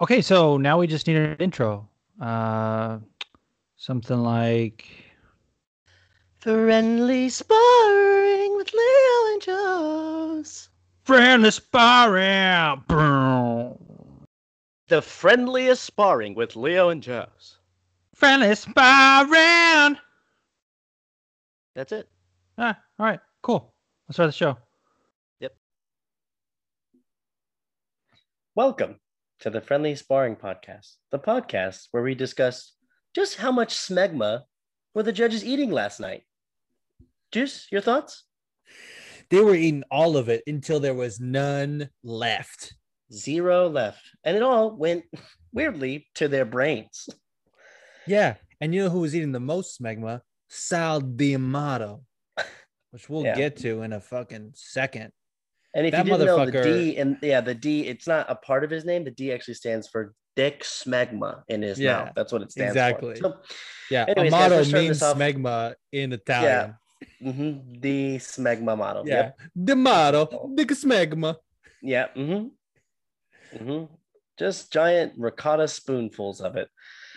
Okay, so now we just need an intro. Uh, something like Friendly sparring with Leo and Joe's. friendly sparring. The friendliest sparring with Leo and Joe's. Friendly sparring. That's it. Ah, all right, cool. Let's start the show. Yep. Welcome to the Friendly Sparring Podcast, the podcast where we discuss just how much smegma were the judges eating last night. Juice, your thoughts? They were eating all of it until there was none left. Zero left. And it all went weirdly to their brains. Yeah. And you know who was eating the most smegma? Sal D'Amato, which we'll Yeah. get to in a fucking second. And if That you didn't know the D and yeah, the D, it's not a part of his name. The D actually stands for dick smegma in his Yeah, mouth. That's what it stands exactly. for. So, Yeah. Anyways, Amato means smegma in Italian. mhm, the smegma model. Yeah. Yep. D'Amato, big smegma. Yeah. Mm-hmm. Mm-hmm. Just giant ricotta spoonfuls of it.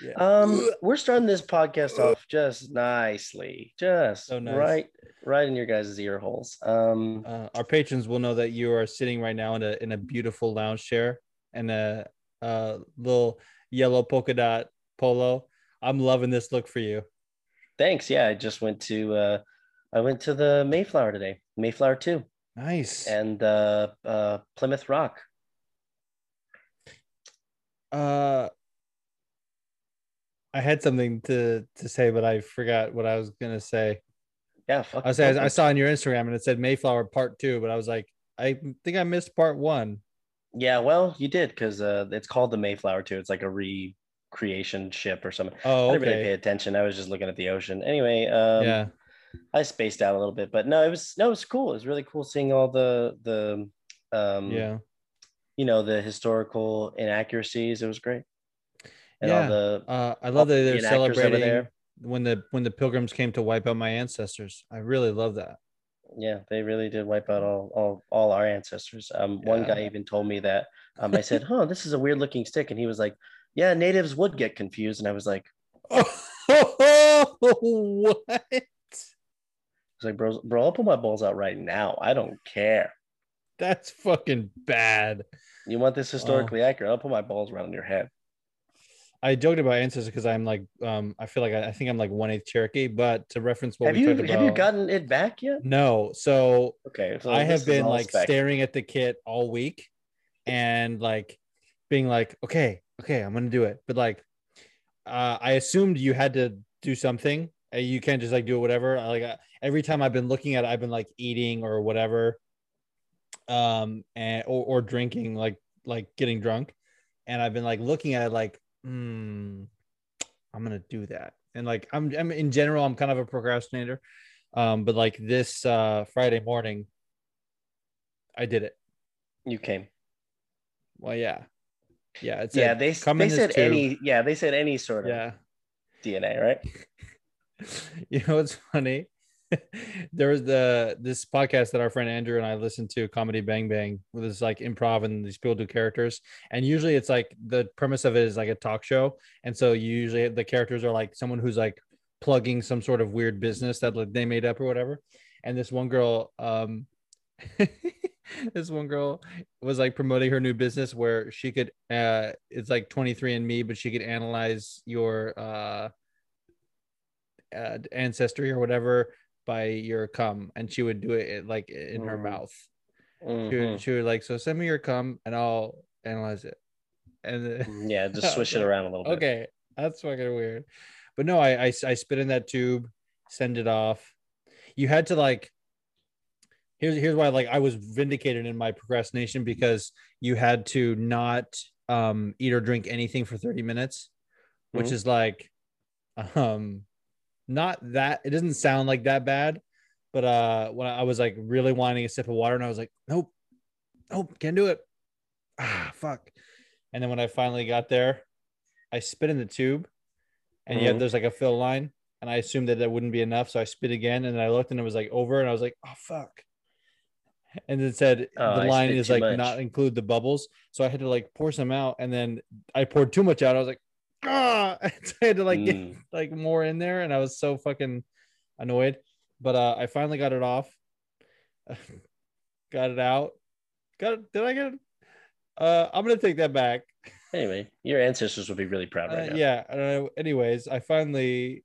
Yeah. Um, we're starting this podcast off just nicely, just So nice. right, right in your guys' ear holes. Um, Uh, our patrons will know that you are sitting right now in a in a beautiful lounge chair and a, a little yellow polka dot polo. I'm loving this look for you. thanks. Yeah, I just went to, uh, I went to the Mayflower today, Mayflower Two, Nice. and uh, uh, Plymouth Rock. Uh, I had something to to say, but I forgot what I was gonna say. Yeah, fuck. I was I, I saw on your Instagram and it said Mayflower Part Two, but I was like, I think I missed Part One. Yeah, well, you did because uh, it's called the Mayflower Two. It's like a recreation ship or something. Oh, I didn't really pay attention. I was just looking at the ocean. Anyway, um, yeah, I spaced out a little bit, but no, it was no, it was cool. It was really cool seeing all the the um yeah, you know the historical inaccuracies. It was great. And Yeah. all the uh, I love that they're celebrating there. when the when the pilgrims came to wipe out my ancestors. I really love that. yeah, they really did wipe out all all, all our ancestors. Um, one guy even told me that. Um, I said, "Huh, this is a weird looking stick," and he was like, "Yeah, natives would get confused." And I was like, what? "I was like, bro, bro, I'll put my balls out right now. I don't care. That's fucking bad. You want Oh. this historically accurate? I'll put my balls around your head." I joked about ancestors because I'm like, um, I feel like I, I think I'm like one eighth Cherokee, but to reference what have we you talked about, have you gotten it back yet? no. So Okay, so I have been like spec. staring at the kit all week and like being like, okay, okay, I'm gonna do it. But like, uh, I assumed you had to do something. Uh, You can't just like do whatever. Like uh, every time I've been looking at it, I've been like eating or whatever, um, and or, or drinking, like like getting drunk, and I've been like looking at it like, hmm, I'm gonna do that. And like I'm, I'm in general, I'm kind of a procrastinator. Um, but like this uh Friday morning, I did it. You came. Well, yeah, yeah. It yeah, they they said tube." any. Yeah, they said any sort of Yeah. DNA, right? You know what's funny? there was the this podcast that our friend Andrew and I listened to, Comedy Bang Bang, with this like improv and these people do characters. And usually it's like the premise of it is like a talk show. And so usually the characters are like someone who's like plugging some sort of weird business that like, they made up or whatever. And this one girl, um, this one girl was like promoting her new business where she could uh it's like 23 and me but she could analyze your uh, uh ancestry or whatever by your cum and she would do it like in her Mhm. mouth she Mhm. would, she would like so send me your cum and i'll analyze it and then, Yeah, just swish it around a little bit. okay that's fucking weird but no I, I i spit in that tube send it off you had to like here's here's why like i was vindicated in my procrastination because you had to not um eat or drink anything for 30 minutes which Mhm. is like um not that it doesn't sound like that bad but uh when i was like really wanting a sip of water and i was like nope nope can't do it ah fuck and then when i finally got there i spit in the tube and yeah Mhm. there's like a fill line and i assumed that that wouldn't be enough so i spit again and i looked and it was like over and i was like oh fuck and it said Oh, the I line is like much. not include the bubbles. So I had to like pour some out, and then I poured too much out. I was like, ah, I had to like get Mm. like more in there, and I was so fucking annoyed. But uh, I finally got it off. got it out. Got it. Did I get it? Uh, I'm gonna take that back. Anyway, your ancestors will be really proud right Uh, now. yeah. Uh, anyways, I finally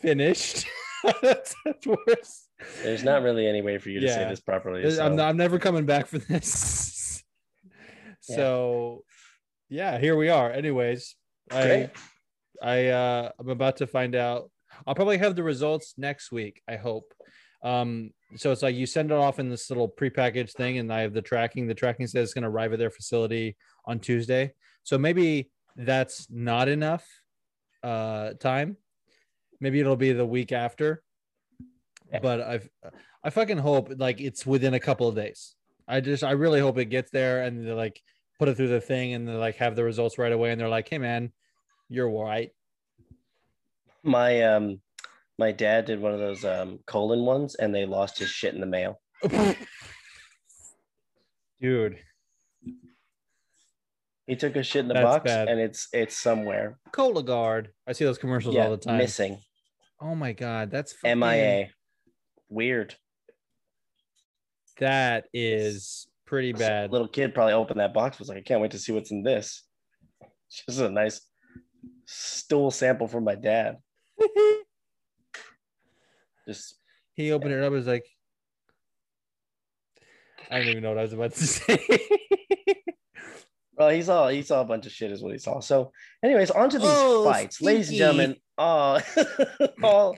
finished. that's, that's worse. There's not really any way for you to say this properly. I'm, so- I'm never coming back for this. Yeah. So, yeah, here we are. Anyways, I Great. I uh I'm about to find out. I'll probably have the results next week. I hope. Um, so it's like you send it off in this little prepackaged thing, and I have the tracking. The tracking says it's going to arrive at their facility on Tuesday. So maybe that's not enough uh time. Maybe it'll be the week after. Yeah. But I've I fucking hope like it's within a couple of days. I just I really hope it gets there and like put it through the thing and they like have the results right away and they're like, hey man, you're white. my um my dad did one of those um colon ones and they lost his shit in the mail. Dude, He took a shit in the That's box bad. and it's it's somewhere. Cologuard I see those commercials Yeah, all the time. missing. Oh my god, that's fucking, MIA. Weird. That is pretty bad. Little kid probably opened that box was like, I can't wait to see what's in this. Just a nice stool sample from my dad. Just he opened it up. and was like, I don't even know what I was about to say. well, he saw he saw a bunch of shit is what he saw. So, anyways, on to these Oh, fights, ladies and gentlemen. Oh, oh,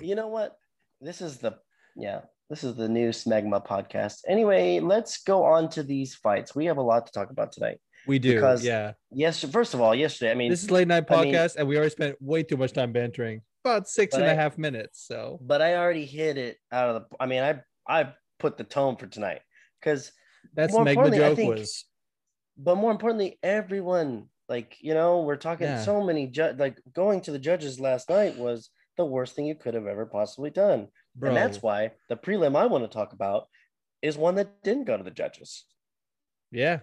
you know what? This is the yeah, this is the new Smegma podcast. Anyway, let's go on to these fights. We have a lot to talk about tonight. we do, Because- yeah. Yes, first of all, yesterday, I mean, This is late night I mean- podcast, and we already spent way too much time bantering. About six and a I- half minutes. So but I already hit it out of the. I mean, I I put the tone for tonight because, that's More Megma importantly, I joke think- was but more importantly, everyone like you know we're talking Yeah. so many ju- like going to the judges last night was the worst thing you could have ever possibly done, bro. and that's why the prelim I want to talk about is one that didn't go to the judges. Yeah.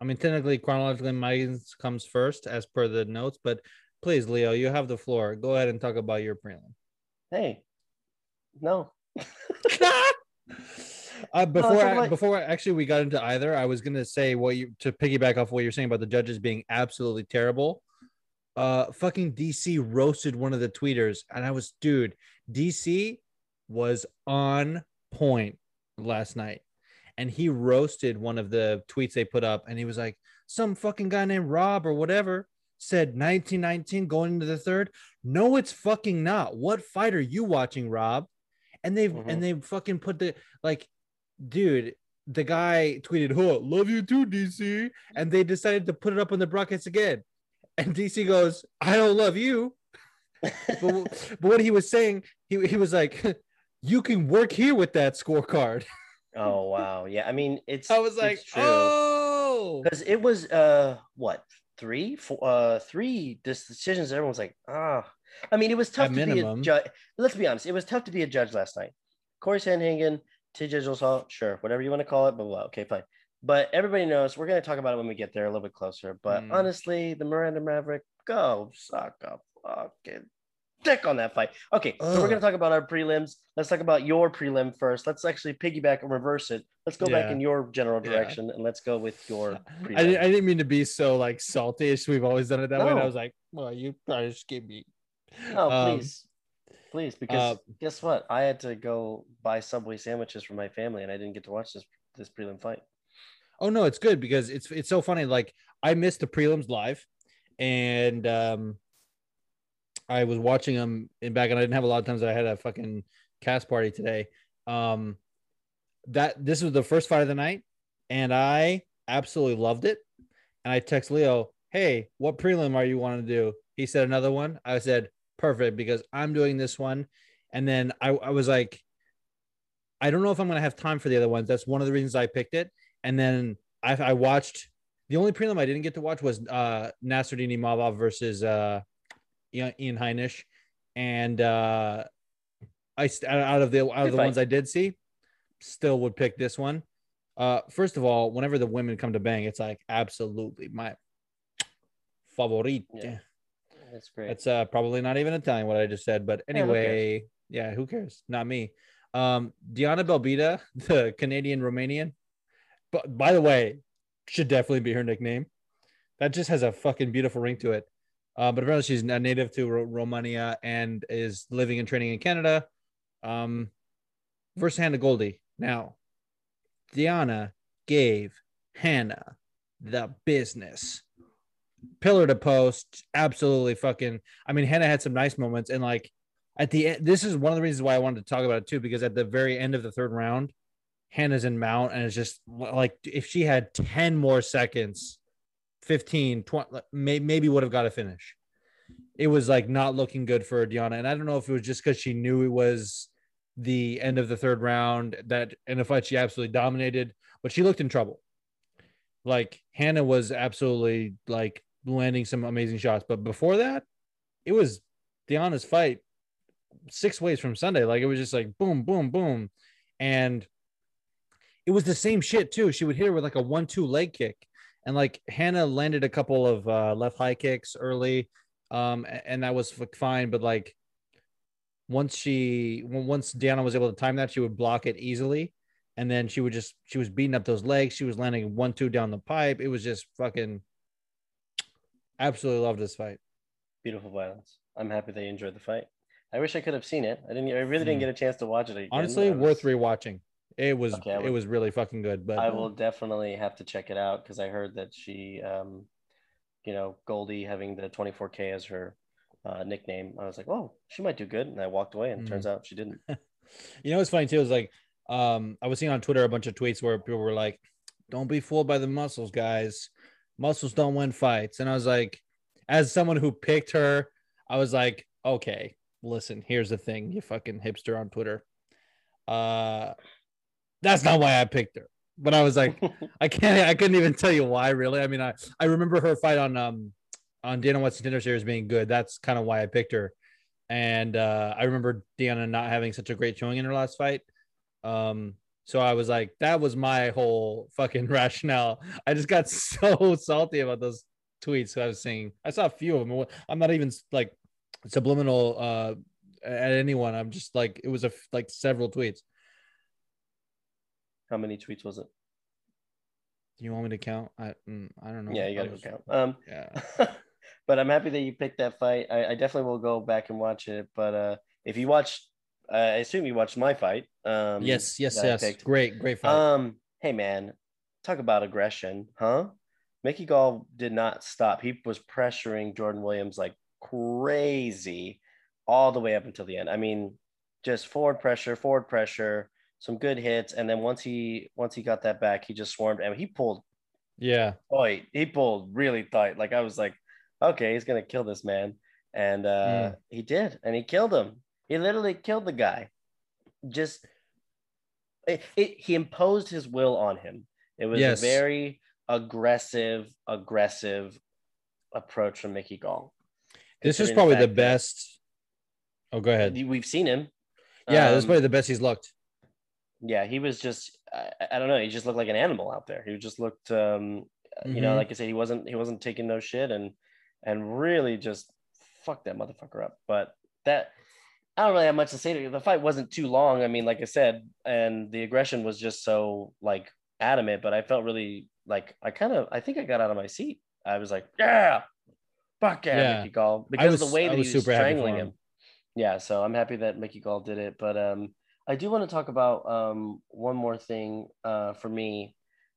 I mean, technically, chronologically, mine comes first as per the notes, but please, Leo, you have the floor. Go ahead and talk about your prelim. Hey, no, uh, before, I, about- before actually we got into either, I was gonna say what you to piggyback off what you're saying about the judges being absolutely terrible. Uh, fucking DC roasted one of the tweeters, and I was, dude, DC was on point last night, and he roasted one of the tweets they put up, and he was like, some fucking guy named Rob or whatever said 1919 going into the third. No, it's fucking not. What fight are you watching, Rob? And they've Mhm. and they fucking put the like, dude. The guy tweeted, "Huh, love you too, DC," and they decided to put it up on the broadcast again. And DC goes, "I don't love you," but, but what he was saying, he he was like, "You can work here with that scorecard." oh wow, yeah. I mean, it's I was like. "Oh, because it was uh what three four uh three decisions everyone was like ah i mean it was tough At to minimum. be a judge let's be honest it was tough to be a judge last night corey sandhagen tj Dillashaw, sure whatever you want to call it blah blah, okay fine but everybody knows we're going to talk about it when we get there a little bit closer but Mm. honestly the miranda maverick go suck a fucking dick on that fight okay so we're going to talk about our prelims let's talk about your prelim first let's actually piggyback and reverse it let's go back in your general Yeah. direction and let's go with your I, didn't- I didn't mean to be so like salty. We've always done it that way. And I was like, well, you probably just give me. Oh Um, please, please, because uh, guess what? I had to go buy Subway sandwiches for my family, and I didn't get to watch this this prelim fight. Oh no, it's good because it's it's so funny. Like I missed the prelims live, and um, I was watching them in back, and I didn't have a lot of times. I had a fucking cast party today. Um, that this was the first fight of the night, and I absolutely loved it. And I text Leo, "Hey, what prelim are you wanting to do?" He said another one. I said perfect because I'm doing this one, and then I, I was like, I don't know if I'm gonna have time for the other ones. That's one of the reasons I picked it. And then I, I watched the only prelim I didn't get to watch was uh Nassourdine Imavov versus uh Ian Ian Heinisch, and uh I out of the out of Good the fight. ones I did see, still would pick this one. Uh, first of all, whenever the women come to bang, it's like absolutely my favorite. Yeah. That's great. It's uh probably not even Italian what I just said, but Yeah, who anyway, yeah, who cares? Not me. Um, Diana Belbita, the Canadian Romanian. But by the way, should definitely be her nickname. That just has a fucking beautiful ring to it. Uh, but apparently she's a native to Ro- Romania and is living and training in Canada. Um, versus Hannah Goldy. Now, Diana gave Hannah the business pillar to post absolutely fucking i mean hannah had some nice moments and like at the end this is one of the reasons why i wanted to talk about it too because at the very end of the third round hannah's in mount and it's just like if she had 10 more seconds 15 20 maybe would have got a finish it was like not looking good for Diana. And I don't know if it was just because she knew it was the end of the third round that in a fight she absolutely dominated, but she looked in trouble. Like Hannah was absolutely like landing some amazing shots. But before that, it was Diana's fight six ways from Sunday. Like it was just like boom, boom, boom. And it was the same shit too. She would hit her with like a one-two leg kick. And like Hannah landed a couple of uh, left high kicks early, um, and that was fine. But like once she, once Diana was able to time that, she would block it easily, and then she would just she was beating up those legs. She was landing one-two down the pipe. It was just fucking. Absolutely loved this fight. Beautiful violence. I'm happy they enjoyed the fight. I wish I could have seen it. I didn't. I really didn't Mm. get a chance to watch it. Again. Honestly, I worth rewatching. It was Okay, it would- was really fucking good. But I will definitely have to check it out because I heard that she, um, you know, Goldy having the 24K as her uh, nickname. I was like, oh, she might do good, and I walked away, and Mm. turns out she didn't. You know it's funny too is like um I was seeing on Twitter a bunch of tweets where people were like, "Don't be fooled by the muscles, guys. Muscles don't win fights." And I was like, as someone who picked her, I was like, "Okay, listen. Here's the thing, you fucking hipster on Twitter. Uh, that's not why I picked her." But I was like, I can't. I couldn't even tell you why. Really, I mean, I I remember her fight on um on Dana White's Contender Series being good. That's kind of why I picked her. And uh, I remember Deanna not having such a great showing in her last fight. Um, so I was like, that was my whole fucking rationale. I just got so salty about those tweets I was seeing. I saw a few of them. I'm not even like subliminal uh, at anyone. I'm just like, it was a, like several tweets. How many tweets was it? Do you want me to count? I mm, I don't know. Yeah, you got to was- count. Um, Yeah. but I'm happy that you picked that fight. I, I definitely will go back and watch it. But uh, if you watch, uh, I assume you watched my fight. Um, yes, yes, yes. Great, great fight. Um, hey man, talk about aggression, huh? Mickey Gall did not stop. He was pressuring Jordan Williams like crazy all the way up until the end. I mean, just forward pressure, forward pressure, some good hits, and then once he once he got that back, he just swarmed and he pulled yeah. Boy, He pulled really tight. Like I was like, okay, he's gonna kill this man, and uh, he did, and he killed him. He literally killed the guy. Just it, it, he imposed his will on him. It was Yes. a very aggressive, aggressive approach from Mickey Gall. This is probably the fact best. Oh, go ahead. We've seen him. Yeah, this is Um, probably the best he's looked. Yeah, he was just I, I don't know, he just looked like an animal out there. He just looked um you know, Mhm. like I said, he wasn't he wasn't taking no shit and and really just fucked that motherfucker up. But that I don't really have much to say to you. The fight wasn't too long. I mean, like I said, and the aggression was just so like adamant, but I felt really like I kind of I think I got out of my seat. I was like, yeah, fuck yeah, Yeah. Mickey Gall. Because of the way that was he was strangling him. him. Yeah, so I'm happy that Mickey Gall did it. But um I do want to talk about um one more thing uh for me,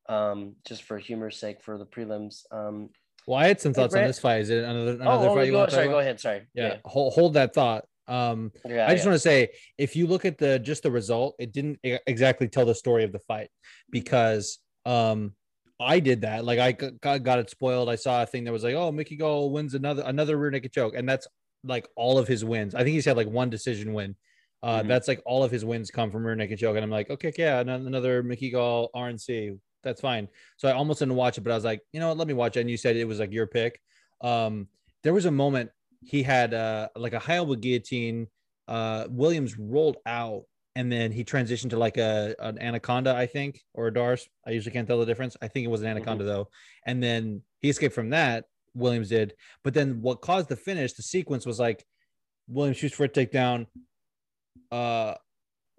um, just for humor's sake for the prelims. Um Well, I had some thoughts on this fight. Is it another oh, another oh, fight you go, want to sorry, go ahead. Sorry. Yeah, Hold, hold that thought. Um, Yeah. I just yeah. want to say, if you look at the just the result, it didn't exactly tell the story of the fight because um, I did that. Like I got, got it spoiled. I saw a thing that was like, "Oh, Mickey Gall wins another another rear naked choke," and that's like all of his wins. I think he's had like one decision win. Uh, Mhm. That's like all of his wins come from rear naked choke, and I'm like, okay, yeah, another Mickey Gall RNC. That's fine. So I almost didn't watch it, but I was like, you know what, let me watch it. And you said it was like your pick. Um, there was a moment he had uh like a high elbow guillotine. Uh, Williams rolled out and then he transitioned to like a an anaconda, I think, or a D'Arce. I usually can't tell the difference. I think it was an anaconda though. And then he escaped from that. Williams did, but then what caused the finish? The sequence was like Williams shoots for a takedown. Uh,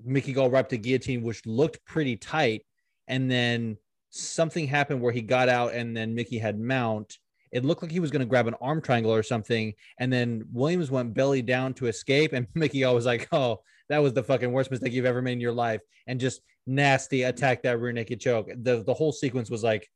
Mickey Gall wrapped to guillotine, which looked pretty tight, and then something happened where he got out, and then Mickey had mount. It looked like he was going to grab an arm triangle or something, and then Williams went belly down to escape, and Mickey Gall was like, "Oh, that was the fucking worst mistake you've ever made in your life," and just nasty attack that rear naked choke. The the whole sequence was like,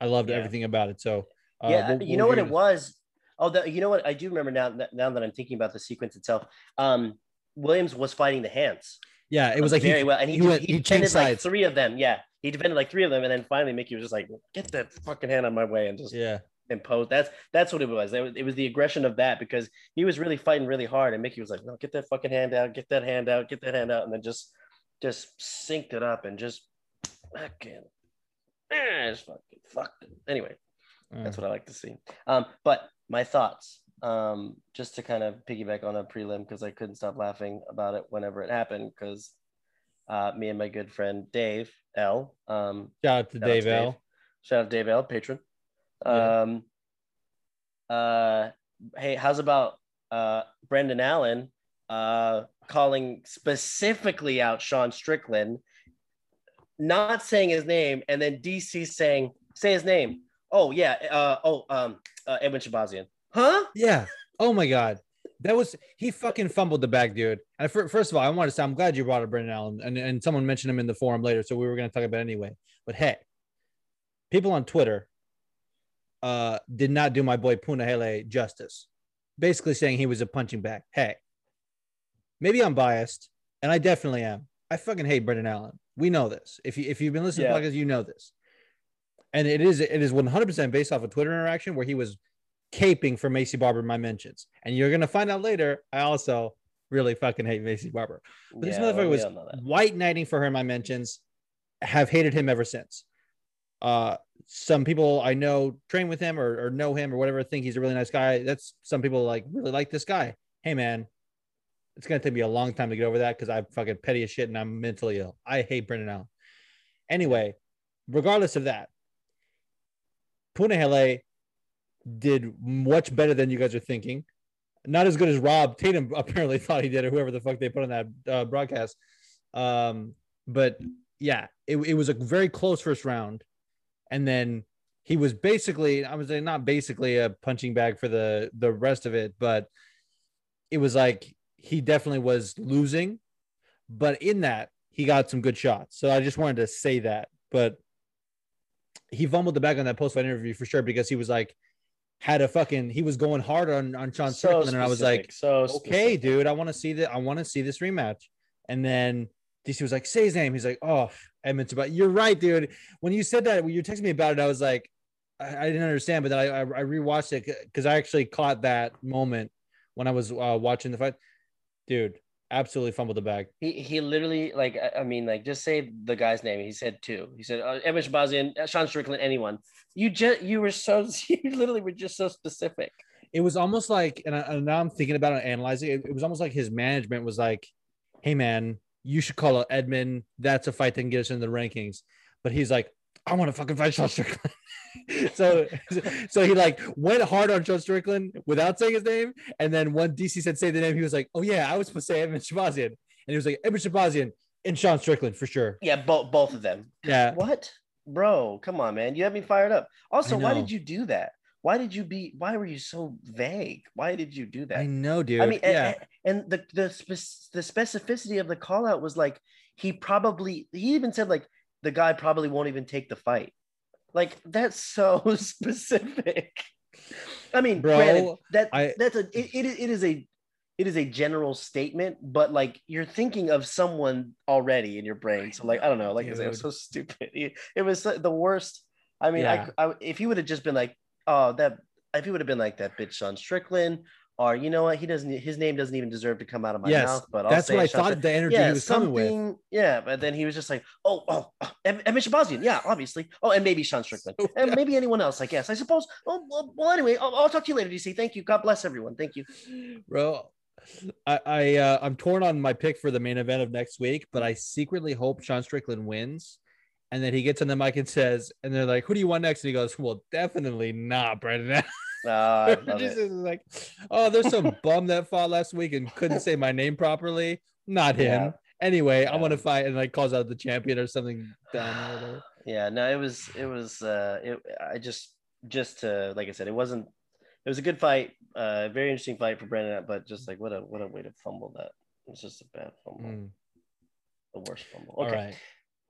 I loved Yeah. everything about it. So uh, yeah, what- you what know what it was. Oh, the, you know what? I do remember now. that- Now that I'm thinking about the sequence itself, um, Williams was fighting the hands. Yeah, it was like very he, well, and he, he went- he he changed defended like sides. three of them. Yeah, he defended like three of them, and then finally Mickey was just like, "Get that fucking hand on my way," and just yeah, imposed. That's that's what it was. It was, it was the aggression of that because he was really fighting really hard, and Mickey was like, "No, get that fucking hand out, get that hand out, get that hand out," and then just just synced it up and just fucking, eh, just fucking fucked it. Anyway, that's what I like to see. Um, but my thoughts, um, just to kind of piggyback on a prelim because I couldn't stop laughing about it whenever it happened because uh, me and my good friend Dave L. Um, shout out to Shout out Dave to L. Shout out Dave L, patron. Yeah. Um, uh, hey, how's about uh, Brendan Allen uh, calling specifically out Sean Strickland, not saying his name, and then DC saying, say his name. Oh, yeah. Uh, oh, um, uh, Edwin Shahbazyan. Huh? Yeah. Oh my god, that was he fucking fumbled the bag, dude. And fir- first of all, I want to say I'm glad you brought up Brendan Allen, and, and someone mentioned him in the forum later, so we were going to talk about it anyway. But hey, people on Twitter uh did not do my boy Punahele justice, basically saying he was a punching bag. Hey, maybe I'm biased, and I definitely am. I fucking hate Brendan Allen. We know this. If you if you've been listening Yeah. to podcasts, you know this. And it is it is 100 percent based off a Twitter interaction where he was caping for Maycee Barber in my mentions. And you're gonna find out later, I also really fucking hate Maycee Barber. But this Yeah, well, motherfucker was all know that. white knighting for her in my mentions. Have hated him ever since. Uh, some people I know train with him or, or know him or whatever think he's a really nice guy. That's some people like really like this guy. Hey man, it's gonna take me a long time to get over that because I'm fucking petty as shit and I'm mentally ill. I hate Brendan Allen. Anyway, regardless of that, Punahele did much better than you guys are thinking. Not as good as Rob Tatum apparently thought he did, or whoever the fuck they put on that uh, broadcast. Um, but yeah, it, it was a very close first round, and then he was basically, I was saying not basically a punching bag for the the rest of it, but it was like he definitely was losing, but in that he got some good shots. So I just wanted to say that, but he fumbled the bag on that post fight interview for sure because he was like had a fucking he was going hard on on Sean So Strickland and I was like specific, so okay, specific. dude, I want to see that. I want to see this rematch. And then DC was like, say his name. He's like, oh, Edmonds. But you're right, dude. When you said that, when you texted me about it, I was like, I, I didn't understand. But then I, I, I rewatched it because I actually caught that moment when I was uh, watching the fight. Dude, absolutely fumbled the bag. He he literally like I- mean like just say the guy's name. He said two. He said uh, Evan Shahbazyan, uh, Sean Strickland, anyone. You just you were so you literally were just so specific. It was almost like, and, I, and now I'm thinking about it, analyzing it. It was almost like his management was like, "Hey, man, you should call out Edmund. That's a fight that can get us in the rankings." But he's like, "I want to fucking fight Sean Strickland." so, so he like went hard on Sean Strickland without saying his name, and then when DC said say the name, he was like, "Oh yeah, I was supposed to say Edmund Shahbazyan," and he was like, "Edmund Shahbazyan and Sean Strickland for sure." Yeah, both both of them. Yeah, What, bro? Come on, man. You have me fired up. Also, why did you do that? Why did you be? Why were you so vague? Why did you do that? I know, dude. I mean, yeah, a- and, the the spec- the specificity of the call out was like he probably he even said like the guy probably won't even take the fight. Like that's so specific. I mean, Bro, granted, that I- that's a it, it, is- it is a it is a general statement, but like you're thinking of someone already in your brain. So like I don't know, like it was so stupid. It, it was the worst. I mean, Yeah. I, I if he would have just been like, oh that if he would have been like that bitch Sean Strickland, or you know what, he doesn't his name doesn't even deserve to come out of my Yes, mouth. But I'll that's what I thought the energy yeah, he was coming with. something. Yeah, but then he was just like, oh, oh, oh and, and Shahbazyan, yeah, obviously. Oh, and maybe Sean Strickland, So- and maybe anyone else. I guess. I suppose. Oh, well, well anyway, I'll, I'll talk to you later, DC. Thank you. God bless everyone. Thank you. bro. I, I uh, I'm torn on my pick for the main event of next week, but I secretly hope Sean Strickland wins. And then he gets on the mic and says, and they're like, "Who do you want next?" And he goes, "Well, definitely not Brendan." Oh, I love Just it. is like, oh, there's some bum that fought last week and couldn't say my name properly. Not him. Yeah. Anyway, I Yeah. want to fight and like calls out the champion or something or. Yeah, no, it was it was uh it I just just to like I said, it wasn't it was a good fight, uh very interesting fight for Brendan, but just like what a what a way to fumble that. It's just a bad fumble. Mm. The worst fumble. Okay. right.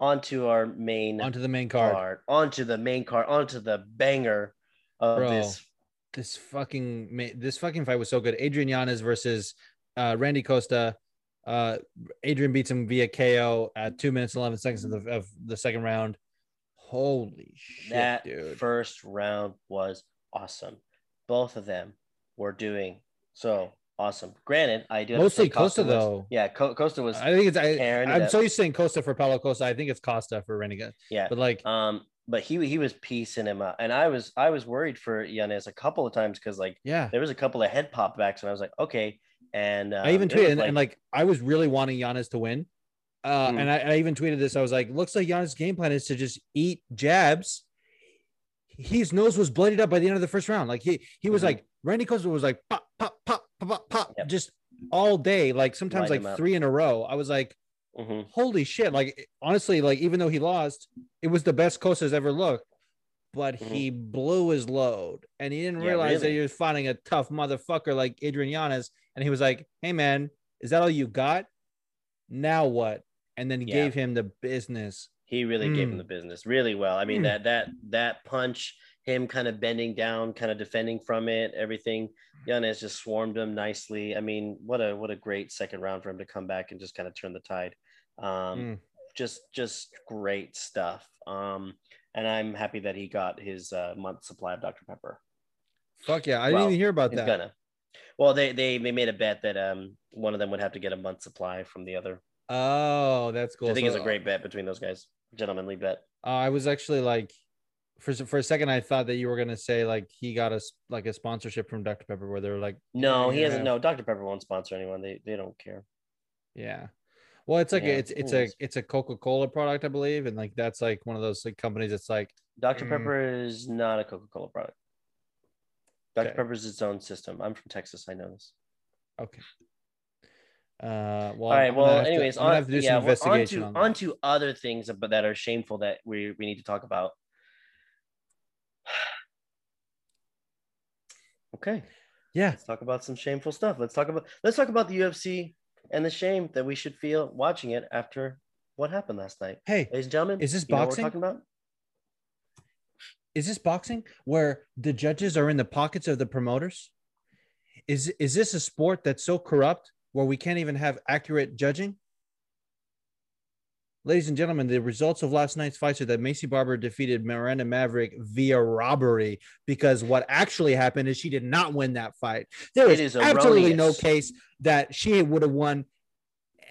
On to our main onto the main card. card. On to the main card, onto the banger of Bro. this. This fucking this fucking fight was so good. Adrian Yanez versus uh, Randy Costa. Uh, Adrian beats him via KO at two minutes and eleven seconds of the, of the second round. Holy shit, that dude! first round was awesome. Both of them were doing so awesome. Granted, I do Mostly say Costa, was- though. Yeah, Co- Costa was I think it's I, I'm up. so used to saying Costa for Paulo Costa. I think it's Costa for Renegade. yeah. But like, Um, but he he was piecing him up, and I was I was worried for Yanez a couple of times because like yeah, there was a couple of head pop backs, and I was like, okay. And um, I even was tweeted and, and like I was really wanting Yanez to win. Uh, Mm. and I, I even tweeted this. I was like, looks like Yanez' game plan is to just eat jabs. His nose was bloodied up by the end of the first round. Like he he was Mhm. like Randy Costa was like pop pop pop pop pop pop Yep. just all day. Like sometimes Light like three in a row. I was like, Mhm. holy shit! Like honestly, like even though he lost, it was the best Costa's ever looked. But Mhm. he blew his load, and he didn't Yeah, realize that really. he was fighting a tough motherfucker like Adrian Yanez. And he was like, "Hey man, is that all you got? Now what?" And then he Yeah. gave him the business. He really gave him Mm. the business really well. I mean Mm. that that that punch, him kind of bending down, kind of defending from it, everything. Yanez just swarmed him nicely. I mean, what a what a great second round for him to come back and just kind of turn the tide. Um, Mm. just just great stuff. Um, and I'm happy that he got his uh, month supply of Dr Pepper. Fuck yeah! I Well, didn't even hear about that. gonna. Well, they they they made a bet that um one of them would have to get a month supply from the other. Oh, that's cool. I think So, is a great bet between those guys, gentlemanly bet. Uh, I was actually like, for for a second, I thought that you were gonna say like he got us like a sponsorship from Dr Pepper, where they're like, No, he hasn't. No, Dr Pepper won't sponsor anyone. They they don't care. Yeah. Well, it's like Yeah, a, it's it's a it's a Coca Cola product, I believe, and like that's like one of those like companies that's like, Dr Mm. Pepper is not a Coca Cola product. Dr Okay. Pepper is its own system. I'm from Texas. I know this. okay. Uh, well, All right. Well, anyways, gonna on, to yeah, well, on on to, that. on to other things but that are shameful that we we need to talk about. Okay. Yeah, let's talk about some shameful stuff. Let's talk about let's talk about the UFC and the shame that we should feel watching it after what happened last night. hey, Ladies and gentlemen, Is this you know what boxing? we're talking about? is this boxing where the judges are in the pockets of the promoters? Is is this a sport that's so corrupt where we can't even have accurate judging? Ladies and gentlemen, the results of last night's fight are that Maycee Barber defeated Miranda Maverick via robbery because what actually happened is she did not win that fight. There is is absolutely no case that she would have won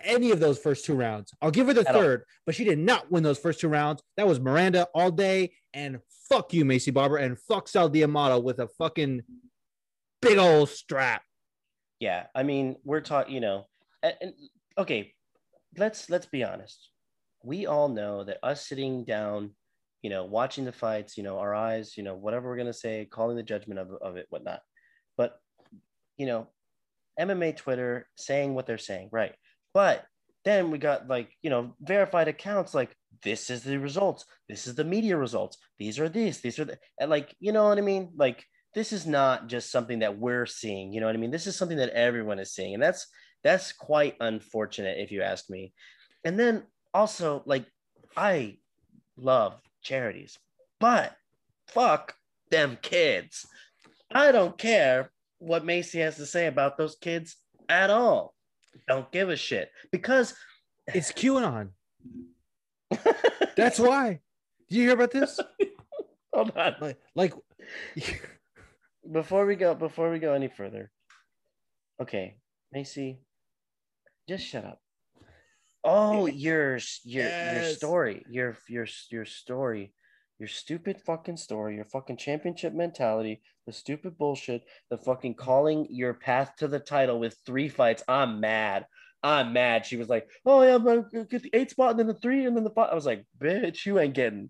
any of those first two rounds. I'll give her the At all. third, but she did not win those first two rounds. That was Miranda all day. And fuck you, Maycee Barber, and fuck Sal D'Amato with a fucking big old strap. Yeah, I mean, we're talking, you know, and, okay, let's let's be honest. We all know that us sitting down, you know, watching the fights, you know, our eyes, you know, whatever we're gonna say, calling the judgment of, of it, whatnot. But you know, MMA Twitter saying what they're saying, right? But then we got like, you know, verified accounts like this is the results, this is the media results, these are these, these are the, and like, you know what I mean? Like this is not just something that we're seeing you know what i mean this is something that everyone is seeing and that's that's quite unfortunate if you ask me and then also like i love charities but fuck them kids i don't care what Maycee has to say about those kids at all don't give a shit because It's QAnon. That's why. Did you hear about this? hold on Like, like before we go before we go any further okay Maycee just shut up oh your your your story your your your story your stupid fucking story, your fucking championship mentality, the stupid bullshit, the fucking calling your path to the title with three fights. I'm mad. I'm mad. She was like, "Oh yeah, I'm gonna get the eight spot and then the three and then the five. I was like, "Bitch, you ain't getting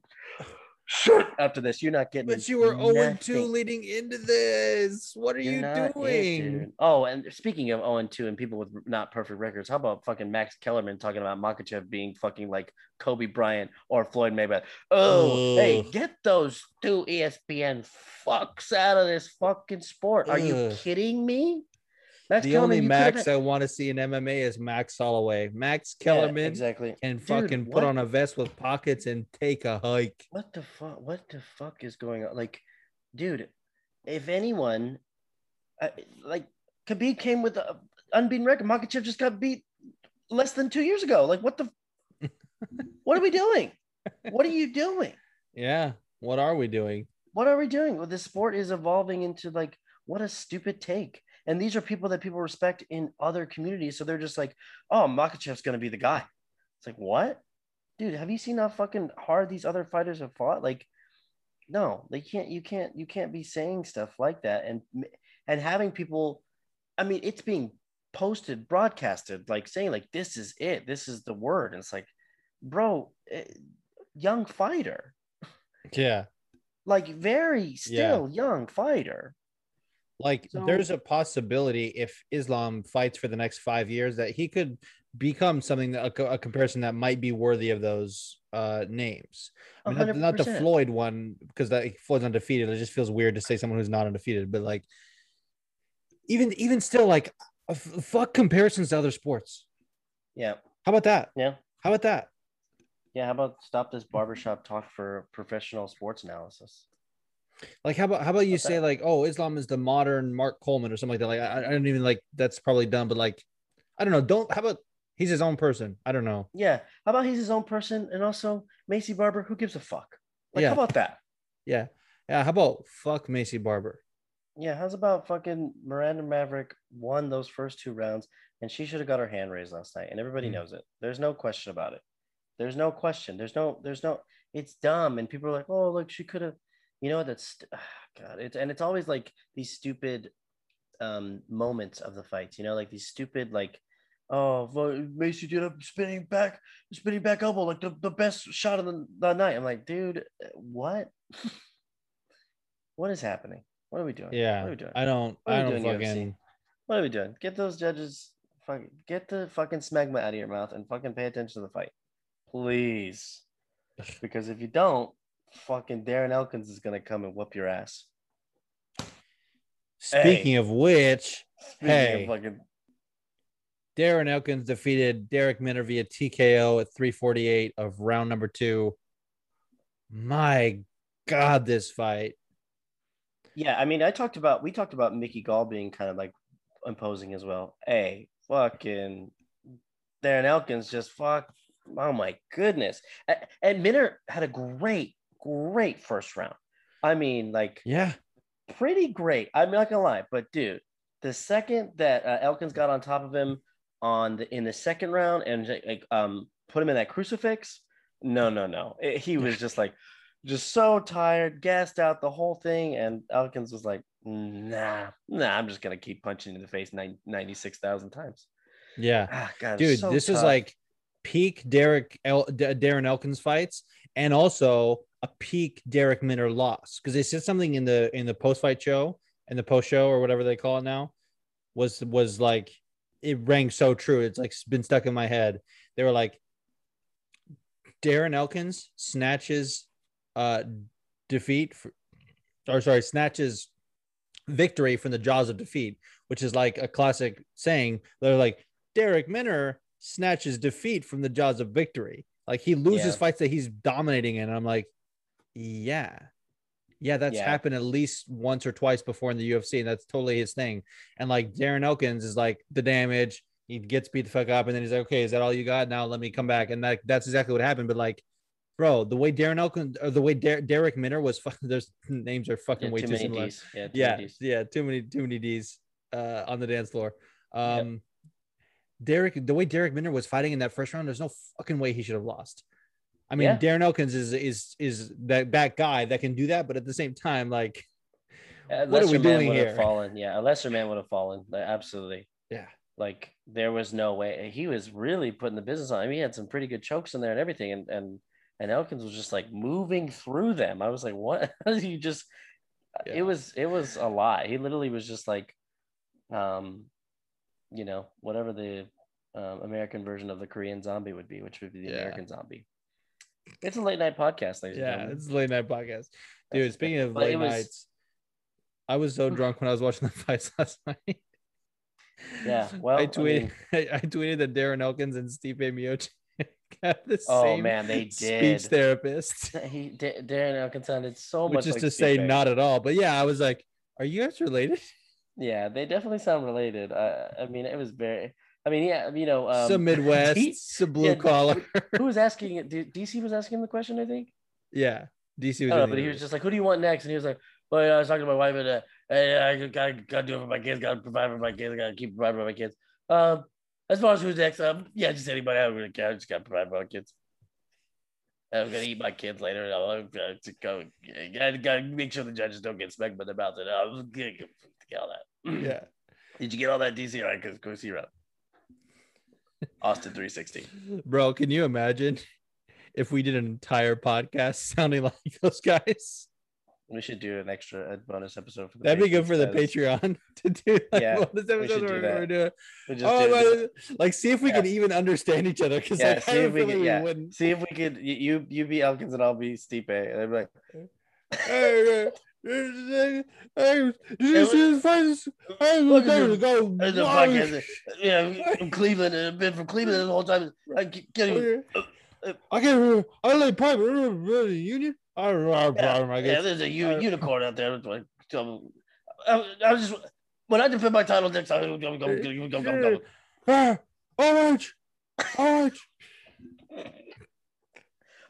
shit after this. You're not getting." But you were 0 2 leading into this. What are You're you not it, doing? oh, and speaking of 0 2 and people with not perfect records, how about fucking Max Kellerman talking about Makhachev being fucking like Kobe Bryant or Floyd Mayweather? Oh, hey, get those two ESPN fucks out of this fucking sport. Are you kidding me? Max the Kellerman, only Max I want to see in MMA is Max Holloway. Max Yeah, Kellerman exactly. can Dude, fucking put on a vest with pockets and take a hike. What the fuck? What the fuck is going on? Like, dude, if anyone, uh, like, Khabib came with an unbeaten record. Makhachev just got beat less than two years ago. Like, what the? what are we doing? What are you doing? Yeah. What are we doing? What are we doing? Well, this sport is evolving into like what a stupid take. And these are people that people respect in other communities. So they're just like, oh, Makhachev's gonna be the guy. It's like, what? Dude, have you seen how fucking hard these other fighters have fought? Like, no, they can't, you can't, you can't be saying stuff like that and and having people, I mean, it's being posted, broadcasted, like saying, like, this is it, this is the word. And it's like, bro, eh, young fighter Yeah. like very still young fighter. Like So- there's a possibility if Islam fights for the next five years that he could become something that a, a comparison that might be worthy of those uh names. I mean, not, not the Floyd one because that Floyd's undefeated. It just feels weird to say someone who's not undefeated, but like even even still, like uh, f- fuck comparisons to other sports. Yeah, How about that? yeah, How about that? yeah. How about stop this barbershop talk for professional sports analysis? Like how about how about you What's say like oh Islam is the modern Mark Coleman or something like that? Like I, I don't even like that's probably dumb, but like I don't know. Don't how about he's his own person? I don't know. Yeah. How about he's his own person and also Maycee Barber? Who gives a fuck? Like, Yeah. how about that? Yeah. Yeah. How about fuck Maycee Barber? Yeah. How's about fucking Miranda Maverick won those first two rounds and she should have got her hand raised last night and everybody Mm. knows it. There's no question about it. There's no question. There's no, there's no, it's dumb. And people are like, oh, look, she could have, you know, that's, ah, God, it's, and it's always like these stupid um, moments of the fights, you know, like these stupid, like, oh, Maycee did a spinning back, spinning back elbow, like the, the best shot of the, the night. I'm like, dude, what? what is happening? What are we doing? Yeah. What are we doing? I don't. What are I we don't doing, UFC? What are we doing? Get those judges, fuck, get the fucking smegma out of your mouth and fucking pay attention to the fight, please. Because if you don't, fucking Darren Elkins is gonna come and whoop your ass. Speaking of which, Speaking Hey. of fucking, Darren Elkins defeated Darrick Minner via TKO at 348 of round number two. My God, this fight. yeah, I mean, I talked about we talked about Mickey Gall being kind of like imposing as well. Hey, fucking Darren Elkins just fuck. Oh my goodness! And Minner had a great, great first round. I mean, like Yeah. pretty great. I'm not gonna lie, but dude, the second that uh, Elkins got on top of him on the in the second round and like um put him in that crucifix, no, no, no, It- he was just like just so tired, gassed out the whole thing, and Elkins was like, nah, nah, I'm just gonna keep punching in the face nine, 96,000 times. Yeah. Ah, God, Dude, so this is like peak Derek El- Darren Elkins fights and also a peak Darrick Minner loss because they said something in the in the post fight show and the post show or whatever they call it now was was like it rang so true. It's like been stuck in my head. They were like Darren Elkins snatches uh defeat for, or sorry snatches victory from the jaws of defeat, which is like a classic saying. They're like Darrick Minner snatches defeat from the jaws of victory. Like he loses Yeah. fights that he's dominating in. And I'm like, yeah. Yeah, that's Yeah. happened at least once or twice before in the UFC, and that's totally his thing. And like Darren Elkins is like the damage, he gets beat the fuck up, and then he's like, Okay, is that all you got? Now let me come back. And that that's exactly what happened. But like, bro, the way Darren Elkins or the way Der- Darrick Minner was there's names are fucking Yeah, way too too many similar Ds. Yeah, too yeah, yeah, too many, too many D's uh, on the dance floor. Yep. Darrick, the way Darrick Minner was fighting in that first round, there's no fucking way he should have lost. I mean, Yeah. Darren Elkins is is is that that guy that can do that, but at the same time, like, What are we doing here? Fallen. Yeah, a lesser man would have fallen. Absolutely. yeah, Like there was no way he was really putting the business on. I mean, he had some pretty good chokes in there and everything, and and and Elkins was just like moving through them. I was like, what? You just? Yeah. It was it was a lot. He literally was just like, um, you know, whatever the um, American version of the Korean zombie would be, which would be the Yeah. American zombie. It's a late night podcast, ladies yeah. It's a late night podcast, dude. That's- Speaking of late was- nights, I was so drunk when I was watching the fights last night. Yeah, well, I I tweeted, mean- I, I tweeted that Darren Elkins and Stipe Miocic have the Oh, same man, they did. speech therapist, He Da- Darren Elkins sounded so which much is like to Steve say not at all. But yeah, I was like, are you guys related? Yeah, they definitely sound related. Uh, I mean, it was very. I mean, yeah, you know, um, some Midwest, he- some blue yeah, collar. who was asking it? DC was asking the question, I think. yeah, DC was. I know, but he was just like, "Who do you want next?" And he was like, "Well, yeah, I was talking to my wife, and uh, hey, I gotta gotta do it for my kids, gotta provide for my kids, gotta keep providing for my kids." Um, as far as who's next, um, yeah, just anybody. I don't really care. I just gotta provide for my kids. I'm gonna eat my kids later. and I'll uh, to go. Gotta, gotta make sure the judges don't get smacked by their mouth. And I'll get, get all that. yeah. Did you get all that DC? All right, because go see. Austin 360. Bro, can you imagine if we did an entire podcast sounding like those guys? We should do an extra a bonus episode for the That'd be good for the Patreon to do like Yeah, bonus we episodes should do where that. we're doing. We Oh, man, like see if we Yeah. can even understand each other because yeah, like, I see have if we could, yeah, wouldn't. see if we could. You you be Elkins and I'll be Stipe. And they'd be like, Hey, hey, hey, did you see his face? Hey, Look at there him. we go. There's a podcast. Yeah, from Cleveland and I've been from Cleveland the whole time. I can't even. Oh, oh. I can't remember. I like private really union. I don't know. I Yeah, I yeah, guess. there's a u- unicorn out there. I I, was just when I defend my title next time. Go, go, go, go, go, go, go. Orange, orange.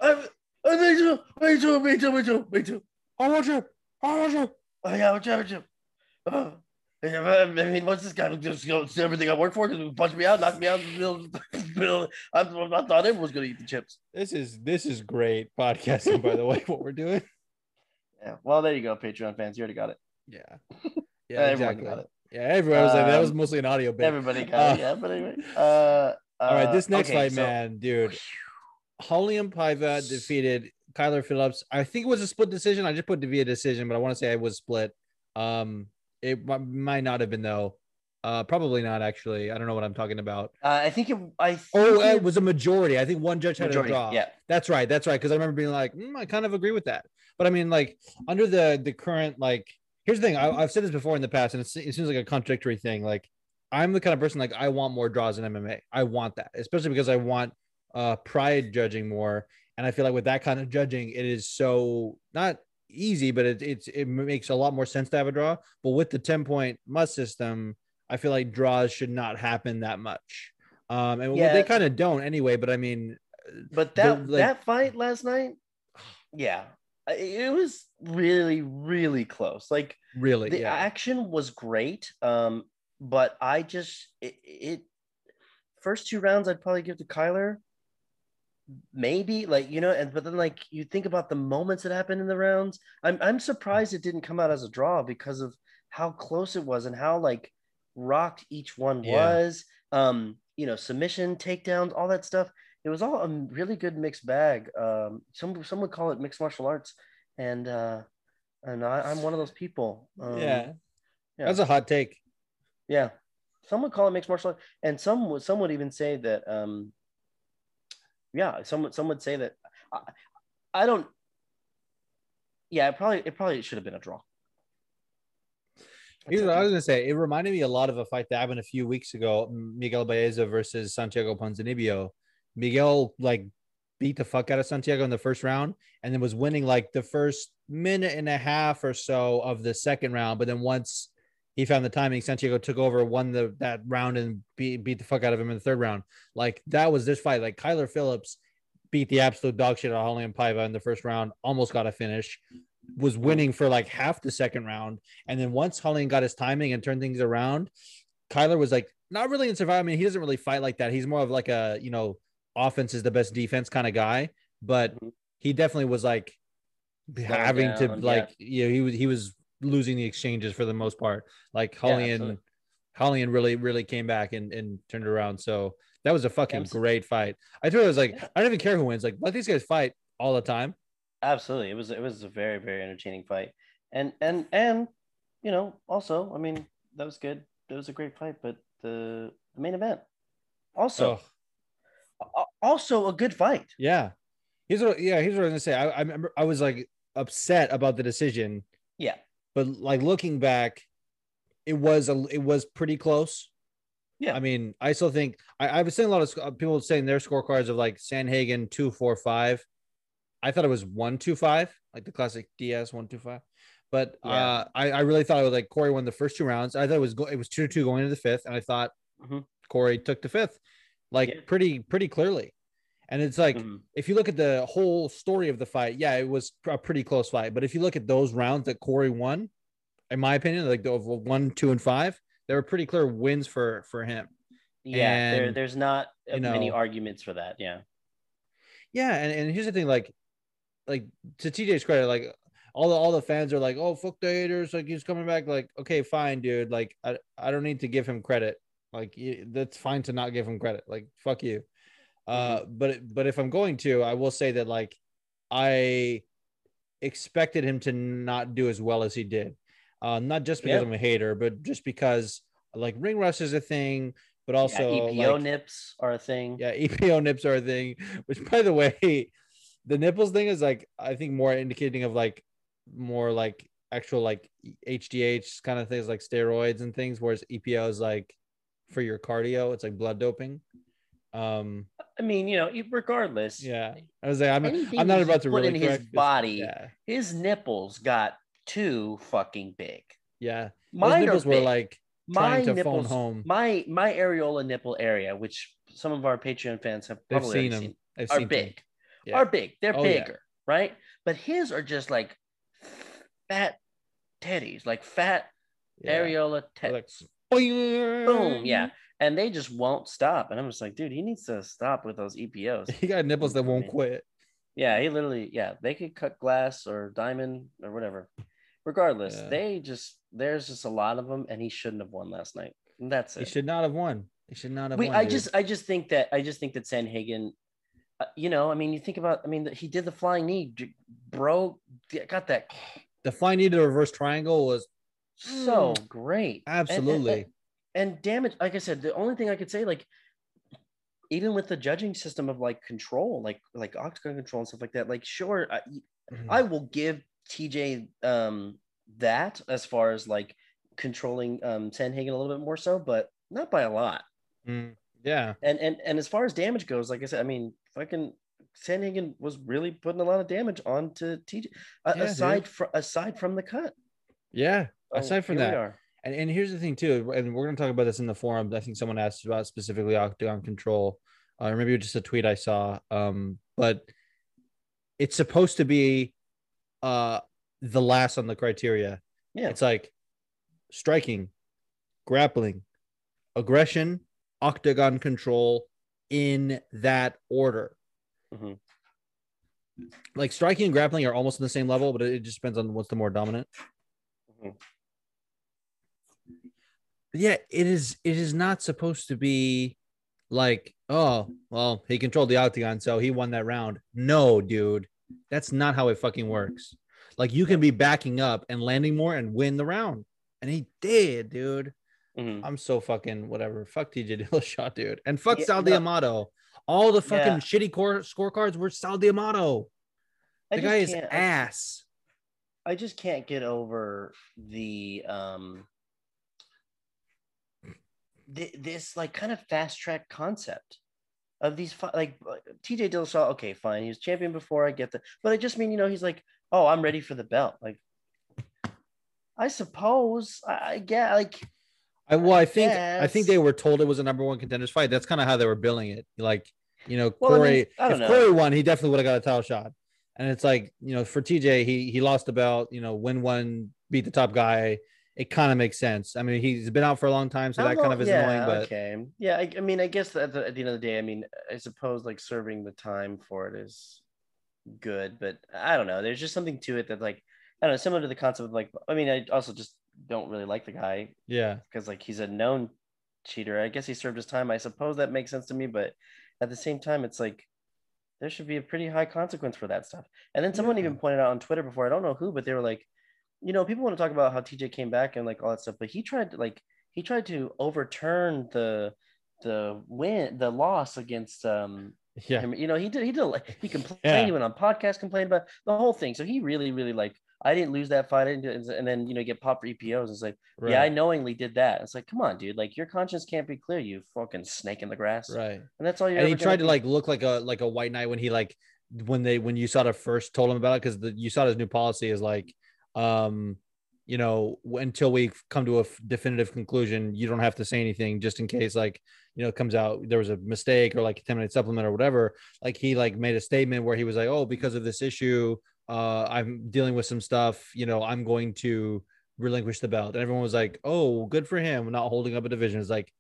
I'm, I'm me too, me too, me too, me too, me too. Orange, orange. Oh yeah, I'm championship. Oh. I mean, what's this guy just go do everything I work for? Because punch me out, knock me out. in the middle- middle- I, I thought everyone was gonna eat the chips. This is this is great podcasting, by the way. What we're doing. Yeah. Well, there you go, Patreon fans. You already got it. Yeah. Yeah, Yeah, everyone exactly. got it. Yeah, everyone was like that was Um, mostly an audio bit. Everybody got Uh, it. Yeah, but anyway. Uh, All right, this uh, next okay, fight, so- man, dude. Raulian Paiva defeated Kyler Phillips. I think it was a split decision. I just put via decision, but I want to say it was split. Um, it mi- might not have been though. Uh, probably not actually. I don't know what I'm talking about. Uh, I think it. I think Oh, it, it was a majority. I think one judge had majority. a draw. Yeah. That's right. That's right. Because I remember being like, "Mm, I kind of agree with that. But I mean, like under the the current like, here's the thing. I, I've said this before in the past, and it seems like a contradictory thing. Like, I'm the kind of person like I want more draws in MMA. I want that, especially because I want uh pride judging more. And I feel like with that kind of judging, it is so not easy, but it it's it makes a lot more sense to have a draw. But with the 10 point must system, I feel like draws should not happen that much. Um, and Yeah. they kind of don't anyway. But I mean, But that like- that fight last night, yeah, it was really really close. Like really, the yeah, action was great, um, but I just it, it first two rounds I'd probably give to Kyler. Maybe like you know, and but then like you think about the moments that happened in the rounds. I'm I'm surprised it didn't come out as a draw because of how close it was and how like rocked each one Yeah. was. Um, you know, submission, takedowns, all that stuff. It was all a really good mixed bag. Um, some some would call it mixed martial arts, and uh, and I, I'm one of those people. Um, yeah. yeah. That's a hot take. yeah, some would call it mixed martial art, and some would some would even say that. Um, yeah, some would- some would say that. I, I don't. Yeah, it probably it probably should have been a draw. Here's what I was gonna say. It reminded me a lot of a fight that happened a few weeks ago: Miguel Baeza versus Santiago Ponzinibbio. Miguel like beat the fuck out of Santiago in the first round, and then was winning like the first minute and a half or so of the second round. But then once he found the timing, Santiago took over, won the that round, and beat beat the fuck out of him in the third round. Like that was this fight. Like Kyler Phillips beat the absolute dog shit out of Raulian Paiva in the first round, almost got a finish. Was winning for like half the second round, and then once Raulian got his timing and turned things around, Kyler was like not really in survival. I mean, he doesn't really fight like that. He's more of like a you know, offense is the best defense kind of guy. but Mhm. he definitely was like having to down, yeah. like you know he was he was losing the exchanges for the most part. Like Raulian. Holly and really really came back and and turned it around. So that was a fucking great fight. I thought it was like Yeah. I don't even care who wins. Like let these guys fight all the time. Absolutely, it was it was a very very entertaining fight, and and and you know also I mean that was good. It was a great fight, but the, the main event also a- also a good fight. yeah. Here's what yeah here's what I was gonna say. I, I remember I was like upset about the decision, Yeah, but like looking back, it was a it was pretty close. Yeah. I mean, I still think I, I was seeing a lot of people saying their scorecards of like Sandhagen two four five. I thought it was one two five, like the classic DS one two five. But Yeah. uh, I, I really thought it was like Corey won the first two rounds. I thought it was go- it was two to two going into the fifth, and I thought Mhm. Corey took the fifth, like Yeah. pretty pretty clearly. And it's like Mhm. if you look at the whole story of the fight, yeah, it was a pretty close fight. But if you look at those rounds that Corey won, in my opinion, like the one, two, and five, they were pretty clear wins for for him. yeah. There, there's not you many arguments for that. Yeah, Yeah, and, and here's the thing, like, like to TJ's credit, like all the all the fans are like, oh fuck the haters, like he's coming back. Like, okay, fine, dude. Like, I I don't need to give him credit. Like, that's fine to not give him credit. Like, fuck you. Uh, but but if I'm going to, I will say that like I expected him to not do as well as he did. Uh, not just because Yeah. I'm a hater, but just because like ring rust is a thing, but also yeah, EPO like, nips are a thing. yeah, EPO nips are a thing, which by the way, the nipples thing is like I think more indicating of like more like actual like HGH kind of things like steroids and things, whereas EPO is like for your cardio, it's like blood doping. Um, I mean, you know, regardless. yeah, I was like, I'm, I'm not about to put really in his this- body. Yeah, His nipples got too fucking big. yeah. Mine nipples were big. like my nipples, phone home. my my areola nipple area, which some of our Patreon fans have probably seen already them. seen, are seen big. Yeah. Are big. They're Oh, yeah. bigger, right? But his are just like fat teddies, like fat Yeah. areola like, Boom, yeah. And they just won't stop. And I'm just like, dude, he needs to stop with those EPOs. He got nipples that won't quit. Yeah, he literally, yeah, they could cut glass or diamond or whatever. Regardless, Yeah. they just there's just a lot of them, and he shouldn't have won last night. And that's He it. should not have won. He should not have We, won. I dude. just, I just think that, I just think that Sandhagen, uh, you know, I mean, you think about, I mean, he did the flying knee, bro, got that the flying knee to the reverse triangle was so great, And- and- Mm. absolutely. and, and damage. Like I said, the only thing I could say, like, even with the judging system of like control, like like octagon control and stuff like that, like sure, I, I will give TJ um that as far as like controlling um Sandhagen a little bit more so, but not by a lot. Mm, yeah. And and and as far as damage goes, like I said, I mean, fucking Sandhagen was really putting a lot of damage onto TJ uh, Yeah, aside from aside from the cut. Yeah. So Aside from that, and, and here's the thing too, and we're gonna talk about this in the forum. I think someone asked about specifically octagon control, uh, or maybe it was just a tweet I saw. Um, but it's supposed to be uh the last on the criteria. Yeah. It's like striking, grappling, aggression, octagon control in that order. Mhm. Like striking and grappling are almost on the same level, but it just depends on what's the more dominant. Mhm. Yeah, it is. It is not supposed to be like, oh, well, he controlled the octagon, so he won that round. No, dude, that's not how it fucking works. Like you can be backing up and landing more and win the round, and he did, dude. Mhm. I'm so fucking whatever. Fuck TJ Dillashaw, dude, and fuck Yeah, Sal no. D'Amato. All the fucking Yeah. shitty core scorecards were Sal D'Amato. I The guy is ass. I just can't get over the um th- this like kind of fast track concept of these like uh, TJ Dillashaw. Okay, fine, he was champion before. I get that, but I just mean you know he's like, oh, I'm ready for the belt. Like, I suppose I, I get like I well, I think I think they were told it was a number one contenders fight. That's kind of how they were billing it. Like, you know, Well, I mean, Corey. I don't if know. Corey won, he definitely would have got a title shot. And it's like, you know, for TJ, he he lost the belt. You know, win one, beat the top guy. It kind of makes sense. I mean, he's been out for a long time, so that kind of is yeah, annoying. But okay, yeah, I, I mean, I guess at the, at the end of the day, I mean, I suppose like serving the time for it is good, but I don't know. There's just something to it that like I don't know, similar to the concept of like I mean, I also just don't really like the guy Yeah. because like he's a known cheater. I guess he served his time. I suppose that makes sense to me, but at the same time, it's like there should be a pretty high consequence for that stuff. And then someone Yeah. even pointed out on Twitter before, I don't know who, but they were like, you know, people want to talk about how TJ came back and like all that stuff, but he tried to like he tried to overturn the the win the loss against um Yeah. him. You know, he did he did like he complained, Yeah. he went on podcast, complained about the whole thing. So he really, really like I didn't lose that fight, I didn't and then you know get popped for EPOs. It's like, Right. yeah, I knowingly did that. It's like, come on, dude, like your conscience can't be clear, you fucking snake in the grass. Right. And that's all you're and he tried to gonna like look like a like a white knight when he like when they when USADA first told him about it because the USADA's new policy is like um you know until we come to a definitive conclusion you don't have to say anything just in case like you know it comes out there was a mistake or like a contaminated supplement or whatever. Like he like made a statement where he was like oh because of this issue uh i'm dealing with some stuff you know i'm going to relinquish the belt. And everyone was like oh good for him not holding up a division. It's like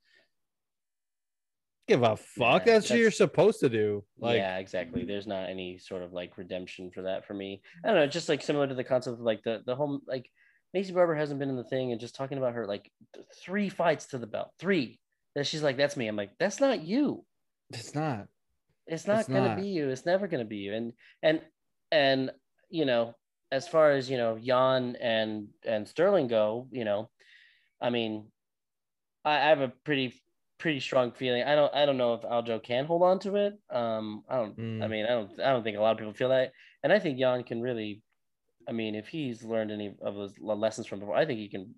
give a fuck Yeah, that's what you're supposed to do like yeah, exactly. There's not any sort of like redemption for that for me. I don't know, just like similar to the concept of like the the whole like Maycee Barber hasn't been in the thing and just talking about her like three fights to the belt, three. That she's like, that's me. I'm like, that's not you. it's not It's not It's gonna not. be you. It's never gonna be you. And and and you know, as far as you know, Yan and and Sterling go, you know, I mean, I, I have a pretty pretty strong feeling. I don't I don't know if Aljo can hold on to it. Um, I don't. I Mm. mean, I don't. I don't think a lot of people feel that. And I think Yan can really. I mean, if he's learned any of those lessons from before, I think he can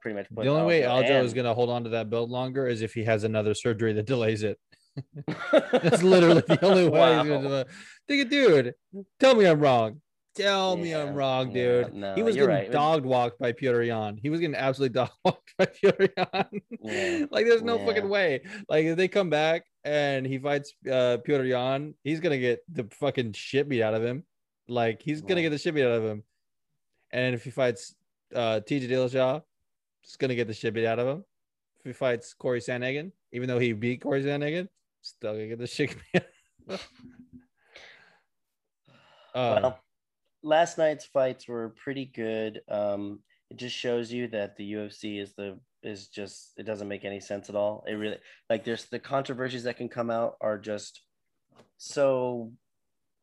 pretty much. Put the only way Aljo is going to hold on to that belt longer is if he has another surgery that delays it. That's literally the only way. Wow. He's gonna delay. Think, dude, tell me I'm wrong. Tell me I'm wrong, yeah, dude. no, he was getting right. dog walked by Petr Yan. He was getting absolutely dog walked by Petr Yan. Yeah, like, there's no yeah. fucking way. Like, if they come back and he fights uh, Petr Yan, he's gonna get the fucking shit beat out of him. Like, he's gonna get the shit beat out of him. And if he fights uh, TJ Dillashaw, he's gonna get the shit beat out of him. If he fights Corey Sandhagen, even though he beat Corey Sandhagen, still gonna get the shit beat. out of him. Uh, well, last night's fights were pretty good. Um, it just shows you that the UFC is the is just it doesn't make any sense at all. It really like there's the controversies that can come out are just so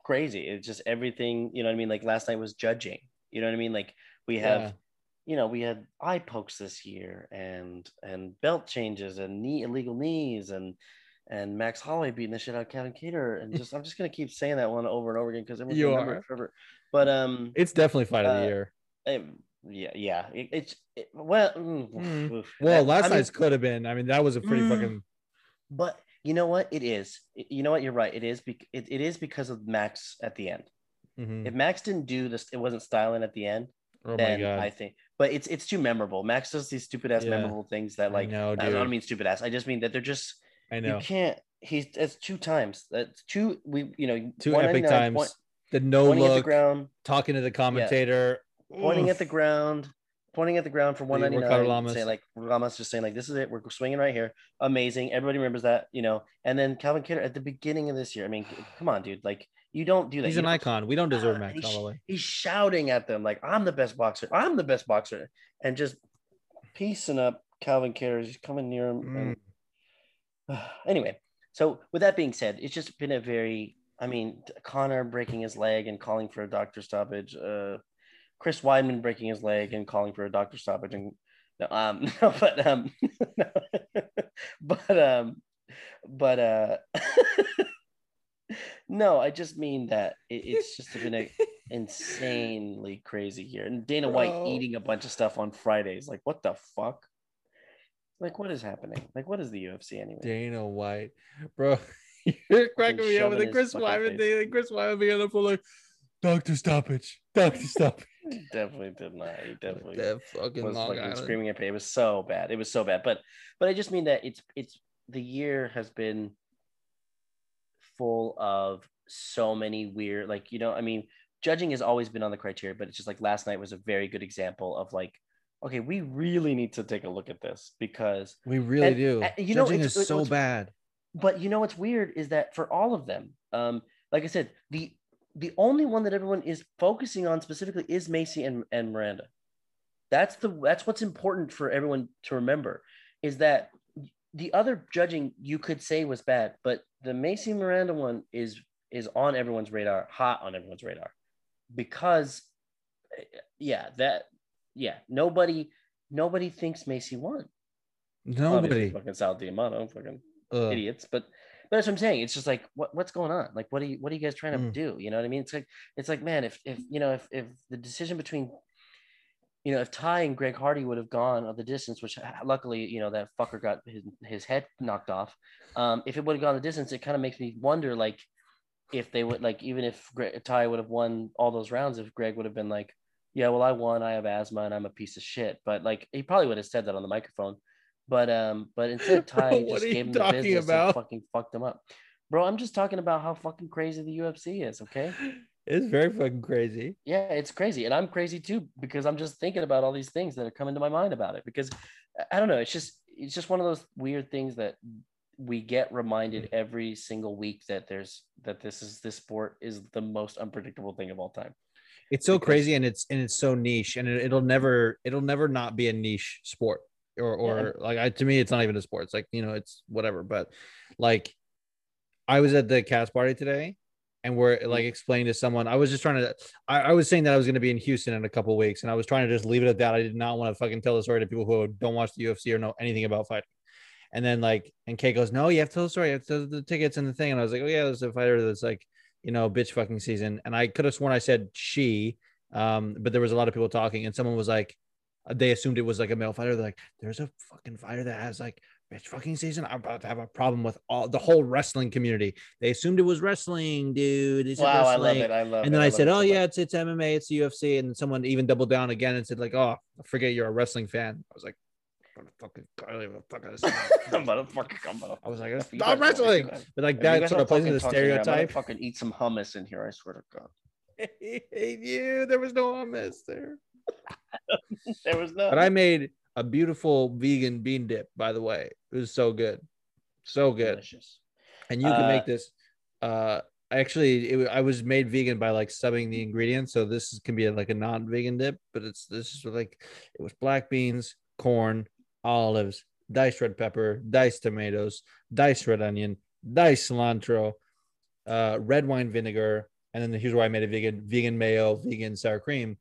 crazy. It's just everything, you know what I mean? Like last night was judging. You know what I mean? Like we have Yeah. you know, we had eye pokes this year and and belt changes and knee illegal knees and and Max Holloway beating the shit out of Calvin Kattar and just I'm just gonna keep saying that one over and over again because everyone's You remember are. forever. But um, it's definitely fight of the uh, year. um, yeah, yeah, it, it's it, well, mm, Mm. Well, last I mean, night's could have been. I mean, that was a pretty Mm. fucking. but you know what? It is. You know what? You're right. It is. Bec- it, it is because of Max at the end. Mhm. If Max didn't do this, it wasn't styling at the end. Oh my then god! I think, but it's it's too memorable. Max does these stupid ass Yeah. memorable things that I like know, I don't mean stupid ass. I just mean that they're just I know you can't. He's it's two times. That's two. We you know Two epic times. point- the no pointing at the look, ground, talking to the commentator, pointing at the ground, pointing at the ground for The Ricardo 199, Lamas. saying like Lamas just saying like this is it, we're swinging right here, amazing. Everybody remembers that, you know. And then Calvin Kattar at the beginning of this year. I mean, come on, dude, like you don't do that. He's You an icon. We don't deserve Ah, Max he's- Holloway. He's shouting at them like I'm the best boxer. I'm the best boxer, and just piecing up Calvin Kattar. He's coming near him. Mm. And... anyway, so with that being said, it's just been a very. I mean, Connor breaking his leg and calling for a doctor stoppage. Uh, Chris Weidman breaking his leg and calling for a doctor stoppage. And no, um, no, but um, no, but um, but uh, no, I just mean that it, it's just been a insanely crazy year. And Dana White Bro. eating a bunch of stuff on Fridays. Like, what the fuck? Like, what is happening? Like, what is the UFC anyway? Dana White, bro, you're cracking me up with the Chris fucking Weidman face. thing. and Chris Weidman being up for like, doctor stoppage, doctor stoppage. He definitely did not. He definitely that fucking was Long fucking Island. screaming at pain. It was so bad. It was so bad. But but I just mean that it's it's the year has been full of so many weird like you know I mean judging has always been on the criteria, but it's just like last night was a very good example of like okay we really need to take a look at this because We really And- do. and, you know, it's- is so what's- bad. But you know what's weird is that for all of them um like I said the the only one that everyone is focusing on specifically is Maycee and, and Miranda. That's the that's what's important for everyone to remember is that the other judging you could say was bad, but the Maycee Miranda one is is on everyone's radar, hot on everyone's radar, because yeah, that yeah, nobody nobody thinks Maycee won. Nobody. Obviously, fucking Sal D'Amato, fucking Ugh. idiots. But but that's what I'm saying. It's just like what, what's going on? Like what are you what are you guys trying to Mm. do? You know what I mean? It's like it's like man, if if you know if if the decision between you know if Ty and Greg Hardy would have gone of the distance, which luckily you know that fucker got his his head knocked off. Um, if it would have gone the distance, it kind of makes me wonder like if they would like even if Greg, Ty would have won all those rounds, if Greg would have been like, yeah, well I won, I have asthma and I'm a piece of shit. But like he probably would have said that on the microphone. But um, but instead Ty Bro, what just gave him the business about? and fucking fucked him up. Bro, I'm just talking about how fucking crazy the UFC is, okay? It's very fucking crazy. Yeah, it's crazy. And I'm crazy too because I'm just thinking about all these things that are coming to my mind about it because I- don't know, it's just it's just one of those weird things that we get reminded every single week that there's that this is this sport is the most unpredictable thing of all time. It's so Because- crazy and it's and it's so niche and it, it'll never it'll never not be a niche sport or or like I, to me it's not even a sport. It's like you know it's whatever. But like I was at the cast party today and we're like explaining to someone I was just trying to I, I was saying that I was going to be in Houston in a couple of weeks and I was trying to just leave it at that. I did not want to fucking tell the story to people who don't watch the UFC or know anything about fighting. And then like and Kate goes, No, you have to tell the story, you have to tell the tickets and the thing. And I was like, Oh yeah, there's a fighter that's like you know, bitch fucking season. And I could have sworn I said she, um, but there was a lot of people talking, and someone was like, Uh, they assumed it was like a male fighter. They're like, there's a fucking fighter that has like bitch fucking season. I'm about to have a problem with all the whole wrestling community. They assumed it was wrestling, dude. It's Wow, I love it. I love it. And then I, love said, it "Oh yeah, it's it's MMA, it's the UFC." And someone even doubled down again and said, "Like, oh, I forget you're a wrestling fan." I was like, "Motherfucking, I don't even fucking understand." Motherfucker. I was like, "Stop wrestling!" if you guys- But like that sort of plays into the stereotype. fucking eat some hummus in here. I swear to God. I hate you. There was no hummus there. There was no. But I made a beautiful vegan bean dip, by the way. It was so good. So good. delicious. And you can Uh, make this. Uh, actually, it, I was made vegan by like subbing the ingredients. So this is, can be like a non vegan dip, but it's this is like it was black beans, corn, olives, diced red pepper, diced tomatoes, diced red onion, diced cilantro, uh, red wine vinegar. And then here's where I made a vegan vegan mayo, vegan sour cream.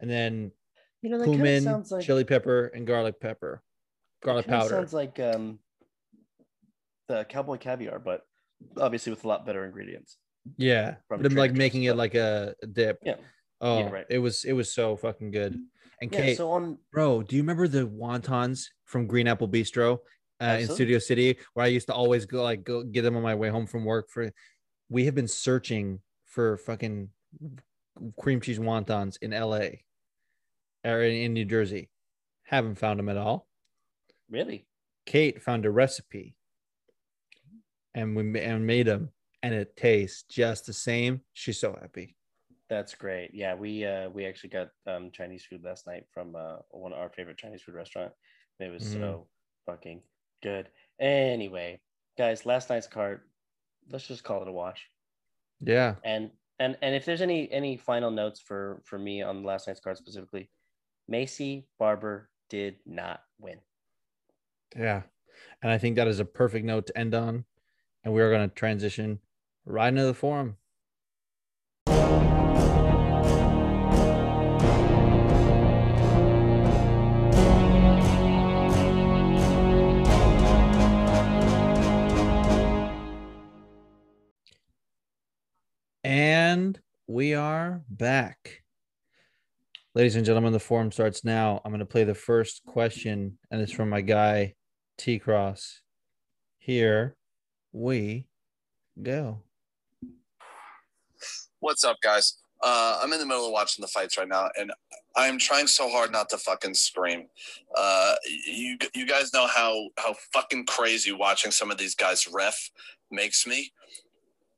And then You know that kind of cumin, sounds like chili pepper, and garlic pepper, garlic powder. Sounds like um, the cowboy caviar, but obviously with a lot better ingredients. yeah, but I'm like making it like a a dip. Yeah. Oh, Yeah, right. it was it was so fucking good. And Yeah. Kate, So on bro, do you remember the wontons from Green Apple Bistro uh, in Studio City, where I used to always go like go get them on my way home from work? For we have been searching for fucking cream cheese wontons in LA or in, New Jersey. Haven't found them at all. really, Kate found a recipe and we and made them and it tastes just the same. She's so happy. that's great. Yeah, we uh we actually got um Chinese food last night from uh one of our favorite Chinese food restaurant. It was Mhm. so fucking good. Anyway, guys, last night's card. Let's just call it a watch. Yeah. And and and if there's any any final notes for for me on last night's card specifically, Maycee Barber did not win. Yeah. And I think that is a perfect note to end on. And we are going to transition right into the forum. We are back. Ladies and gentlemen, the forum starts now. I'm going to play the first question, and it's from my guy, T Cross. Here we go. What's up, guys? Uh, I'm in the middle of watching the fights right now, and I'm trying so hard not to fucking scream. Uh, you you guys know how how fucking crazy watching some of these guys ref makes me.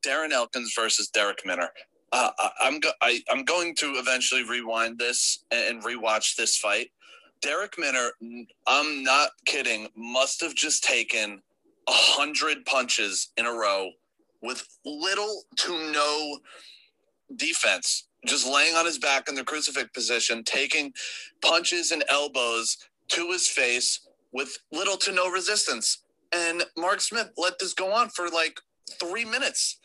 Darren Elkins versus Darrick Minner. Uh, I'm go- I, I'm going to eventually rewind this and, and rewatch this fight. Darrick Minner, I'm not kidding, must have just taken a hundred punches in a row with little to no defense, just laying on his back in the crucifix position, taking punches and elbows to his face with little to no resistance. And Mark Smith let this go on for like three minutes,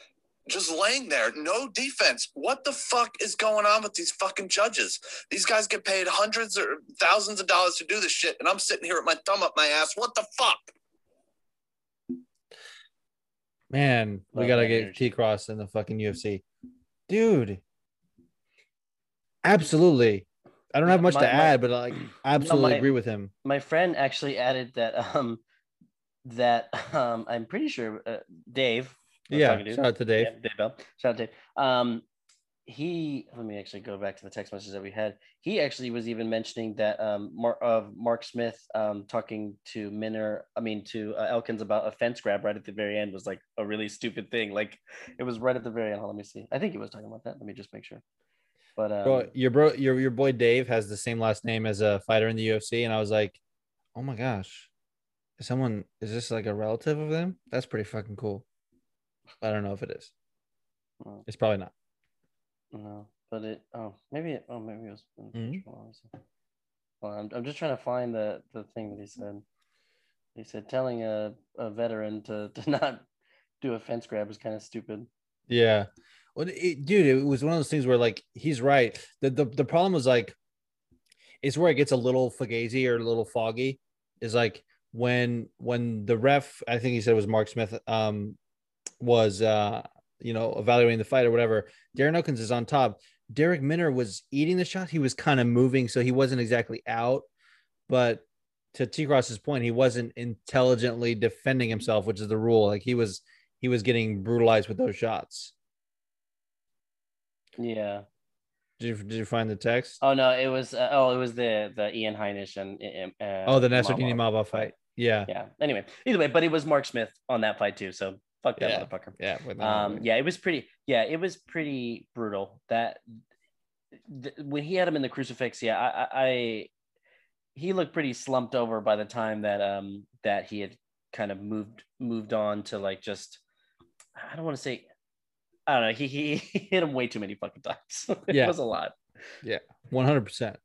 just laying there, no defense. What the fuck is going on with these fucking judges? These guys get paid hundreds or thousands of dollars to do this shit, and I'm sitting here with my thumb up my ass. What the fuck? Man, we gotta get energy. T Cross in the fucking UFC, dude. Absolutely. I don't have much My- to my- add, but like, I absolutely my- agree with him. my friend actually added that um that um I'm pretty sure uh, Dave. Yeah, shout out to Dave. Yeah, Dave Bell. Shout out Dave. Um, he let me actually go back to the text message that we had. He actually was even mentioning that um Mar- of Mark Smith um talking to Minner, I mean to uh, Elkins about a fence grab right at the very end was like a really stupid thing. Like it was right at the very end. Let me see. I think he was talking about that. Let me just make sure. But um, Bro, your bro, your your boy Dave has the same last name as a fighter in the UFC, and I was like, oh my gosh, is someone is this like a relative of them? That's pretty fucking cool. I don't know if it is. It's probably not. No, but it. Oh, maybe it. Oh, maybe it was. Mhm. Hold on a second. Well, I'm, I'm just trying to find the the thing that he said. He said telling a, a veteran to, to not do a fence grab is kind of stupid. Yeah. Well, it, dude, it was one of those things where like he's right. The, the the problem was like it's where it gets a little fugazi or a little foggy. Is like when when the ref, I think he said it was Mark Smith, um, was uh you know evaluating the fight or whatever. Darren Elkins is on top. Darrick Minner was eating the shot. He was kind of moving, so he wasn't exactly out. But to T Cross's point, he wasn't intelligently defending himself, which is the rule. Like he was he was getting brutalized with those shots. Yeah. Did you, did you find the text? Oh no, it was. Uh, oh, it was the the Ian Heinisch and uh, oh, the. Nassourdine Imavov fight. Yeah. Yeah. Anyway, either way, but it was Mark Smith on that fight too. So fuck that Yeah. motherfucker. Yeah. with um yeah it was pretty yeah it was pretty brutal that th- when he had him in the crucifix yeah I, I i he looked pretty slumped over by the time that um that he had kind of moved moved on to like just i don't want to say i don't know he, he he hit him way too many fucking times it Yeah. was a lot Yeah, One hundred percent.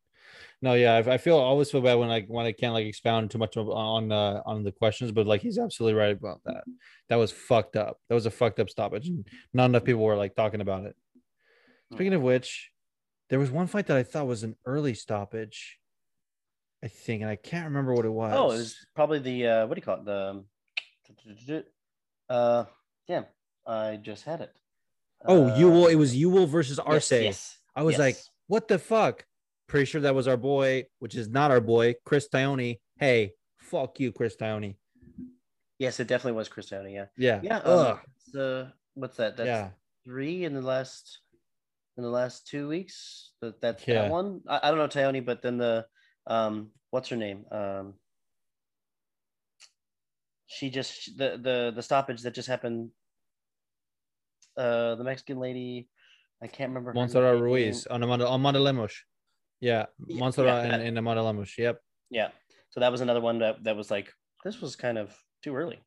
No, yeah, I, I feel I always feel bad when like when I can't like expound too much on uh, on the questions, but like he's absolutely right about that. That was fucked up. That was a fucked up stoppage, and not enough people were like talking about it. Speaking of which, there was one fight that I thought was an early stoppage. I think, and I can't remember what it was. oh it was probably the uh what do you call it the um, uh yeah i just had it oh, Uh, will. It was Ewell versus yes, Arce. yes, I was like, what the fuck? Pretty sure that was our boy, which is not our boy, Chris Tognoni. Hey, fuck you, Chris Tognoni. Yes, it definitely was Cristiano. Yeah, Yeah. yeah. Ugh. Um, uh, what's that? That's yeah. three in the last in the last two weeks. That that's Yeah. that one. I, I don't know Tyone, but then the um, what's her name? Um, she just the the the stoppage that just happened. Uh, the Mexican lady, I can't remember. Montserrat. Ruiz on Amanda, on Amanda Lemos. Yeah. Yeah, Montserrat yeah, and, that- and Amanda Lemos. Yep. Yeah, so that was another one that that was like this was kind of too early.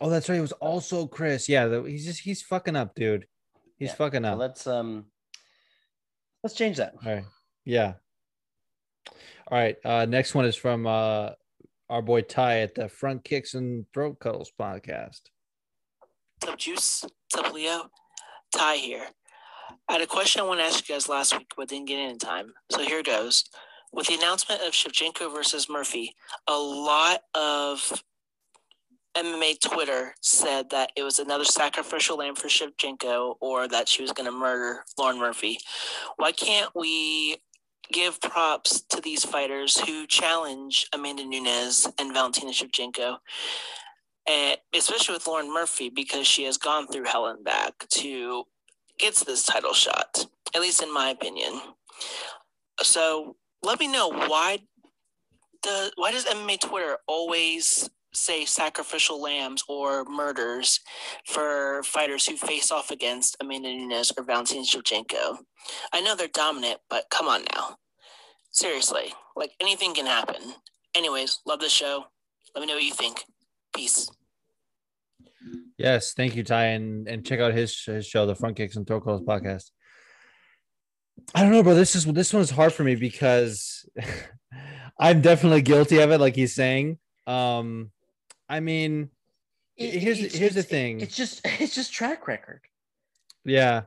Oh, that's right. It was also Chris. Yeah. the- He's just, he's fucking up, dude. He's Yeah. fucking So up. let's um, let's change that. All right. Yeah. All right. Uh, next one is from uh, our boy Ty at the Front Kicks and Throat Cuddles podcast. What's up, Juice? What's up, Leo? Ty here. I had a question I want to ask you guys last week, but didn't get in time. So here goes. With the announcement of Shevchenko versus Murphy, a lot of MMA Twitter said that it was another sacrificial lamb for Shevchenko or that she was going to murder Lauren Murphy. Why can't we give props to these fighters who challenge Amanda Nunes and Valentina Shevchenko? and especially with Lauren Murphy because she has gone through hell and back to get to this title shot, at least in my opinion. So let me know why the why does MMA Twitter always say sacrificial lambs or murders for fighters who face off against Amanda Nunes or Valentina Shevchenko? I know they're dominant, but come on now. Seriously, like anything can happen. Anyways, love the show. Let me know what you think. Peace. Yes, thank you, Ty, and and check out his his show, the Front Kicks and Throat Cuddles podcast. I don't know, bro. This is this one's hard for me because I'm definitely guilty of it, like he's saying. Um, I mean, It- here's it's- here's the thing. It's just it's just track record. Yeah.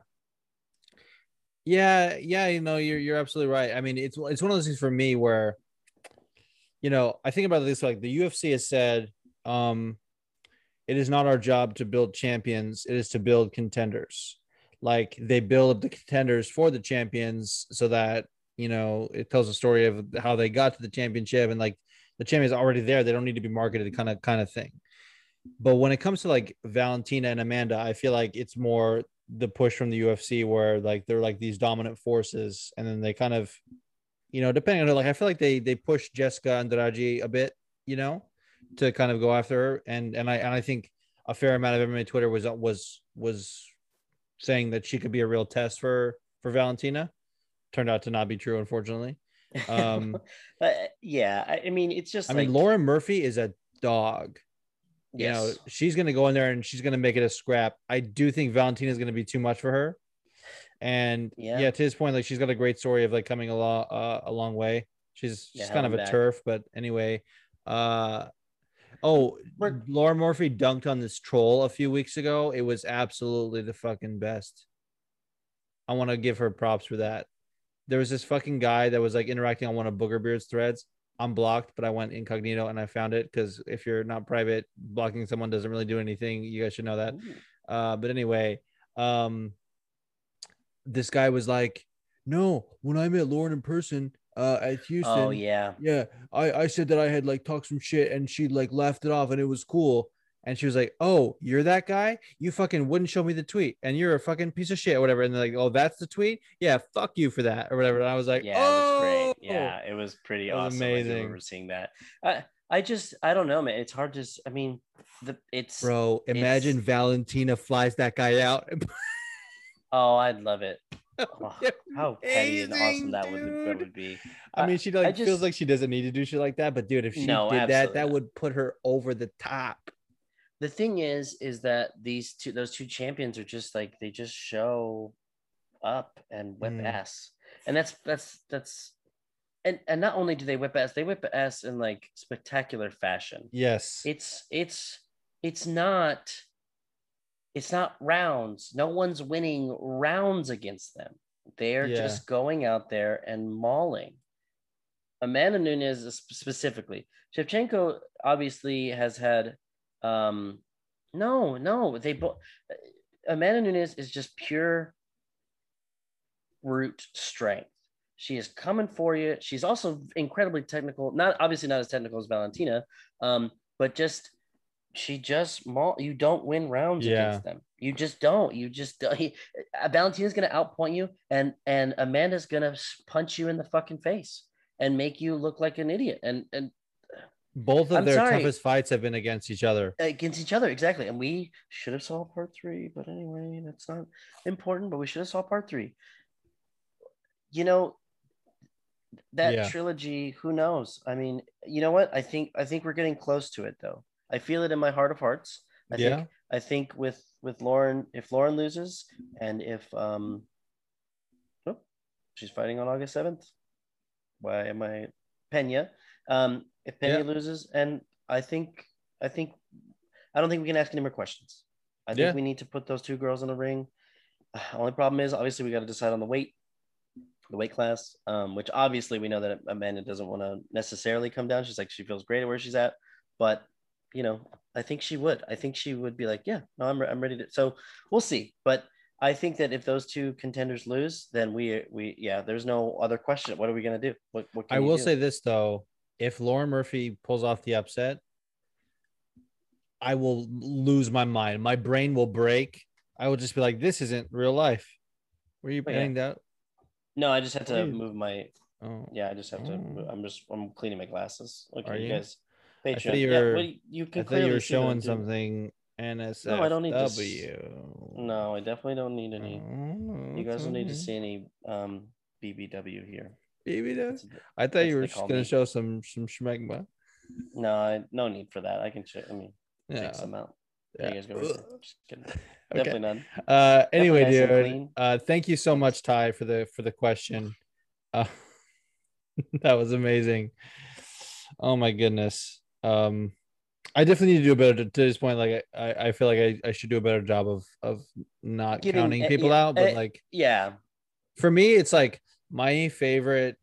Yeah, yeah, you know, you're you're absolutely right. I mean, it's it's one of those things for me where, you know, I think about this like the UFC has said, um, it is not our job to build champions, it is to build contenders. Like they build the contenders for the champions so that you know it tells a story of how they got to the championship and like the champion's already there, they don't need to be marketed kind of kind of thing. But when it comes to like Valentina and Amanda, I feel like it's more the push from the UFC where like they're like these dominant forces, and then they kind of, you know, depending on like I feel like they they push Jessica and Andrade a bit, you know, to kind of go after her, and and I and I think a fair amount of MMA Twitter was was was saying that she could be a real test for for Valentina. Turned out to not be true, unfortunately. Um, Uh, yeah, I, I mean, it's just I like mean, Laura Murphy is a dog. Yes. you know she's going to go in there and she's going to make it a scrap i do think valentina is going to be too much for her and Yeah. yeah. to his point like she's got a great story of like coming a long uh, a long way she's Yeah, she's kind of a back. turf but anyway uh oh laura murphy dunked on this troll a few weeks ago. It was absolutely the fucking best. I want to give her props for that. There was this fucking guy that was like interacting on one of booger beard's threads. I'm blocked, but I went incognito and I found it because if you're not private, blocking someone doesn't really do anything. You guys should know that. Uh, but anyway, um, this guy was like, "No, when I met Lauren in person uh, at Houston, Oh yeah. yeah, I I said that I had like talked some shit and she like laughed it off and it was cool." And she was like, "Oh, you're that guy? You fucking wouldn't show me the tweet, and you're a fucking piece of shit, or whatever." And they're like, "Oh, that's the tweet? Yeah, fuck you for that, or whatever." And I was like, yeah, "Oh, it was great. Yeah, it was pretty That was awesome. I amazing. remember seeing that. I I just I don't know, man. It's hard to. I mean, the it's bro." Imagine It's- Valentina flies that guy out. oh, I'd love it. Oh, how petty and awesome that would, that would be. I mean, she like I feels like she doesn't need to do shit like that, but dude, if she No, did that, that not. would put her over the top. The thing is, is that these two, those two champions are just like they just show up and whip Mm. ass, and that's that's that's, and and not only do they whip ass, they whip ass in like spectacular fashion. Yes. it's it's it's not it's not rounds. No one's winning rounds against them. They're Yeah. just going out there and mauling. Amanda Nunes specifically shevchenko obviously has had um no no they both amanda Nunes is just pure brute strength. She is coming for you. She's also incredibly technical not obviously not as technical as valentina um but just she just maul you don't win rounds Yeah. against them you just don't you just don't he, valentina's gonna outpoint you and and amanda's gonna punch you in the fucking face and make you look like an idiot and and Both of I'm their sorry. toughest fights have been against each other. against each other exactly and we should have saw part three but anyway that's not important but we should have saw part three you know that Yeah. trilogy who knows i mean you know what i think i think we're getting close to it though i feel it in my heart of hearts i Yeah. think i think with with lauren if lauren loses and if um oh, she's fighting on august 7th why am i pena um if pena Yeah. loses and i think i think i don't think we can ask any more questions i think Yeah. we need to put those two girls in the ring only problem is obviously we got to decide on the weight the weight class um which obviously we know that amanda doesn't want to necessarily come down she's like she feels great at where she's at but you know i think she would i think she would be like yeah no i'm, re- I'm ready to so we'll see but i think that if those two contenders lose then we we yeah there's no other question what are we going to do what, what can I will do? say this though, if Lauren Murphy pulls off the upset, I will lose my mind. My brain will break. I will just be like, "This isn't real life." Were you Oh, yeah. that? no i just had to Please. move my Oh, yeah i just have to Oh. i'm just i'm cleaning my glasses okay Are you? you? guys I thought you yeah, were- well, you I can thought you were see what I'm showing something. NSFW. No, I don't need to no i definitely don't need any Oh, You guys don't need to see any um BBW here. That's- I thought you were just gonna me. show some some schmegma. No, I, no need for that. I can check. I mean, Yeah. check some out. There you guys go. Just kidding. Okay. Definitely none. Uh, anyway, nice dude. Uh, thank you so much, Ty, for the for the question. Uh, that was amazing. Oh my goodness. Um, I definitely need to do a better to this point. Like I, I feel like I, I should do a better job of of not Getting- counting people yeah, out. But eh, like Yeah. for me, it's like my favorite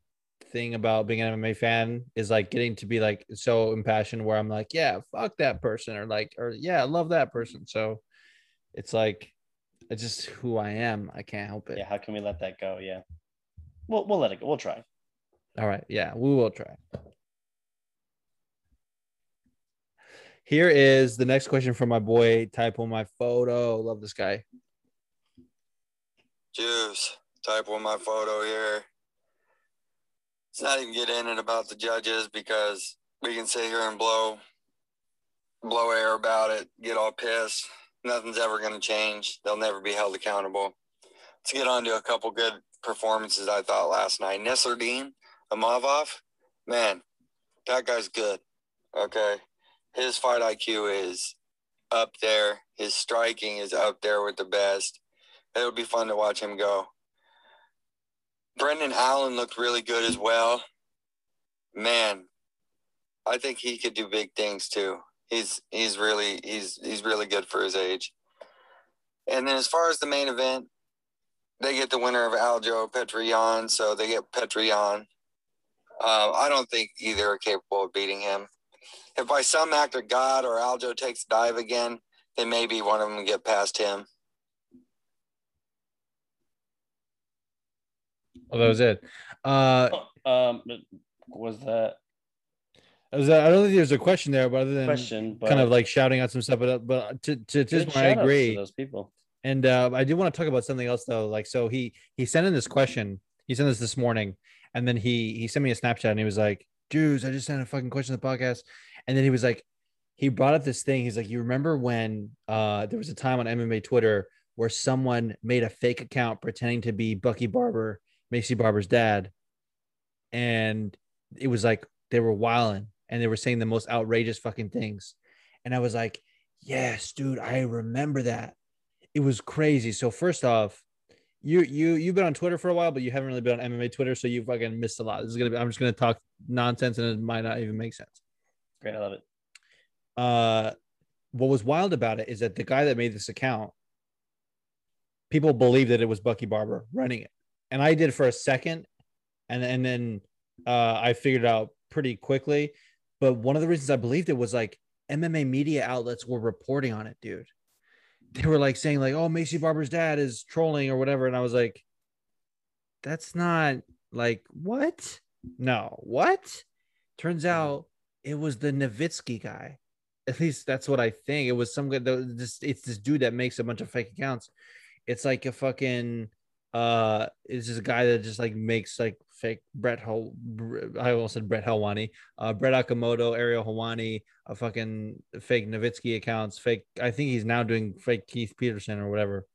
thing about being an MMA fan is like getting to be like so impassioned where I'm like, yeah, fuck that person, or like, or yeah, I love that person. So it's like it's just who I am. I can't help it. Yeah. How can we let that go? Yeah. We'll we'll let it go. We'll try. All right. Yeah, we will try. Here is the next question from my boy. Type on my photo. Love this guy. Juice, type on my photo here. Let's not even get in it about the judges because we can sit here and blow blow air about it, get all pissed. Nothing's ever gonna change. They'll never be held accountable. Let's get on to a couple good performances I thought last night. Nassourdine Imavov, man, that guy's good. Okay. His fight IQ is up there. His striking is up there with the best it'll be fun to watch him go. Brendan Allen looked really good as well. Man, I think he could do big things too. He's he's really he's he's really good for his age. And then as far as the main event, they get the winner of Aljo Petr Yan, so they get Petr Yan. Uh, I don't think either are capable of beating him. If by some act of God or Aljo takes a dive again, then maybe one of them get past him. Oh, that was it. Uh, Um, was that I was, I don't think there's a question there, but other than question? But kind of like shouting out some stuff, but but to to, to this point, I shout-outs to agree. Those people. And uh, I do want to talk about something else though. Like, so he he sent in this question. He sent this this morning, and then he he sent me a Snapchat, and he was like, "Jews, I just sent a fucking question to the podcast." And then he was like, he brought up this thing. He's like, "You remember when uh there was a time on MMA Twitter where someone made a fake account pretending to be Bucky Barber, Maycee Barber's dad, and it was like they were wilding and they were saying the most outrageous fucking things." And I was like, "Yes, dude, I remember that." it was crazy. So first off, you you you've been on Twitter for a while, but you haven't really been on MMA Twitter, so you fucking missed a lot. This is gonna be. I'm just gonna talk nonsense, and it might not even make sense. Great, I love it. Uh, what was wild about it is that the guy that made this account, people believed that it was Bucky Barber running it, and I did for a second, and and then uh, I figured it out pretty quickly. But one of the reasons I believed it was like MMA media outlets were reporting on it, dude. They were like saying like, "Oh, Maycee Barber's dad is trolling or whatever," and I was like, "That's not like what? No, what?" Turns out it was the Nowitzki guy. At least that's what I think. It was some good. This it's this dude that makes a bunch of fake accounts. It's like a fucking uh, it's just a guy that just like makes like fake Brett Ho. I almost said Brett Helwani, uh, Brett Okamoto, Ariel Helwani, a fucking fake Nowitzki accounts. Fake. I think he's now doing fake Keith Peterson or whatever.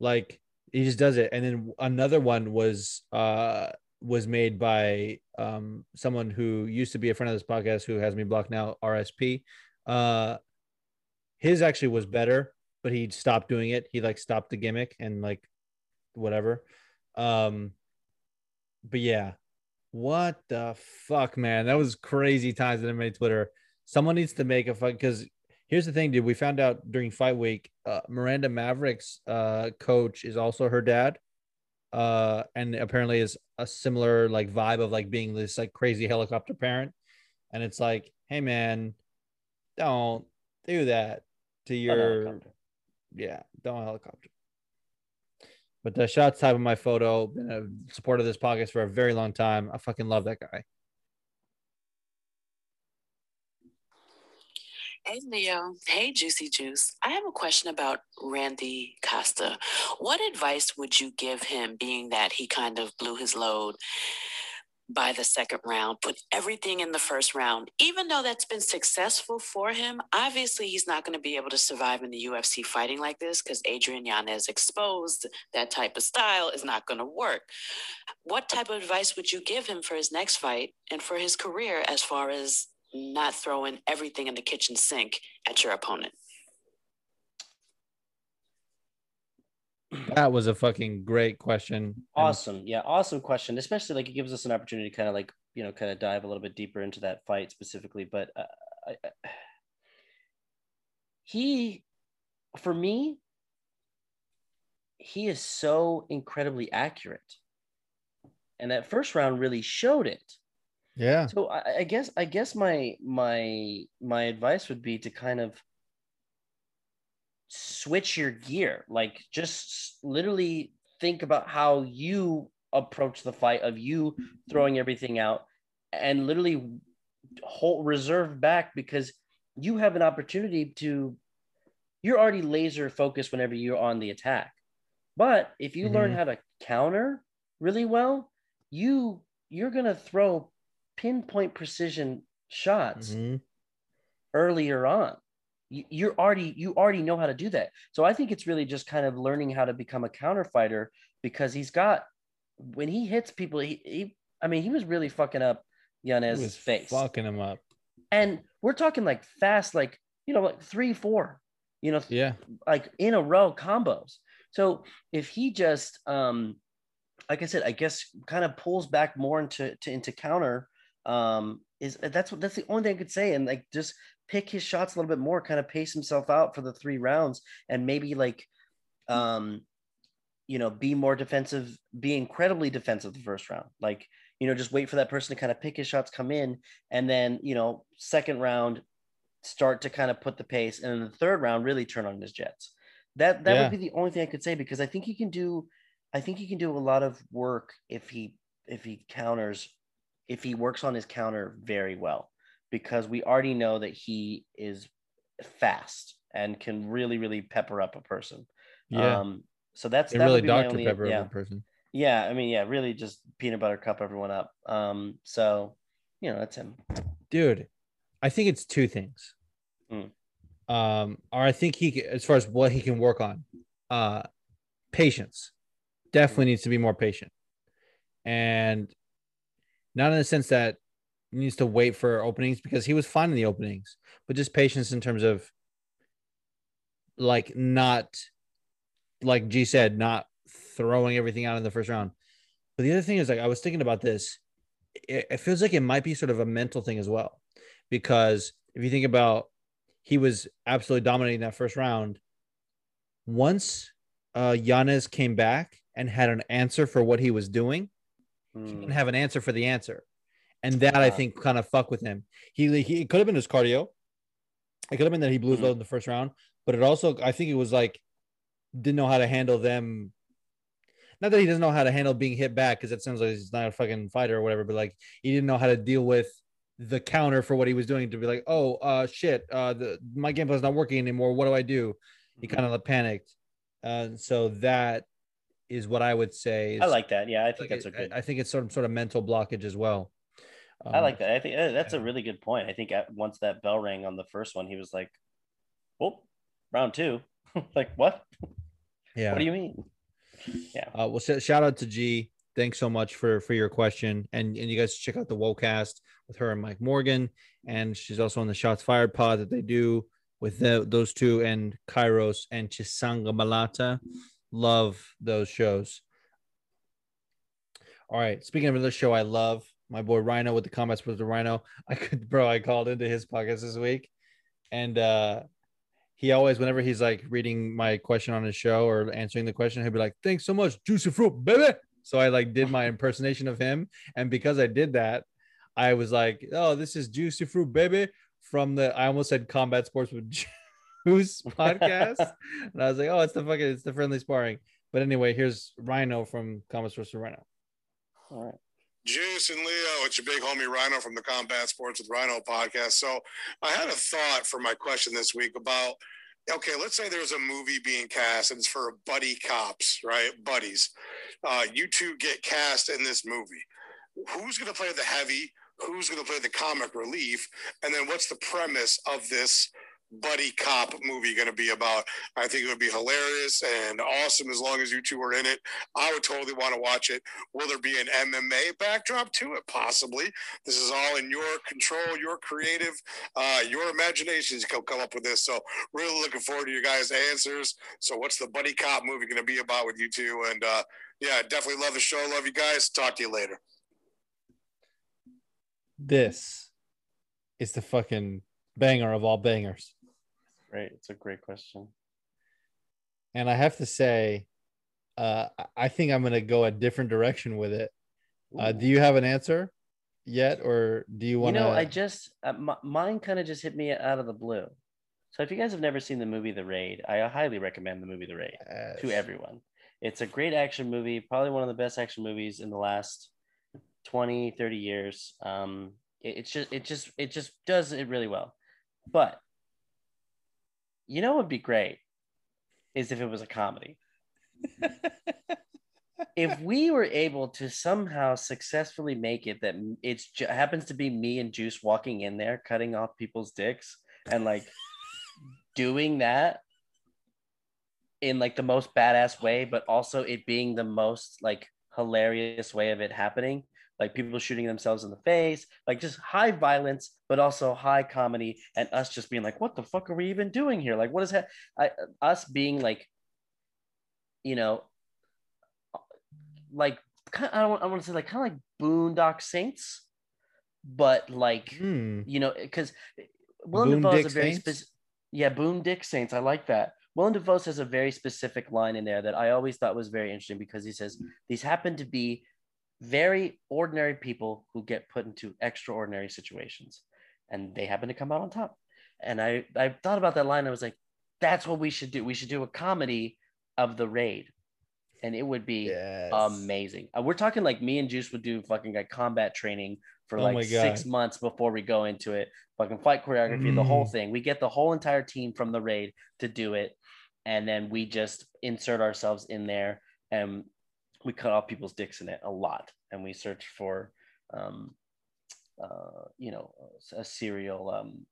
Like he just does it, and then another one was uh was made by um someone who used to be a friend of this podcast who has me blocked now rsp uh his actually was better but he stopped doing it he like stopped the gimmick and like whatever um but yeah. What the fuck man? That was crazy times that i made twitter. Someone needs to make a fuck because here's the thing dude. We found out during fight week uh, miranda maverick's uh coach is also her dad uh and apparently is a similar like vibe of like being this like crazy helicopter parent. And it's like hey man don't do that to your yeah don't helicopter but the shots type of my photo been a supporter of this podcast for a very long time i fucking love that guy Hey Leo. Hey Juicy Juice. I have a question about Randy Costa. What advice would you give him, being that he kind of blew his load by the second round, put everything in the first round? Even though that's been successful for him, obviously he's not going to be able to survive in the UFC fighting like this because Adrian Yanez exposed that type of style is not going to work. What type of advice would you give him for his next fight and for his career as far as not throwing everything in the kitchen sink at your opponent? That was a fucking great question. Awesome. Yeah, awesome question. Especially like it gives us an opportunity to kind of like, you know, kind of dive a little bit deeper into that fight specifically. But uh, I, I, he, for me, he is so incredibly accurate. And that first round really showed it. Yeah. So I, I guess I guess my my my advice would be to kind of switch your gear. Like just literally think about how you approach the fight of you throwing everything out and literally hold reserve back because you have an opportunity to you're already laser focused whenever you're on the attack. But if you learn Mhm. how to counter really well, you you're gonna throw pinpoint precision shots Mhm. earlier on. You, you're already you already know how to do that. So I think it's really just kind of learning how to become a counter fighter because he's got when he hits people, he, he I mean he was really fucking up Yanez's face. fucking him up. And we're talking like fast, like you know, like three, four, you know, Yeah. like in a row combos. So if he just um like I said, I guess kind of pulls back more into to, into counter um is that's what that's the only thing I could say and like just pick his shots a little bit more, kind of pace himself out for the three rounds and maybe like um you know be more defensive, be incredibly defensive the first round. Like, you know, just wait for that person to kind of pick his shots, come in, and then you know, second round start to kind of put the pace, and then the third round really turn on his jets. That that Yeah. would be the only thing I could say because I think he can do, I think he can do a lot of work if he if he counters, if he works on his counter very well, because we already know that he is fast and can really really pepper up a person. Yeah. Um, so that's that really Dr. only- Pepper yeah. every person. Yeah, I mean, yeah, really just peanut butter cup everyone up. Um, so you know, that's him. dude i think it's two things Mm. um or i think he as far as what he can work on uh patience definitely needs to be more patient and not in the sense that he needs to wait for openings because he was fine in the openings but just patience in terms of like not like g said not throwing everything out in the first round. But the other thing is like i was thinking about this. It, it feels like it might be sort of a mental thing as well because if you think about he was absolutely dominating that first round. Once uh Yanez came back and had an answer for what he was doing he Mm, didn't have an answer for the answer. And that i Ah. think kind of fuck with him. He, he it could have been his cardio. It could have been that he blew his Mhm. load in the first round but it also i think it was like didn't know how to handle them. Not that he doesn't know how to handle being hit back because it sounds like he's not a fucking fighter or whatever but like he didn't know how to deal with the counter for what he was doing to be like oh uh shit uh the my game plan's not working anymore. What do i do? He Mm-hmm. kind of panicked. Uh so that is what i would say is, I like that. Yeah, I think like, that's a I- good. I, think it's sort of sort of mental blockage as well I Um, like that. I think uh, that's a really good point. I think at, once that bell rang on the first one, he was like, "Oh, round two. like what? yeah What do you mean?" Yeah. Uh, well, sh- shout out to G. Thanks so much for for your question, and and you guys check out the Wocast with her and Mike Morgan, and she's also on the Shots Fired pod that they do with the, those two and Kairos and Chisanga Malata. Love those shows. All right, speaking of another show I love, my boy Rhino with the comments with the Rhino. I could, bro, I called into his podcast this week, and uh he always, whenever he's like reading my question on his show or answering the question, he'll be like, "Thanks so much, juicy fruit, baby." So I like did my impersonation of him, and because I did that, I was like, "Oh, this is juicy fruit, baby," from the I almost said combat sports with Juice podcast, and I was like, "Oh, it's the fucking it's the friendly sparring." But anyway, here's Rhino from Combat Sports with Rhino. All right. Juice and Leo, it's your big homie Rhino from the Combat Sports with Rhino podcast. So I had a thought for my question this week about okay, let's say there's a movie being cast and it's for buddy cops, right? Buddies. Uh, you two get cast in this movie. Who's going to play the heavy? Who's going to play the comic relief? And then what's the premise of this buddy cop movie going to be about? I think it would be hilarious and awesome as long as you two are in it. I would totally want to watch it. Will there be an MMA backdrop to it? Possibly. This is all in your control, your creative, uh, your imaginations can come up with this. So really looking forward to your guys' answers. So what's the buddy cop movie going to be about with you two? And uh, yeah, definitely love the show. Love you guys. Talk to you later. This is the fucking banger of all bangers. Great. It's a great question. And I have to say, uh, I think I'm going to go a different direction with it. Uh, do you have an answer yet, or do you You want to? You know, I just uh, m- mine kind of just hit me out of the blue. So if you guys have never seen the movie The Raid, I highly recommend the movie The Raid to everyone. It's a great action movie, probably one of the best action movies in the last 20, 30 years. Um, it, it's just it just it just does it really well. But you know what would be great is if it was a comedy. if we were able to somehow successfully make it that it's ju- happens to be me and Juice walking in there cutting off people's dicks and like doing that in like the most badass way, but also it being the most like hilarious way of it happening. Like people shooting themselves in the face, like just high violence, but also high comedy, and us just being like, "What the fuck are we even doing here? Like, what is that?" I, us being like, you know, like kind I don't I want to say like kind of like Boondock Saints, but like Hmm. you know because Willem Dafoe has a very specific yeah Boon Dick Saints I like that. Willem Dafoe has a very specific line in there that I always thought was very interesting because he says these happen to be very ordinary people who get put into extraordinary situations and they happen to come out on top. And I I thought about that line I was like that's what we should do. We should do a comedy of the raid. And it would be Yes. amazing. Uh, we're talking like me and Juice would do fucking like combat training for Oh like six months before we go into it. Fucking fight choreography, the whole Mm. thing. We get the whole entire team from the raid to do it, and then we just insert ourselves in there and we cut off people's dicks in it a lot, and we search for, um, uh, you know, a serial um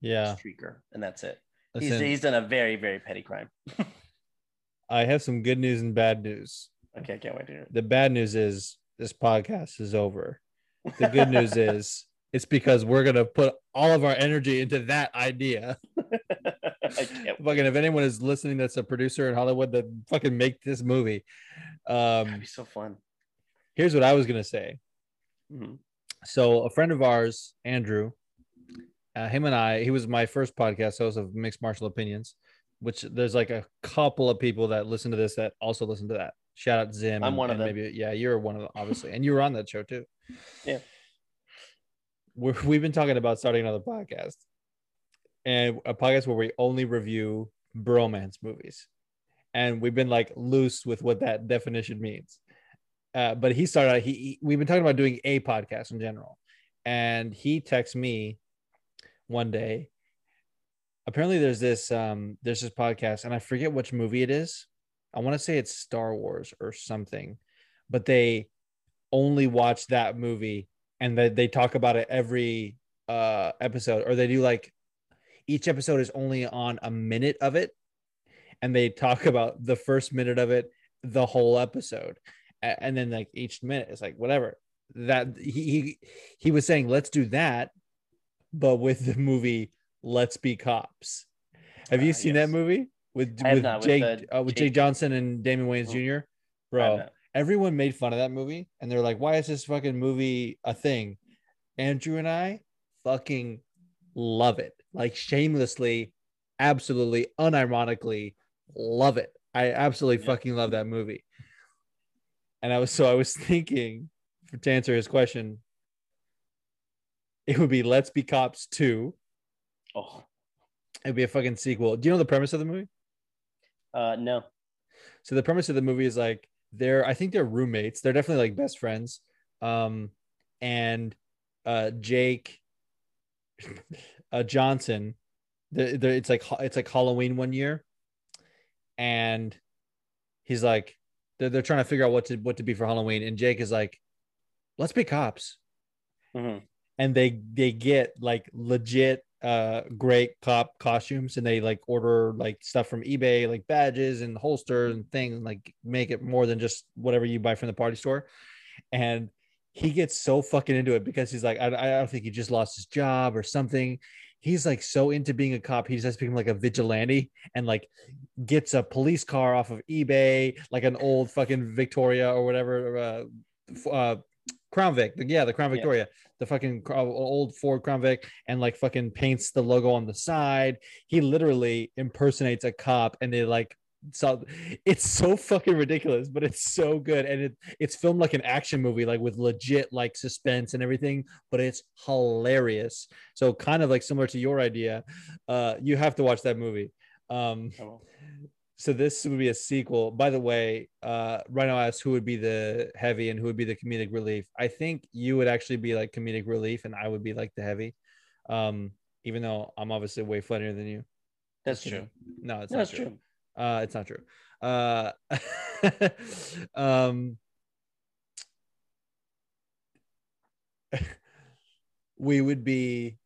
Yeah. streaker, and that's it. He's, he's done a very very petty crime. I have some good news and bad news. Okay, I can't wait to hear it. The bad news is this podcast is over. The good news is it's because we're gonna put all of our energy into that idea. Fucking, if anyone is listening, that's a producer in Hollywood that fucking make this movie. That'd Um, be so fun. here's what I was gonna say. Mhm. So a friend of ours, Andrew, uh, him and I, he was my first podcast host of Mixed Martial Opinions, which there's like a couple of people that listen to this that also listen to that. Shout out Zim. I'm and- one of them. Maybe yeah, you're one of them, obviously, and you were on that show too. Yeah. We're, we've been talking about starting another podcast, and a podcast where we only review bromance movies, and we've been like loose with what that definition means. Uh, but he started. He, he we've been talking about doing a podcast in general, and he texts me one day. Apparently, there's this um there's this podcast, and I forget which movie it is. I want to say it's Star Wars or something, but they only watch that movie and that they talk about it every uh episode, or they do like each episode is only on a minute of it, and they talk about the first minute of it, the whole episode, and then like each minute is like whatever that he he, he was saying let's do that, but with the movie Let's Be Cops. Have you Ah, seen yes. that movie with with not, with Jake the uh, with Jake- Jake Johnson and Damon Wayans Mm. Jr. Bro, everyone made fun of that movie, and they're like, "Why is this fucking movie a thing?" Andrew and I fucking love it, like shamelessly, absolutely, unironically love it. I absolutely Yeah. fucking love that movie. And I was so I was thinking to answer his question, it would be Let's Be Cops 2. Oh, It'd be a fucking sequel. Do you know the premise of the movie? uh, no. So the premise of the movie is like they're I think they're roommates. They're definitely like best friends. Um and uh Jake uh Johnson the, the, it's like it's like Halloween one year and he's like they're, they're trying to figure out what to what to be for Halloween. And Jake is like let's be cops. Mhm. and they they get like legit uh great cop costumes. And they like order like stuff from ebay like badges and holsters and things and like make it more than just whatever you buy from the party store. And he gets so fucking into it because he's like i, I don't think he just lost his job or something he's like so into being a cop he just become like a vigilante and like gets a police car off of ebay like an old fucking victoria or whatever uh, uh crown vic yeah the crown Yeah. victoria the fucking old ford crown vic and like fucking paints the logo on the side he literally impersonates a cop and they like so it's so fucking ridiculous but it's so good and it it's filmed like an action movie like with legit like suspense and everything but it's hilarious. So kind of like similar to your idea uh you have to watch that movie. Um so this would be a sequel. By the way uh rhino asked who would be the heavy and who would be the comedic relief. I think you would actually be like comedic relief and i would be like the heavy um even though i'm obviously way funnier than you. That's true. no it's That's not true. true. Uh, it's not true. Uh, um, we would be,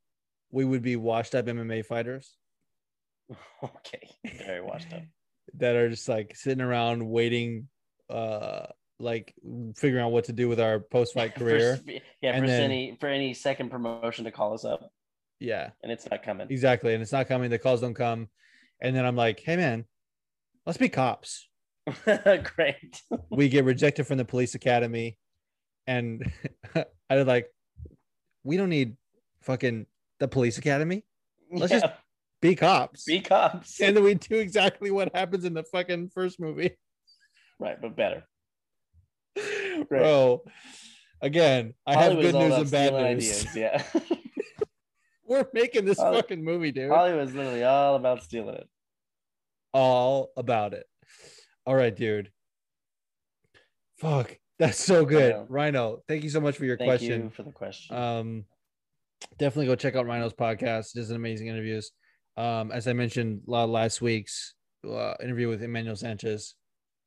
we would be washed up MMA fighters Okay. Very washed up. that are just like sitting around waiting, uh, like figuring out what to do with our post fight For- career. yeah, And for then- any for any second promotion to call us up, Yeah, and it's not coming. exactly. And it's not coming. The calls don't come. And then I'm like, hey man, let's be cops. Great. we get rejected from the police academy and i was like we don't need fucking the police academy Let's just be cops be cops. and then we do exactly what happens in the fucking first movie right, but better. bro again i have good news and bad news Ideas, yeah. we're making this Holly- fucking movie dude Hollywood's literally all about stealing it. All about it. All right dude. Fuck that's so good. rhino thank you so much for your Thank question. you for the question. um definitely go check out rhino's podcast. It does an amazing interviews. Um as i mentioned la- last week's uh, interview with emmanuel sanchez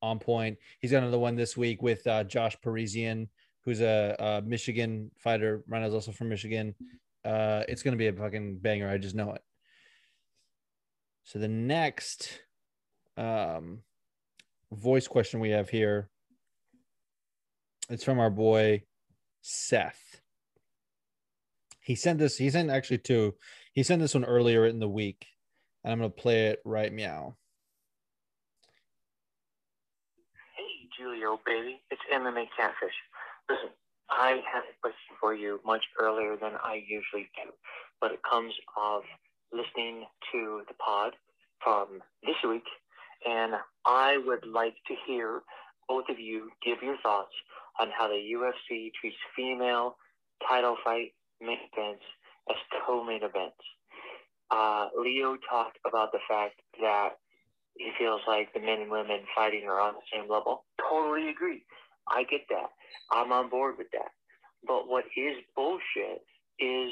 on point. He's got another one this week with uh, josh parisian who's a, a michigan fighter. Rhino's also from michigan. Uh it's gonna be a fucking banger. I just know it. So the next um voice question we have here it's from our boy seth he sent this he sent actually two he sent this one earlier in the week and i'm gonna play it right meow Hey, Julio, baby. It's MMA Catfish. Listen, I have a question for you much earlier than I usually do, but it comes of listening to the pod from this week, and I would like to hear both of you give your thoughts on how the UFC treats female title fight main events as co-main events. Uh, Leo talked about the fact that he feels like the men and women fighting are on the same level. Totally agree. I get that. I'm on board with that. But what is bullshit is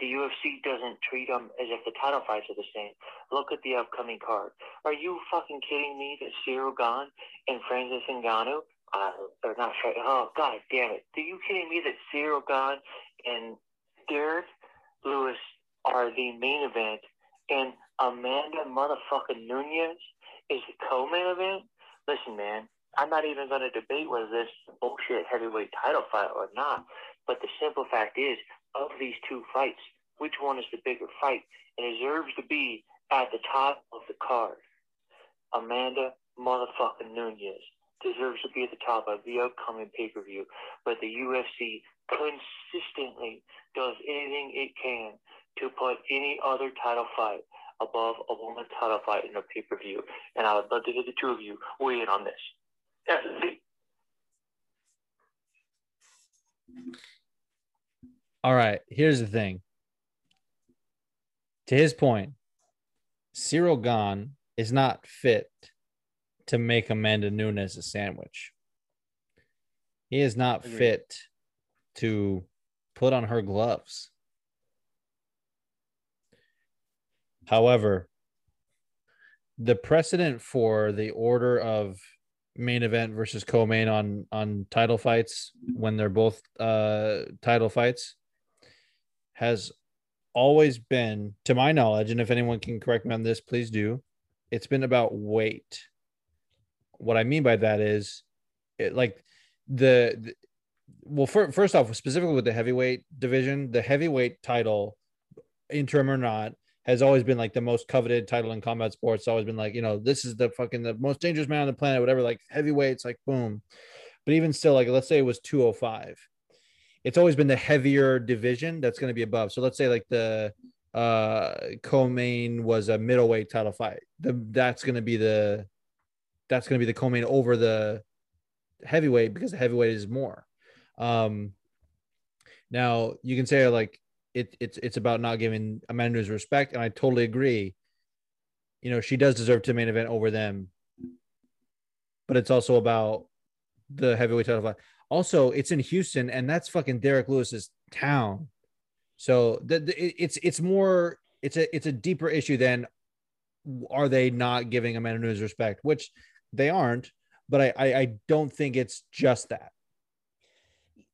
the UFC doesn't treat them as if the title fights are the same. Look at the upcoming card. Are you fucking kidding me that Ciryl Gane and Francis Ngannou, uh, or not, oh god damn it. Are you kidding me that Ciryl Gane and Derrick Lewis are the main event and Amanda motherfucking Nunes is the co-main event? Listen, man, I'm not even going to debate whether this bullshit heavyweight title fight or not. But the simple fact is, of these two fights, which one is the bigger fight and deserves to be at the top of the card? Amanda motherfucking Nunes deserves to be at the top of the upcoming pay-per-view. But the UFC consistently does anything it can to put any other title fight above a woman's title fight in a pay-per-view. And I would love to hear the two of you weigh in on this. All right, here's the thing. To his point, Ciryl Gane is not fit to make Amanda Nunes a sandwich. He is not Agreed. fit to put on her gloves. However, the precedent for the order of main event versus co-main on on title fights when they're both uh title fights has always been, to my knowledge, and if anyone can correct me on this, please do. It's been about weight. What I mean by that is, it, like the, the well, fir- first off, specifically with the heavyweight division, the heavyweight title, interim or not, has always been like the most coveted title in combat sports. It's always been like, you know, this is the fucking the most dangerous man on the planet, whatever. Like heavyweights, like boom. But even still, like let's say it was 205. It's always been the heavier division that's going to be above. So let's say like the uh co-main was a middleweight title fight. The that's going to be the that's going to be the co-main over the heavyweight because the heavyweight is more. Um now you can say like it, it's it's about not giving Amanda Nunes respect, and I totally agree. You know, she does deserve to main event over them, but it's also about the heavyweight title fight. Also, it's in Houston, and that's fucking Derrick Lewis's town. So the, the, it's it's more it's a it's a deeper issue than are they not giving a Amanda Nunes respect, which they aren't. But I I, I don't think it's just that.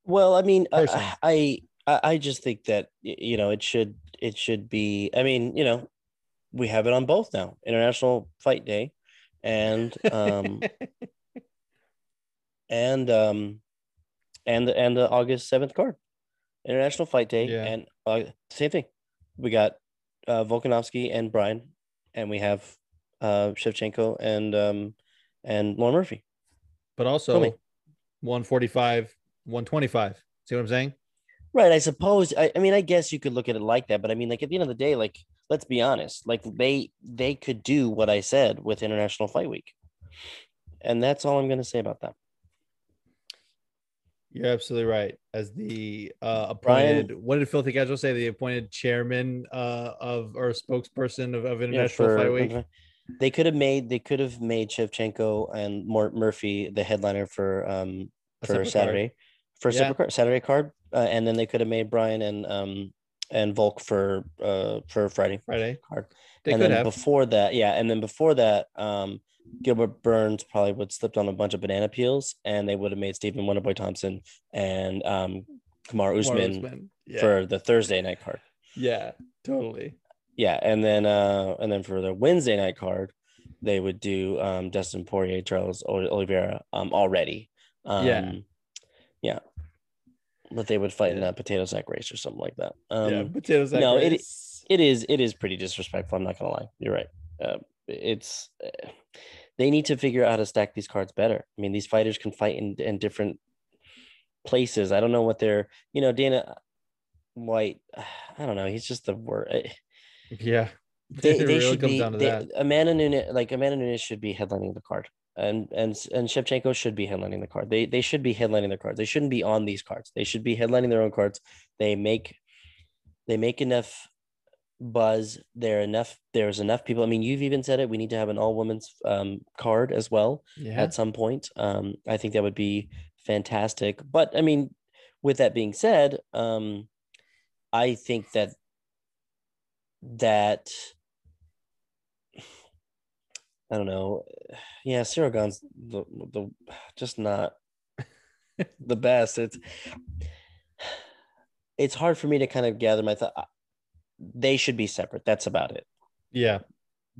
Well, I mean, I, I I I just think that you know it should it should be. I mean, you know, we have it on both now. International Fight Day, and um and um and the and the August seventh card, International Fight Day, Yeah. and uh, same thing. We got uh, Volkanovski and Brian, and we have uh Shevchenko and um and Lauren Murphy. but also 145, 125. See what I'm saying? Right. I suppose. I, I mean, I guess you could look at it like that, but I mean, like at the end of the day, like let's be honest, like they they could do what I said with International Fight Week, and that's all I'm going to say about that. You're absolutely right. As the uh, Brian- appointed, what did Filthy Casual say? The appointed chairman uh, of or spokesperson of, of Yeah, International for- Fight Week. They could have made they could have made Shevchenko and Mort Murphy the headliner for um for Saturday for a Yeah. card, Saturday card, uh, and then they could have made Brian and um and Volk for uh for Friday Friday. card. They and could then have. before that, yeah, and then before that, um, Gilbert Burns probably would slipped on a bunch of banana peels, and they would have made Stephen Wonderboy Thompson and um, Kamaru Usman Usman. Yeah. for the Thursday night card. yeah, totally. Yeah, and then uh, and then for the Wednesday night card, they would do um, Dustin Poirier, Charles Oli- Oliveira um, already. Um, Yeah. yeah, but they would fight in Yeah. a potato sack race or something like that. Um, yeah, potatoes. no, it- it is it is pretty disrespectful. I'm not gonna lie. You're right. Uh, it's uh, they need to figure out how to stack these cards better. I mean, these fighters can fight in, in different places. I don't know what they're. You know, Dana White. I don't know. He's just the word. yeah. They, they really should be. down to They, that. Amanda Nunes, like Amanda Nunes, should be headlining the card, and and and Shevchenko should be headlining the card. They they should be headlining their cards. They shouldn't be on these cards. They should be headlining their own cards. They make they make enough buzz. There enough. There's enough people. I mean, you've even said it. We need to have an all women's um, card as well Yeah. at some point. Um, I think that would be fantastic. But I mean, with that being said, um, I think that that I don't know. Yeah, Gane's the the just not the best. It's it's hard for me to kind of gather my thought. They should be separate. That's about it yeah.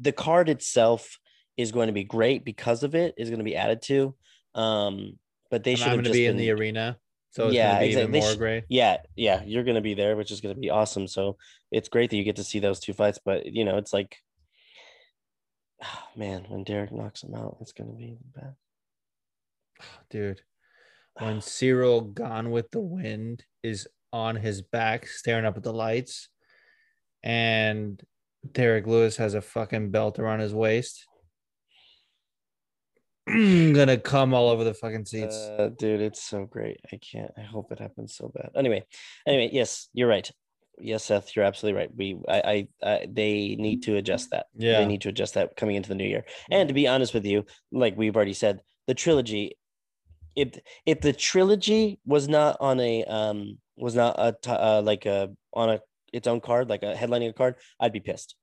the card itself is going to be great because of it is going to be added to um but they should I'm have going to just be been, in the arena, so it's Yeah, be exactly. even more should- great. yeah yeah you're going to be there which is going to be awesome so it's great that you get to see those two fights but you know it's like oh, man when derrick knocks him out it's going to be bad dude. When Cyril gone with the wind is on his back staring up at the lights, and Derrick Lewis has a fucking belt around his waist. gonna come all over the fucking seats. uh, dude it's so great i can't i hope it happens so bad anyway anyway yes you're right yes seth you're absolutely right we i i, I they need to adjust that yeah, they need to adjust that coming into the new year. And to be honest with you, like we've already said, the trilogy, if if the trilogy was not on a um was not a uh, like a on a its own card, like a headlining a card, I'd be pissed.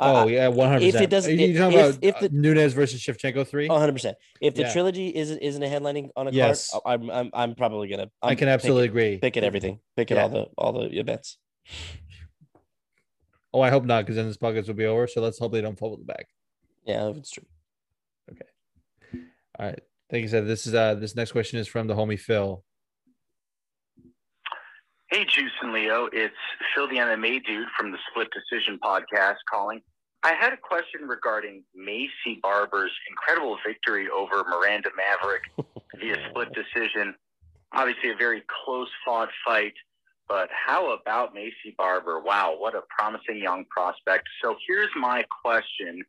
oh I- yeah, one hundred if it doesn't- you talking if- about if uh, the- Nunes versus Shevchenko three? Oh, 100 percent. If the Yeah. trilogy isn't isn't a headlining on a Yes. card, I'm I'm I'm probably gonna. I'm I can absolutely pick, agree. pick at everything. Pick at Yeah. all the all the events. Oh, I hope not, because then this podcast will be over. So let's hope they don't fumble the bag. Yeah, if it's true. Okay. All right. Thank you, said. This is uh this next question is from the homie Phil. Hey, Juice and Leo. It's Phil the MMA dude from the Split Decision podcast calling. I had a question regarding Maycee Barber's incredible victory over Miranda Maverick via split decision. Obviously, a very close fought fight, but how about Maycee Barber? Wow, what a promising young prospect. So here's my question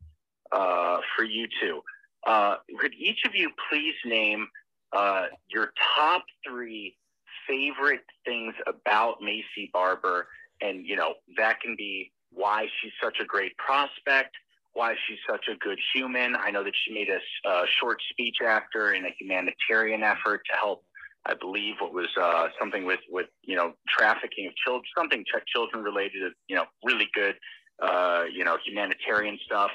uh, for you two. Uh, could each of you please name uh, your top three favorite things about Maycee Barber? And, you know, that can be why she's such a great prospect, why she's such a good human. I know that she made a uh, short speech after in a humanitarian effort to help, I believe, what was uh, something with, with, you know, trafficking of children, something ch- children related, you know, really good, uh, you know, humanitarian stuff.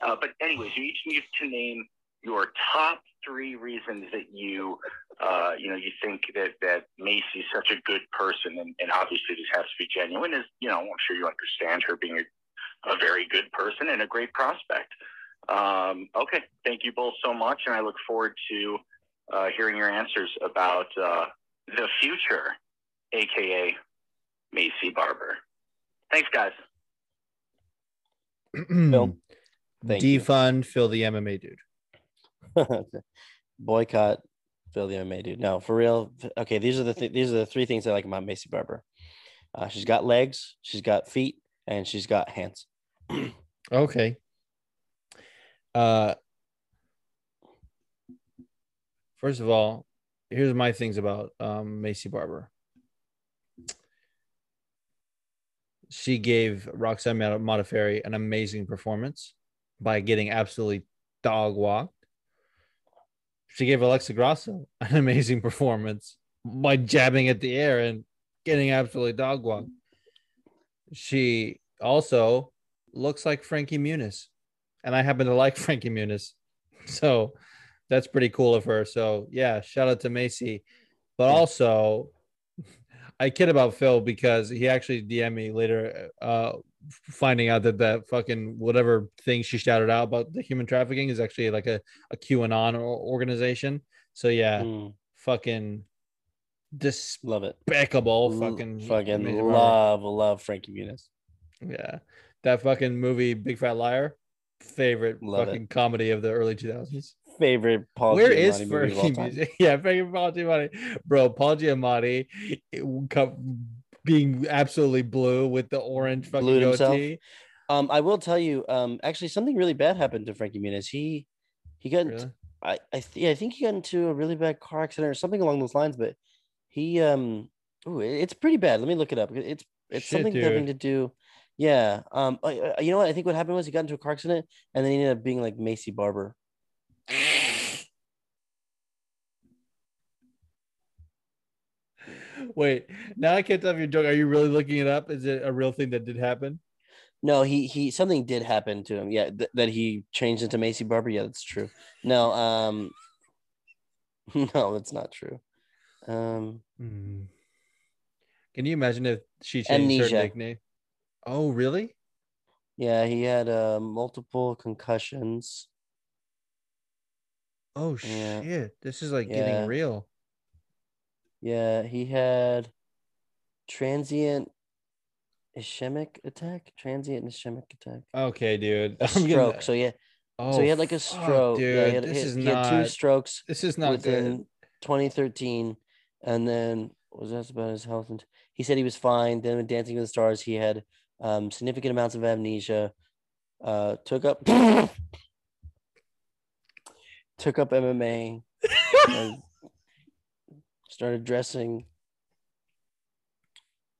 Uh, but anyways, you each need to name your top three reasons that you, uh, you know, you think that that Maycee's such a good person, and, and obviously this has to be genuine. Is you know, I'm sure you understand her being a, a very good person and a great prospect. Um, okay, thank you both so much, and I look forward to uh, hearing your answers about uh, the future, aka Maycee Barber. Thanks, guys. Phil, thank you. Defund Phil the MMA dude. Boycott MMA dude. No, for real. Okay, these are the th- these are the three things I like about Maycee Barber. Uh, she's got legs, she's got feet, and she's got hands. Okay. Uh first of all, here's my things about um Maycee Barber. She gave Roxanne Modafferi an amazing performance by getting absolutely dog walked. She gave Alexa Grasso an amazing performance by jabbing at the air and getting absolutely dog walked. She also looks like Frankie Muniz, and I happen to like Frankie Muniz, so that's pretty cool of her. So yeah, shout out to Maycee, but also I kid about Phil because he actually DM me later, uh, finding out that that fucking whatever thing she shouted out about the human trafficking is actually like a a QAnon organization. So yeah, Mm, fucking love it. despicable, L- fucking fucking Maycee love, love Frankie Muniz. Yeah, that fucking movie, Big Fat Liar, favorite Love it. fucking comedy of the early 2000s. Favorite Paul Where is Giamatti all Frankie. Muniz? Yeah, favorite Paul Giamatti, bro. Paul Giamatti it come- being absolutely blue with the orange fucking himself. goatee. Um, I will tell you, um, actually, something really bad happened to Frankie Muniz. He he got, Really? I I, th- yeah, I think he got into a really bad car accident or something along those lines. But he, um, ooh, it's pretty bad. Let me look it up. It's it's Shit, something having to do. Yeah. Um. You know what? I think what happened was he got into a car accident and then he ended up being like Maycee Barber. Wait, now I can't tell if you're joking. Are you really looking it up? Is it a real thing that did happen? No, he he something did happen to him. Yeah, th- that he changed into Maycee Barber. Yeah, that's true. No, um, no, that's not true. Um, Hmm. Can you imagine if she changed her nickname? Oh, really? yeah, he had uh multiple concussions. Oh Yeah. shit! This is like Yeah. getting real. Yeah, he had transient ischemic attack. Transient ischemic attack. Okay, dude. A stroke. gonna- So yeah, Oh, so he had like a fuck, stroke. dude. yeah, he had, this he is he not. two strokes This is not within good. 2013, and then was that about his health? And he said he was fine. Then with Dancing with the Stars, he had um, significant amounts of amnesia. Uh, took up took up MMA. started dressing.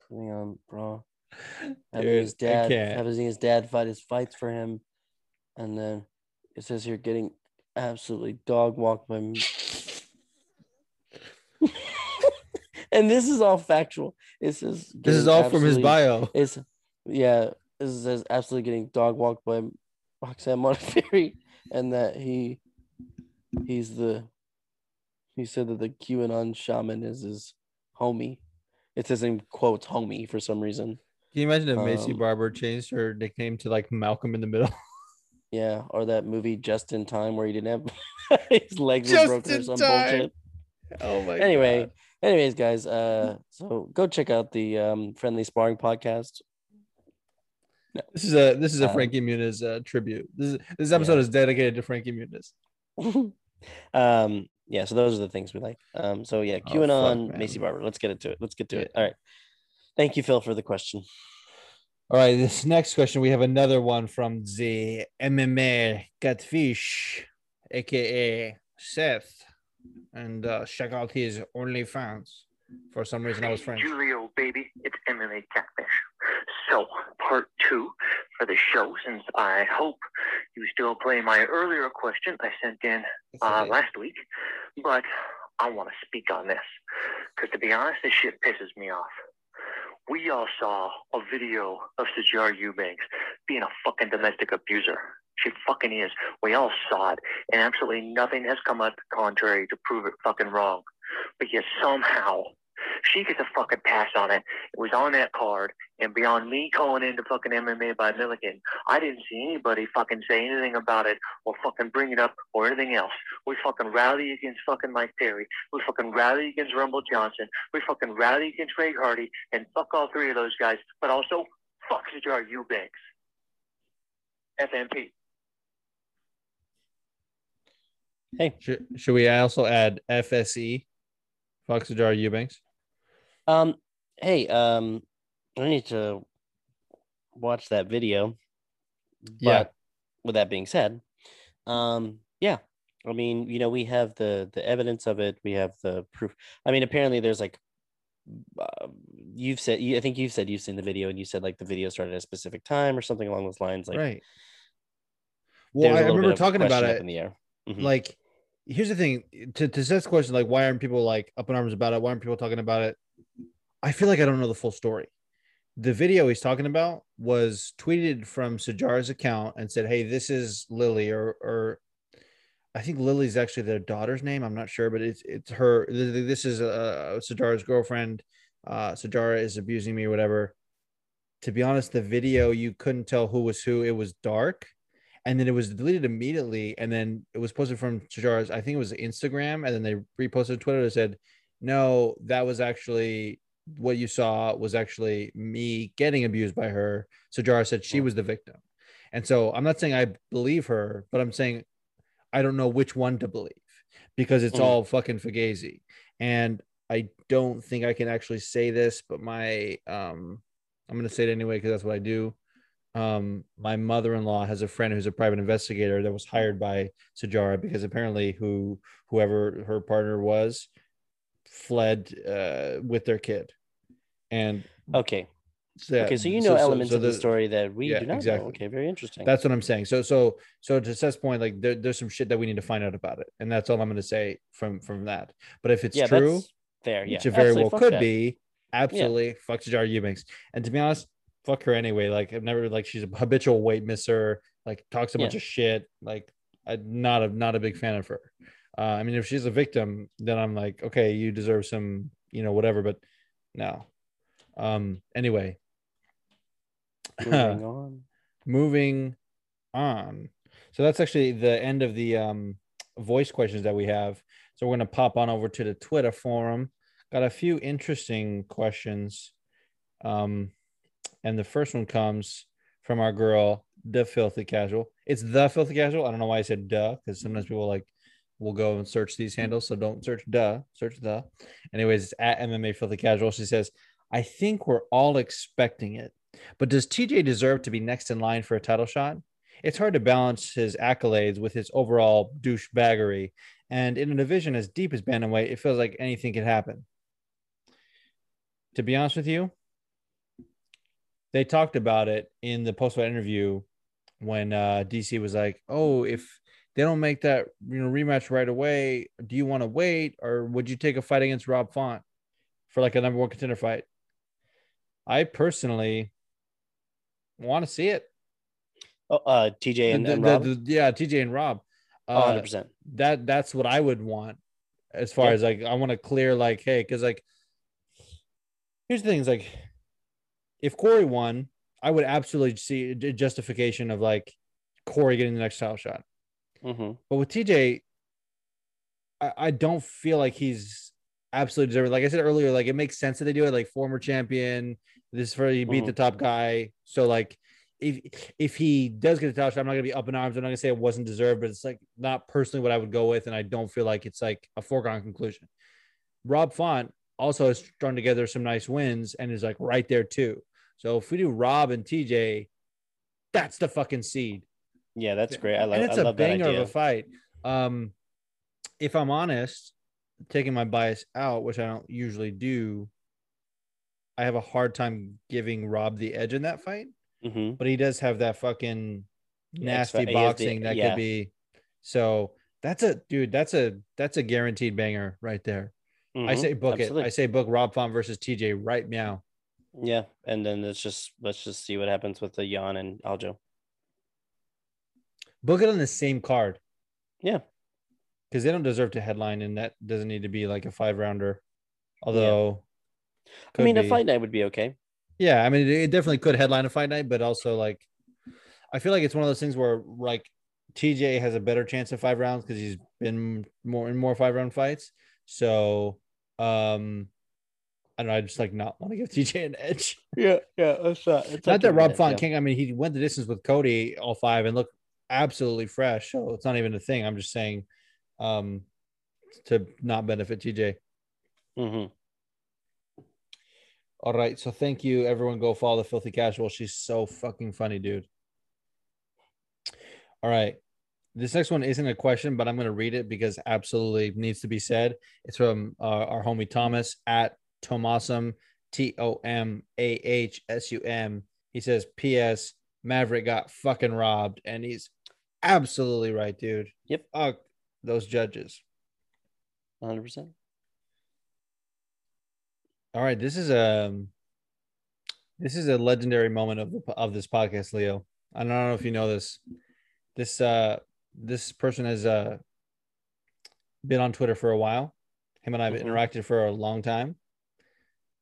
Putting on bra. Having Dude, his dad having his dad fight his fights for him. And then it says here getting absolutely dog walked by me. and this is all factual. It says This is all from his bio. It's yeah, this says absolutely getting dog walked by Roxanne Modafferi, and that he he's the he said that the QAnon shaman is his homie. It says in quotes homie for some reason. Can you imagine if Maycee Um, Barber changed her nickname to like Malcolm in the Middle? Yeah, or that movie Just in Time where he didn't have his legs were broken or some Time. bullshit. Oh my Anyway, God. anyways, guys, uh, so go check out the um, Friendly Sparring podcast. This is a this is a Um, Frankie Muniz uh, tribute. This is, this episode Yeah. is dedicated to Frankie Muniz. um, yeah, so those are the things we like. Um, so yeah, Oh, QAnon, fuck, Maycee. Barber. Let's get into it. Let's get to it. All right. Thank you, Phil, for the question. All right, this next question we have another one from the MMA Catfish, aka Seth, and uh, check out his OnlyFans. For some reason, I was friends. Julio, baby, it's MMA Catfish. So, part two for the show, since I hope you still play my earlier question I sent in uh, okay. last week, but I want to speak on this because, to be honest, this shit pisses me off. We all saw a video of Sajar Eubanks being a fucking domestic abuser. She fucking is. We all saw it, and absolutely nothing has come up contrary to prove it fucking wrong. But yet somehow she gets a fucking pass on it. It was on that card, and beyond me calling into fucking MMA by Milligan, I didn't see anybody fucking say anything about it or fucking bring it up or anything else. We fucking rally against fucking Mike Perry. We fucking rally against Rumble Johnson. We fucking rally against Ray Hardy, and fuck all three of those guys. But also, fuck Sajar Eubanks. FMP. Hey, Should, should we also add FSE, Fox Jar Eubanks? Um, hey, um, I need to watch that video. Yeah. With that being said, um, yeah, I mean, you know, we have the the evidence of it. We have the proof. I mean, apparently, there's like, uh, you've said, I think you've said you've seen the video, and you said like the video started at a specific time or something along those lines. Like, right. Well, I remember talking about it. in the air. Mhm. Like, here's the thing to, to Seth's question, like, why aren't people like up in arms about it? Why aren't people talking about it? I feel like I don't know the full story. The video he's talking about was tweeted from Sajar's account and said, Hey, this is Lily, or, or I think Lily's actually their daughter's name. I'm not sure, but it's, it's her. th- th- This is uh, Sajar's girlfriend. Uh, Sijara is abusing me, whatever. To be honest, the video, you couldn't tell who was who. It was dark and then it was deleted immediately and then it was posted from Shajar's I think it was Instagram and then they reposted Twitter that said no that was actually what you saw was actually me getting abused by her. Sijara said she was the victim. And so I'm not saying I believe her but I'm saying I don't know which one to believe because it's Mm. all fucking fugazi. And I don't think I can actually say this but my um I'm going to say it anyway because that's what I do um my mother-in-law has a friend who's a private investigator that was hired by Sijara because apparently who whoever her partner was fled uh with their kid and okay, so, okay, so you know elements of the, the- story that we yeah, do not exactly. know. Okay, very interesting. that's what i'm saying so so so to Seth's point like there, there's some shit that we need to find out about it and that's all i'm going to say from from that but if it's yeah, true there. Yeah, which it very well could that. be absolutely fuck Sijara Eubanks and to be honest fuck her anyway. Like i've never like she's a habitual weight misser like talks a bunch of shit. Like i'm not a not a big fan of her. Uh, i mean if she's a victim then i'm like okay you deserve some you know whatever but no. Um anyway. Moving on. moving on. So that's actually the end of the um voice questions that we have. So we're going to pop on over to the twitter forum. Got a few interesting questions. Um and the first one comes from our girl the filthy casual it's the filthy casual i don't know why i said duh because sometimes people like will go and search these handles so don't search duh search the anyways it's at mma filthy casual she says i think we're all expecting it but does TJ deserve to be next in line for a title shot? It's hard to balance his accolades with his overall douchebaggery. And in a division as deep as Bantamweight, it feels like anything could happen. To be honest with you, they talked about it in the post fight interview when uh, DC was like, "Oh, if they don't make that you know rematch right away, do you want to wait, or would you take a fight against Rob Font for like a number one contender fight?" I personally want to see it. Oh, uh, TJ and, The- and Rob. the- yeah, TJ and Rob. Uh, 100%. That that's what I would want as far Yeah. as like I want to clear like hey because like here's the thing is like if Corey won, I would absolutely see a justification of like Corey getting the next title shot. hmm But with TJ, I, I don't feel like he's absolutely deserving. Like I said earlier, like it makes sense that they do it. Like former champion, this is where he beat Mhm. the top guy. So like if if he does get the title shot, I'm not gonna be up in arms. I'm not gonna say it wasn't deserved, but it's like not personally what I would go with, and I don't feel like it's like a foregone conclusion. Rob Font also has strung together some nice wins and is like right there too. So if we do Rob and TJ, that's the fucking seed Yeah, that's great. I love. and it's I a banger of a fight. Um, if I'm honest, taking my bias out, which I don't usually do, I have a hard time giving Rob the edge in that fight. hmm But he does have that fucking nasty he has the- boxing that yeah. could be. So that's a dude. That's a that's a guaranteed banger right there. I Mhm. say book it. I say book Rob Font versus TJ right now. Yeah, and then let's just let's just see what happens with the Yan and Aljo. Book it on the same card. Yeah. Because they don't deserve to headline, and that doesn't need to be like a five rounder. Although, I could mean, a fight night would be okay. Yeah, I mean, it- it definitely could headline a fight night, but also like, I feel like it's one of those things where like TJ has a better chance of five rounds because he's been more in more five round fights. So, um, I don't know. I just like not want to give TJ an edge. Yeah, yeah. That's not. It's Not that Rob Font can't. I mean, he went the distance with Cody all five and looked absolutely fresh. So it's not even a thing. I'm just saying, um, to not benefit TJ. hmm All right. So thank you, everyone. Go follow the Filthy Casual. She's so fucking funny, dude. All right. This next one isn't a question, but I'm going to read it because absolutely needs to be said. It's from uh, our homie Thomas at Tomasum, T O M A H S U M. He says, P.S. Maverick got fucking robbed. And he's absolutely right, dude. Yep. Fuck those judges. 100. percent All right, this is a this is a legendary moment of the of this podcast, Leo. I don't know if you know this. This uh this person has uh been on Twitter for a while. Him and I have Mhm. interacted for a long time.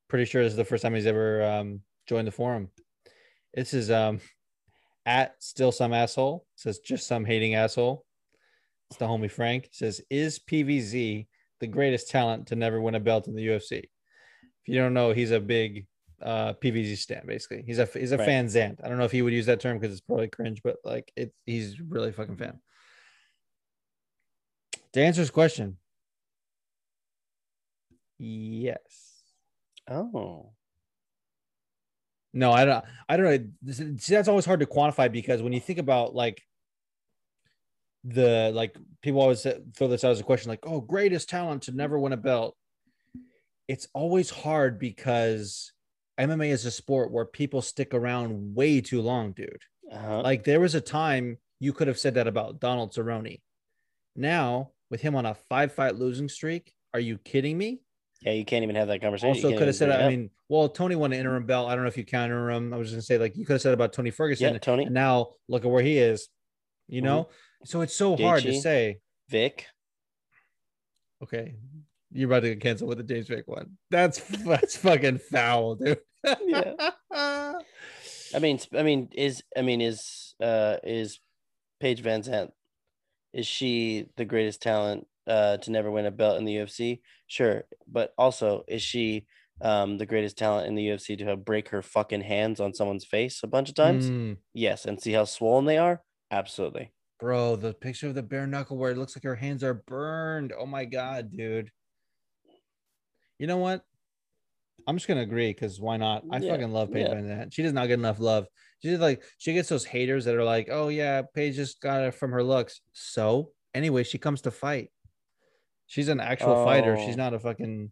Pretty sure this is the first time he's ever um joined the forum. This is um at still some asshole says just some hating asshole. It's the homie Frank says is PVZ the greatest talent to never win a belt in the UFC? If you don't know, he's a big uh PVZ stan. Basically, he's a he's a Right. fan zant. I don't know if he would use that term because it's probably cringe, but like it, he's really a fucking fan. To answer his question, yes. Oh. No, I don't. I don't know. See, that's always hard to quantify because when you think about like the like people always throw this out as a question, like, "Oh, greatest talent to never win a belt." It's always hard because MMA is a sport where people stick around way too long, dude. Uh-huh. Like there was a time you could have said that about Donald Cerrone. Now, with him on a five fight losing streak, are you kidding me? Yeah, you can't even have that conversation. Also, could have said, I mean, well, Tony won an interim belt. I don't know if you counter him. I was just gonna say, like, you could have said about Tony Ferguson. Yeah, Tony. And now look at where he is. You know, so it's so hard to say. Vic. Okay, you're about to get canceled with the James Vick one. That's that's fucking foul, dude. Yeah. I mean, I mean, is I mean, is uh is Paige Van Zandt is she the greatest talent uh to never win a belt in the UFC? Sure, but also is she um the greatest talent in the UFC to have break her fucking hands on someone's face a bunch of times? Mm, Yes, and see how swollen they are? Absolutely. bro, the picture of the bare knuckle where it looks like her hands are burned. Oh my god, dude. You know what? I'm just gonna agree because why not? I Yeah, fucking love Paige yeah. Van Zandt. She does not get enough love. She's like she gets those haters that are like, oh yeah, Paige just got it from her looks. So anyway, she comes to fight. She's an actual fighter. She's Oh. not a fucking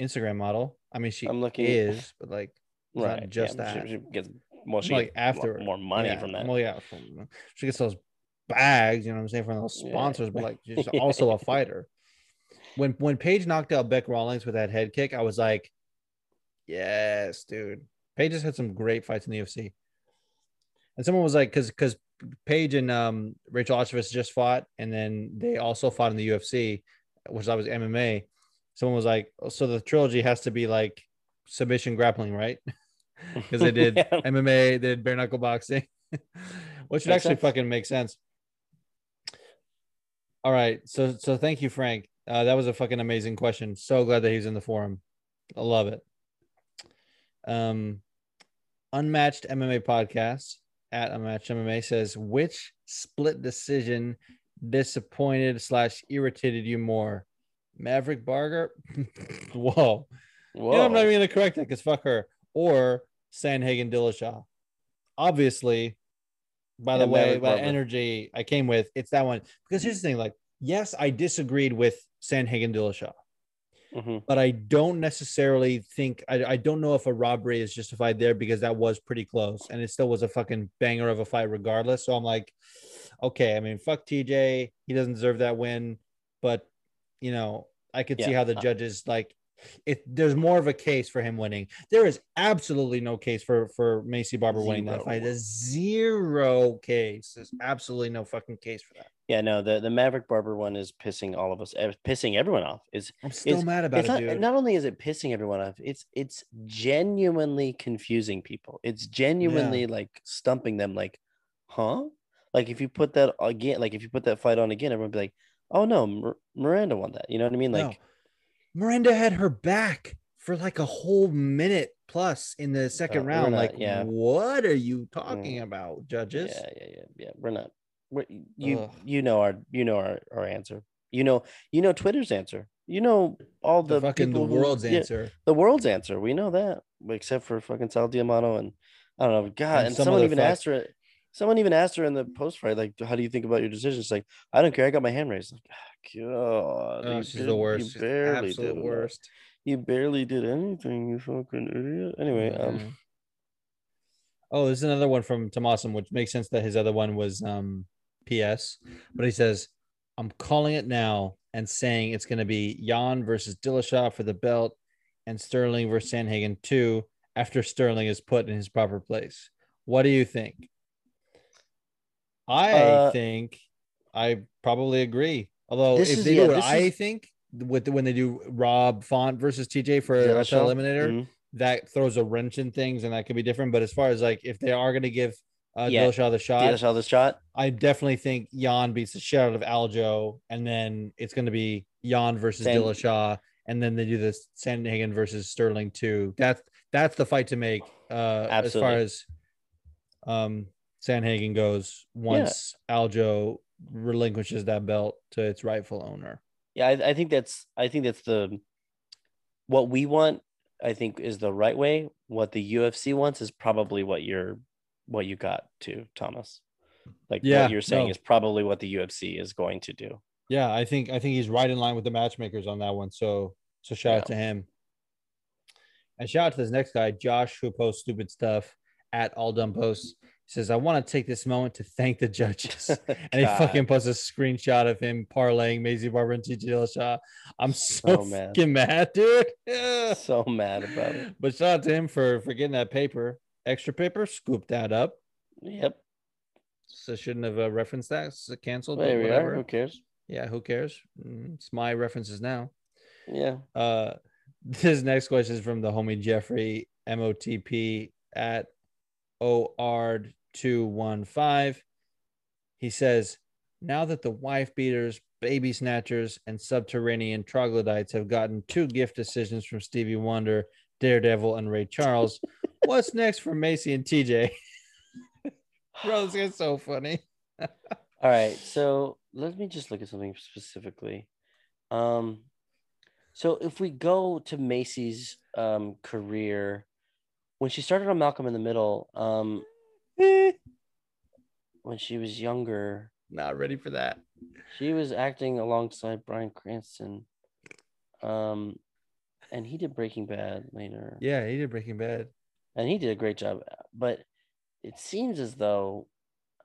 Instagram model. I mean, she I'm looking- is, but like It's not just yeah, that. She, she gets well, she like gets after more, more money yeah, from that. Well, yeah, from, she gets those bags, you know what I'm saying, from those Yeah. sponsors, but like she's also a fighter. When when Paige knocked out Beck Rawlings with that head kick, I was like, yes, dude. Paige has had some great fights in the UFC. And someone was like, because because Paige and um Rachel Ostovich just fought, and then they also fought in the UFC, which I was MMA. Someone was like, oh, so the trilogy has to be like submission grappling, right? because they did Yeah. MMA, they did bare knuckle boxing, which would actually sense. fucking make sense. All right, so so thank you, Frank. Uh, that was a fucking amazing question. So glad that he's in the forum. I love it. Um, unmatched MMA podcast at unmatched MMA says which split decision disappointed slash irritated you more, Maverick Barger? Whoa. Whoa. Yeah, I'm not even gonna correct that because fuck her. Or Sandhagen Dillashaw. Obviously, by the Yeah, way, Maverick that Barber. energy I came with, it's that one. Because here's the thing: like, yes, I disagreed with Sandhagen Dillashaw, Mhm. but I don't necessarily think I, I don't know if a robbery is justified there because that was pretty close and it still was a fucking banger of a fight regardless. So I'm like, okay, I mean, fuck TJ, he doesn't deserve that win, but you know, I could see how the judges like it. There's more of a case for him winning. There is absolutely no case for for Maycee Barber winning that fight. There's zero case. There's absolutely no fucking case for that. Yeah, no, the, the Maverick Barber one is pissing all of us, eh, pissing everyone off. Is I'm still is- mad about it, not, dude. not only is it pissing everyone off, it's it's genuinely confusing people. It's genuinely like stumping them. Like, huh? Like if you put that again, like if you put that fight on again, everyone be like, oh no, Mir- Miranda won that. You know what I mean? No. Like, Miranda had her back for like a whole minute plus in the second Uh, round. not- like, yeah. what are you talking Mm. about, judges? yeah, yeah, yeah, yeah. We're not. We're, you Ugh. you know our you know our, our answer. You know you know Twitter's answer. You know all The, the, fucking the people who- world's yeah, answer. the world's answer. We know that, except for fucking Sal D'Amato and I don't know. God, And and, some someone even fuck. asked her. Someone even asked her in the post fight, like, "How do you think about your decision?" She's like, "I don't care. I got my hand raised." Like, God, Oh, she's the worst. You barely absolute did worst. You barely did anything. You fucking idiot. Anyway, um, Mhm. Oh, there's another one from Tomasum, which makes sense that his other one was um PS, but he says, I'm calling it now and saying it's gonna be Yan versus Dillashaw for the belt and Sterling versus Sandhagen 2 after Sterling is put in his proper place. What do you think? I Uh, think I probably agree. Although if is- they yeah, do what I is- think with when they do Rob Font versus TJ for a Dillashaw? eliminator, Mhm. that throws a wrench in things and that could be different. But as far as like if they are going to give uh, Yeah, Dillashaw the shot, Dillashaw the shot. I definitely think Yan beats the shit out of Aljo, and then it's going to be Yan versus San- Dillashaw, and then they do this Sandhagen versus Sterling too. That's that's the fight to make uh, as far Absolutely. as um Sandhagen goes once Aljo relinquishes that belt to its rightful owner. Yeah, I, I think that's I think that's the what we want. I think is the right way. What the UFC wants is probably what you're what you got to Thomas. Like Yeah, what you're saying no. is probably what the UFC is going to do. Yeah, I think I think he's right in line with the matchmakers on that one. So so shout out to him. And shout out to this next guy, Josh, who posts stupid stuff at all dumb posts. Says, I want to take this moment to thank the judges. and he fucking posts a screenshot of him parlaying Maycee Barber and TJ Dillashaw. I'm so, So mad. fucking mad, dude. Yeah. so mad about it. But shout out to him for for getting that paper, extra paper, scoop that up. Yep. So shouldn't have uh, referenced that. It's canceled. There we whatever. are. Who cares? Yeah, who cares? Mm, It's my references now. Yeah. Uh, this next question is from the homie Jeffrey MOTP at OR215. He says, Now that the wife beaters, baby snatchers, and subterranean troglodytes have gotten two gift decisions from Stevie Wonder, Daredevil, and Ray Charles, what's next for Maycee and TJ? Bro, this guy's so funny. All right, so let me just look at something specifically. Um, so if we go to Maycee's um, career, when she started on Malcolm in the Middle, um, when she was younger, Not ready for that. she was acting alongside Bryan Cranston, um, and he did Breaking Bad later. Yeah, he did Breaking Bad. and he did a great job. But it seems as though,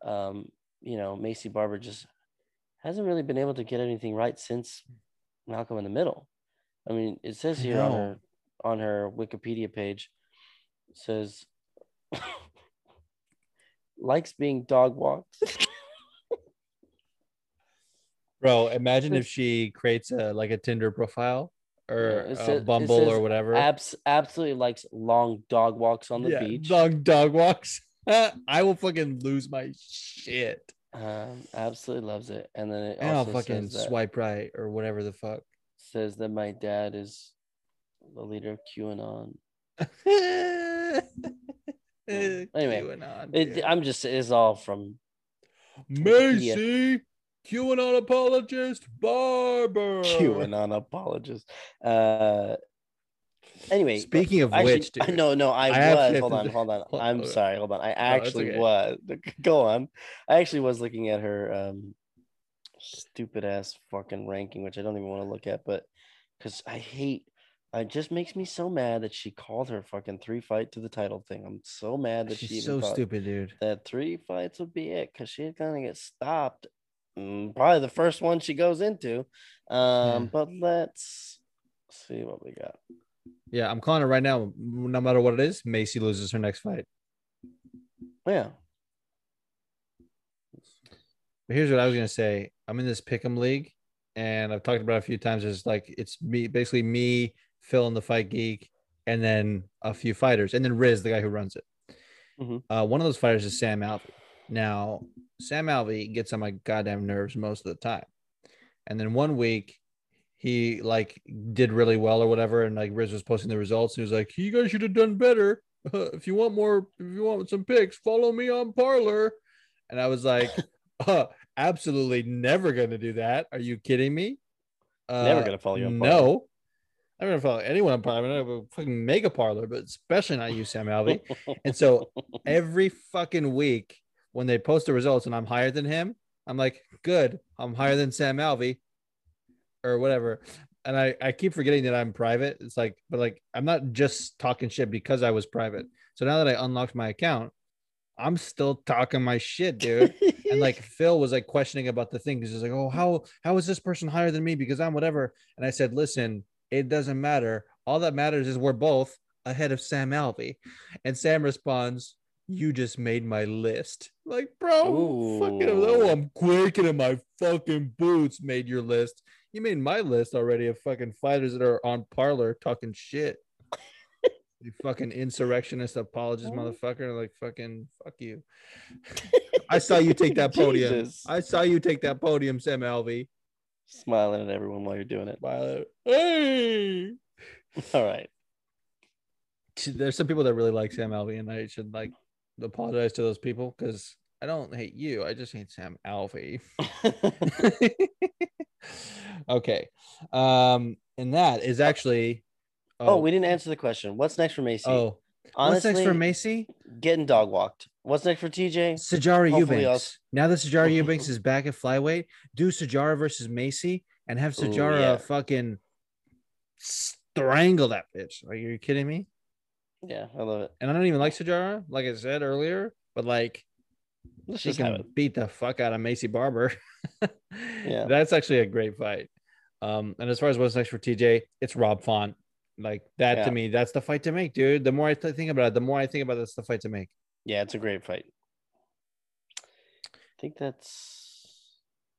um, you know, Maycee Barber just hasn't really been able to get anything right since Malcolm in the Middle. I mean, it says here on her on her Wikipedia page, it says likes being dog walked. Bro, imagine if she creates a like a Tinder profile or Yeah, says- Bumble or whatever. Abs- absolutely likes long dog walks on the Yeah, beach. Dog dog walks. I will fucking lose my shit. Um, absolutely loves it. And then it And I'll fucking swipe right or whatever the fuck. says that my dad is the leader of QAnon. anyway, Anyway, It, I'm just it's all from Maycee, QAnon apologist, barber. QAnon apologist. Uh, anyway, Speaking of actually, which, dude, no, no, I, I was. Hold on, hold on. hold- I'm okay. sorry. Hold on. I it's actually okay. was. Go on. I actually was looking at her um stupid ass fucking ranking, which I don't even want to look at, but because I hate. It just makes me so mad that she called her fucking three fight to the title thing. I'm so mad that she she's even so stupid, dude. that three fights would be it because she's gonna get stopped. mm, Probably the first one she goes into. Um, Yeah. but let's see what we got. Yeah, I'm calling it right now. No matter what it is, Maycee loses her next fight. Yeah. But here's what I was gonna say. I'm in this pick'em league, and I've talked about it a few times. It's like it's me, basically me, Phil, and the Fight Geek, and then a few fighters, and then Riz, the guy who runs it. Mhm. Uh, one of those fighters is Sam Alvey. Now, Sam Alvey gets on my goddamn nerves most of the time, and then one week he like did really well or whatever, and like Riz was posting the results. And he was like, "You guys should have done better. if you want more, if you want some picks, follow me on Parler." And I was like, uh, absolutely never going to do that. Are you kidding me? Uh, Never gonna follow you on Parler. No. I'm going to follow anyone on Parler. I'm going to fucking make a Parler, but especially not you, Sam Alvey. and so every fucking week when they post the results and I'm higher than him, I'm like, good. I'm higher than Sam Alvey or whatever. And I, I keep forgetting that I'm private. It's like, but like, I'm not just talking shit because I was private. So now that I unlocked my account, I'm still talking my shit, dude. and like Phil was like questioning about the thing because he's like, oh, how how is this person higher than me because I'm whatever? And I said, listen, it doesn't matter. All that matters is we're both ahead of Sam Alvey. And Sam responds, you just made my list. Like, bro, fucking oh, I'm quaking in my fucking boots. Made your list. You made my list already of fucking fighters that are on Parler talking shit. you fucking insurrectionist apologist motherfucker. Like fucking fuck you. I saw you take that podium. Jesus. I saw you take that podium, Sam Alvey. Smiling at everyone while you're doing it. Smile. Hey. All right. There's some people that really like Sam Alvey, and I should like apologize to those people because I don't hate you. I just hate Sam Alvey. okay. Um, and that is actually Oh, we didn't answer the question. What's next for Maycee? Oh, honestly, what's next for Maycee? Getting dog walked. What's next for TJ? Sijara Hopefully Eubanks. Now that Sijara Eubanks is back at flyweight, do Sijara versus Maycee and have Ooh, Sijara yeah. fucking strangle that bitch. Are you kidding me? Yeah, I love it. And I don't even like Sijara, like I said earlier, but like Let's she can beat the fuck out of Maycee Barber. Yeah. That's actually a great fight. Um, and as far as what's next for TJ, it's Rob Font. Like that Yeah. to me, that's the fight to make, dude. The more I th- think about it, the more I think about it's the fight to make. Yeah, it's a great fight. I think that's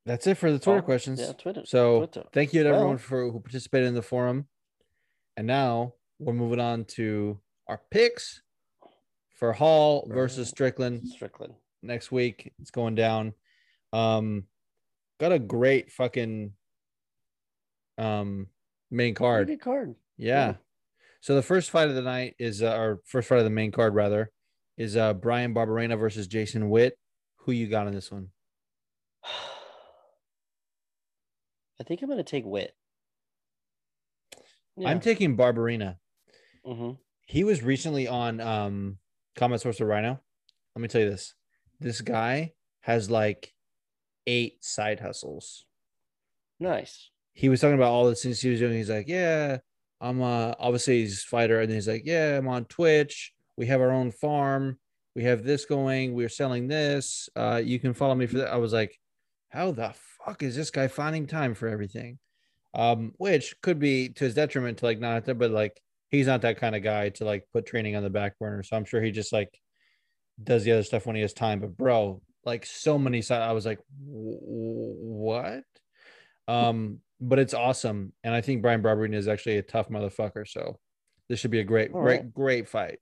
That's it for the Twitter all. questions. Yeah, Twitter. So Twitter. thank you to everyone Well- for who participated in the forum. And now we're moving on to our picks for Hall versus Strickland Strickland. next week. It's going down. Um, got a great fucking um main card. Card. Yeah. So the first fight of the night is uh, our first fight of the main card rather is uh Bryan Barberena versus Jason Witt. Who you got on this one? I think I'm gonna take Witt. I'm taking Barberena. hmm He was recently on um Combat Source of Rhino. Let me tell you this. This guy has like eight side hustles. Nice. He was talking about all the things he was doing. He's like, Yeah, I'm uh obviously he's a fighter, and he's like, Yeah, I'm on Twitch. We have our own farm. We have this going. We're selling this. Uh, you can follow me for that. I was like, How the fuck is this guy finding time for everything? Um, which could be to his detriment to like not but like he's not that kind of guy to like put training on the back burner. So I'm sure he just like does the other stuff when he has time. But bro, like so many side, I was like, "Wh- what? Um, but it's awesome, and I think Bryan Barberena is actually a tough motherfucker. So this should be a great, All great, right. great fight.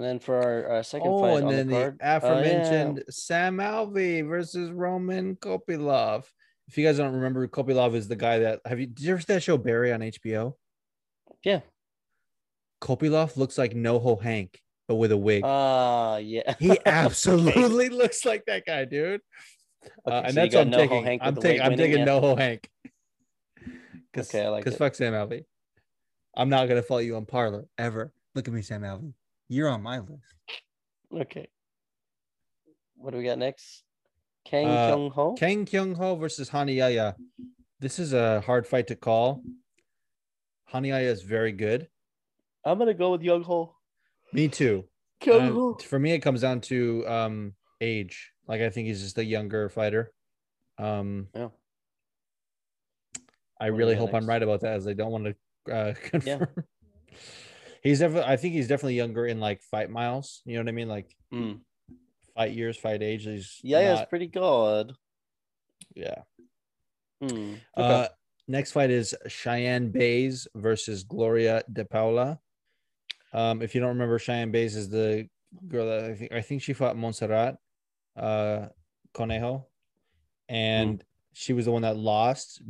And then for our, our second Oh, fight and then the the, card, oh, yeah. aforementioned Sam Alvey versus Roman Kopylov. If you guys don't remember, Kopylov is the guy that have you did you ever see that show Barry on HBO? Yeah. Kopylov looks like NoHo Hank, but with a wig. Ah, yeah. he absolutely looks like that guy, dude. Uh, and so that's what I'm NoHo taking. Hank I'm taking. I'm taking yeah? NoHo Hank. Cause, Okay, I like Because fuck Sam Alvey. I'm not gonna follow you on Parler ever. Look at me, Sam Alvey. You're on my list. Okay. What do we got next? Kang Uh, Kyung Ho. Kang Kyung Ho versus Hani Yahya. This is a hard fight to call. Hani Yahya is very good. I'm gonna go with Young Ho. Me too. Kyung Uh, for me, it comes down to um age. Like I think he's just a younger fighter. Um, Yeah. I What do we really hope I'm right about that, as I don't want to uh, confirm. He's definitely. I think he's definitely younger in like fight miles. You know what I mean? Like Mm. fight years, fight age. He's Yeah, not- it's pretty good. yeah. Hmm. Uh, next fight is Cheyenne Bays versus Gloria De Paula. Um, if you don't remember, Cheyenne Bays is the girl that I think I think she fought Montserrat uh, Conejo, and she was the one that lost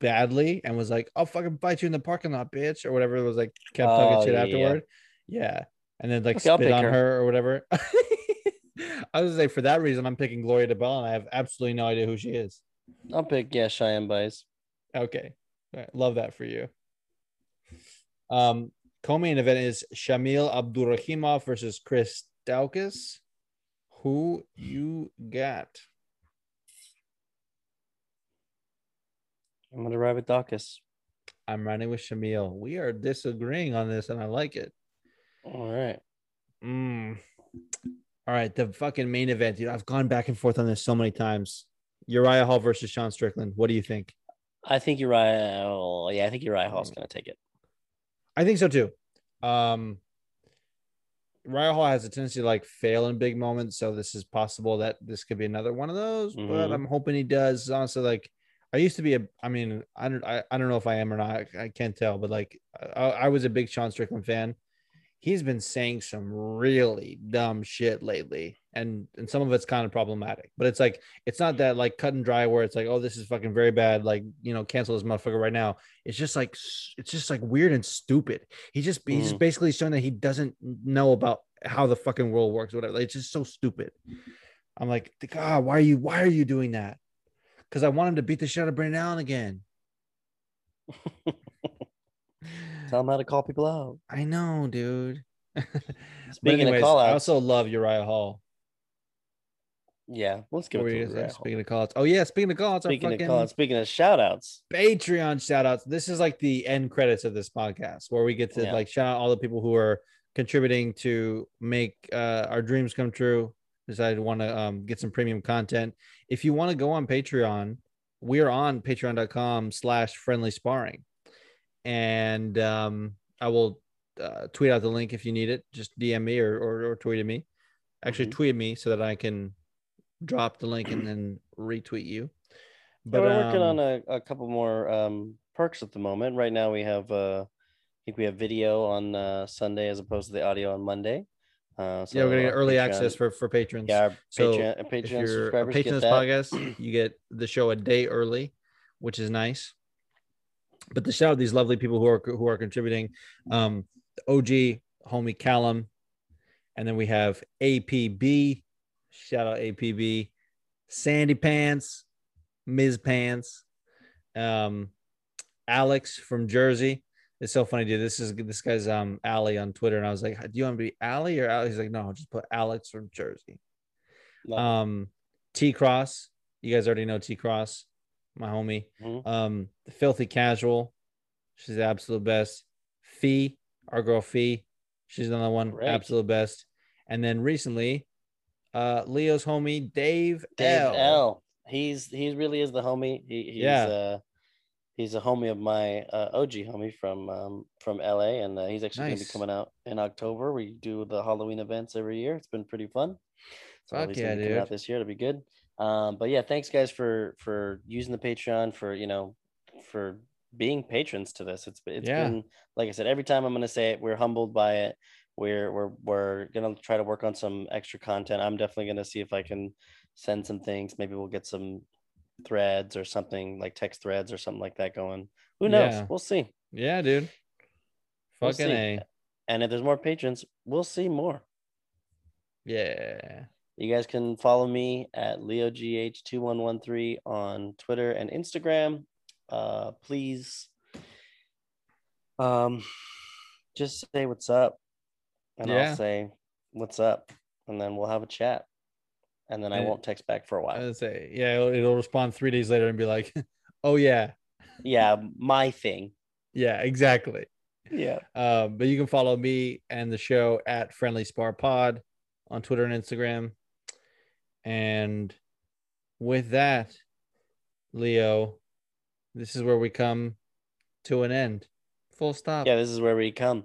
badly and was like, "I'll fucking fight you in the parking lot, bitch," or whatever. It was like kept talking Oh, shit yeah, yeah. afterward. Yeah, and then like Okay, spit on her. her. or whatever. I was like, for that reason, I'm picking Gloria De Paula, and I have absolutely no idea who she is. I'll pick yeah, Cheyenne Bays. Okay. Right, Love that for you. Um, co-main event is Shamil Abdurakhimov versus Chris Daukaus. Who you got? I'm gonna ride with Dawkins. I'm riding with Shamil. We are disagreeing on this, and I like it. All right. Mm. All right, the fucking main event, dude. I've gone back and forth on this so many times. Uriah Hall versus Sean Strickland. What do you think? I think Uriah. Oh, yeah, I think Uriah Hall's gonna take it. I think so too. Um, Uriah Hall has a tendency to like fail in big moments, so this is possible that this could be another one of those. But Mhm. I'm hoping he does. Honestly, like I used to be a. I mean, I don't. I, I don't know if I am or not. I, I can't tell. But like, I, I was a big Sean Strickland fan. He's been saying some really dumb shit lately, and and some of it's kind of problematic. But it's like it's not that like cut and dry where it's like, oh, this is fucking very bad. Like you know, cancel this motherfucker right now. It's just like it's just like weird and stupid. He just he's just Mm. basically showing that he doesn't know about how the fucking world works. Or Whatever. Like, it's just so stupid. I'm like, God, why are you why are you doing that? Because I want him to beat the shit out of Brendan Allen again. Tell him how to call people out. I know, dude. Speaking of call call I also love Uriah Hall. yeah, let's give it to you gonna say? Uriah Hall. Speaking of call outs. Oh yeah, speaking of call outs, Speaking of fucking call outs, speaking of shout outs, Patreon shout outs. This is like the end credits of this podcast where we get to Yeah. like shout out all the people who are contributing to make uh, our dreams come true. Decided to want to um, get some premium content. If you want to go on Patreon, we are on patreon.com slash friendly sparring. And um, I will uh, tweet out the link if you need it. Just DM me or, or, or tweet at me. Actually, Mhm. tweet me so that I can drop the link and then retweet you. but we're working um, on a, a couple more um, perks at the moment. Right now, we have uh, I think we have video on uh, Sunday as opposed to the audio on Monday. Uh, so yeah, we're gonna get early Patreon- access for for patrons. Yeah, So Patreon, uh, if you're a patron get of that. this podcast, you get the show a day early, which is nice. But to shout out these lovely people who are who are contributing, um, OG homie Callum, and then we have APB. Shout out APB, Sandy Pants, Ms. Pants, um, Alex from Jersey. It's so funny, dude. This is this guy's um Ali on Twitter, and I was like, "Do you want to be Ali or Ali?" He's like, "No, just put Alex from Jersey." No. Um, T Cross, you guys already know T Cross, my homie. Mhm. Um, the Filthy Casual, she's the absolute best. Fee, our girl Fee, she's another one, Great. absolute best. And then recently, uh, Leo's homie Dave, Dave L. L. He's he really is the homie. He, he's Yeah. uh he's a homie of my uh, OG homie from um from LA, and uh, he's actually gonna be coming out in October. We do the Halloween events every year. It's been pretty fun. So Fuck least yeah, be out this year. It'll be good. Um, but yeah, thanks guys for for using the Patreon for you know for being patrons to this. It's it's Yeah. been like I said, every time I'm gonna say it, we're humbled by it. We're we're we're gonna try to work on some extra content. I'm definitely gonna see if I can send some things. Maybe we'll get some threads or something like text threads or something like that going. Who knows? Yeah. We'll see. Yeah, dude. We'll Fucking see. a. And if there's more patrons, we'll see more. Yeah. You guys can follow me at leogh2113 on Twitter and Instagram. Uh, please, um, just say what's up, and Yeah. I'll say what's up, and then we'll have a chat, and then I won't text back for a while. I'd say, yeah, it'll, it'll respond three days later and be like, oh, yeah. yeah, my thing. Yeah, exactly. Yeah. Um, but you can follow me and the show at Friendly Spar Pod on Twitter and Instagram. And with that, Leo, this is where we come to an end. Full stop. Yeah, this is where we come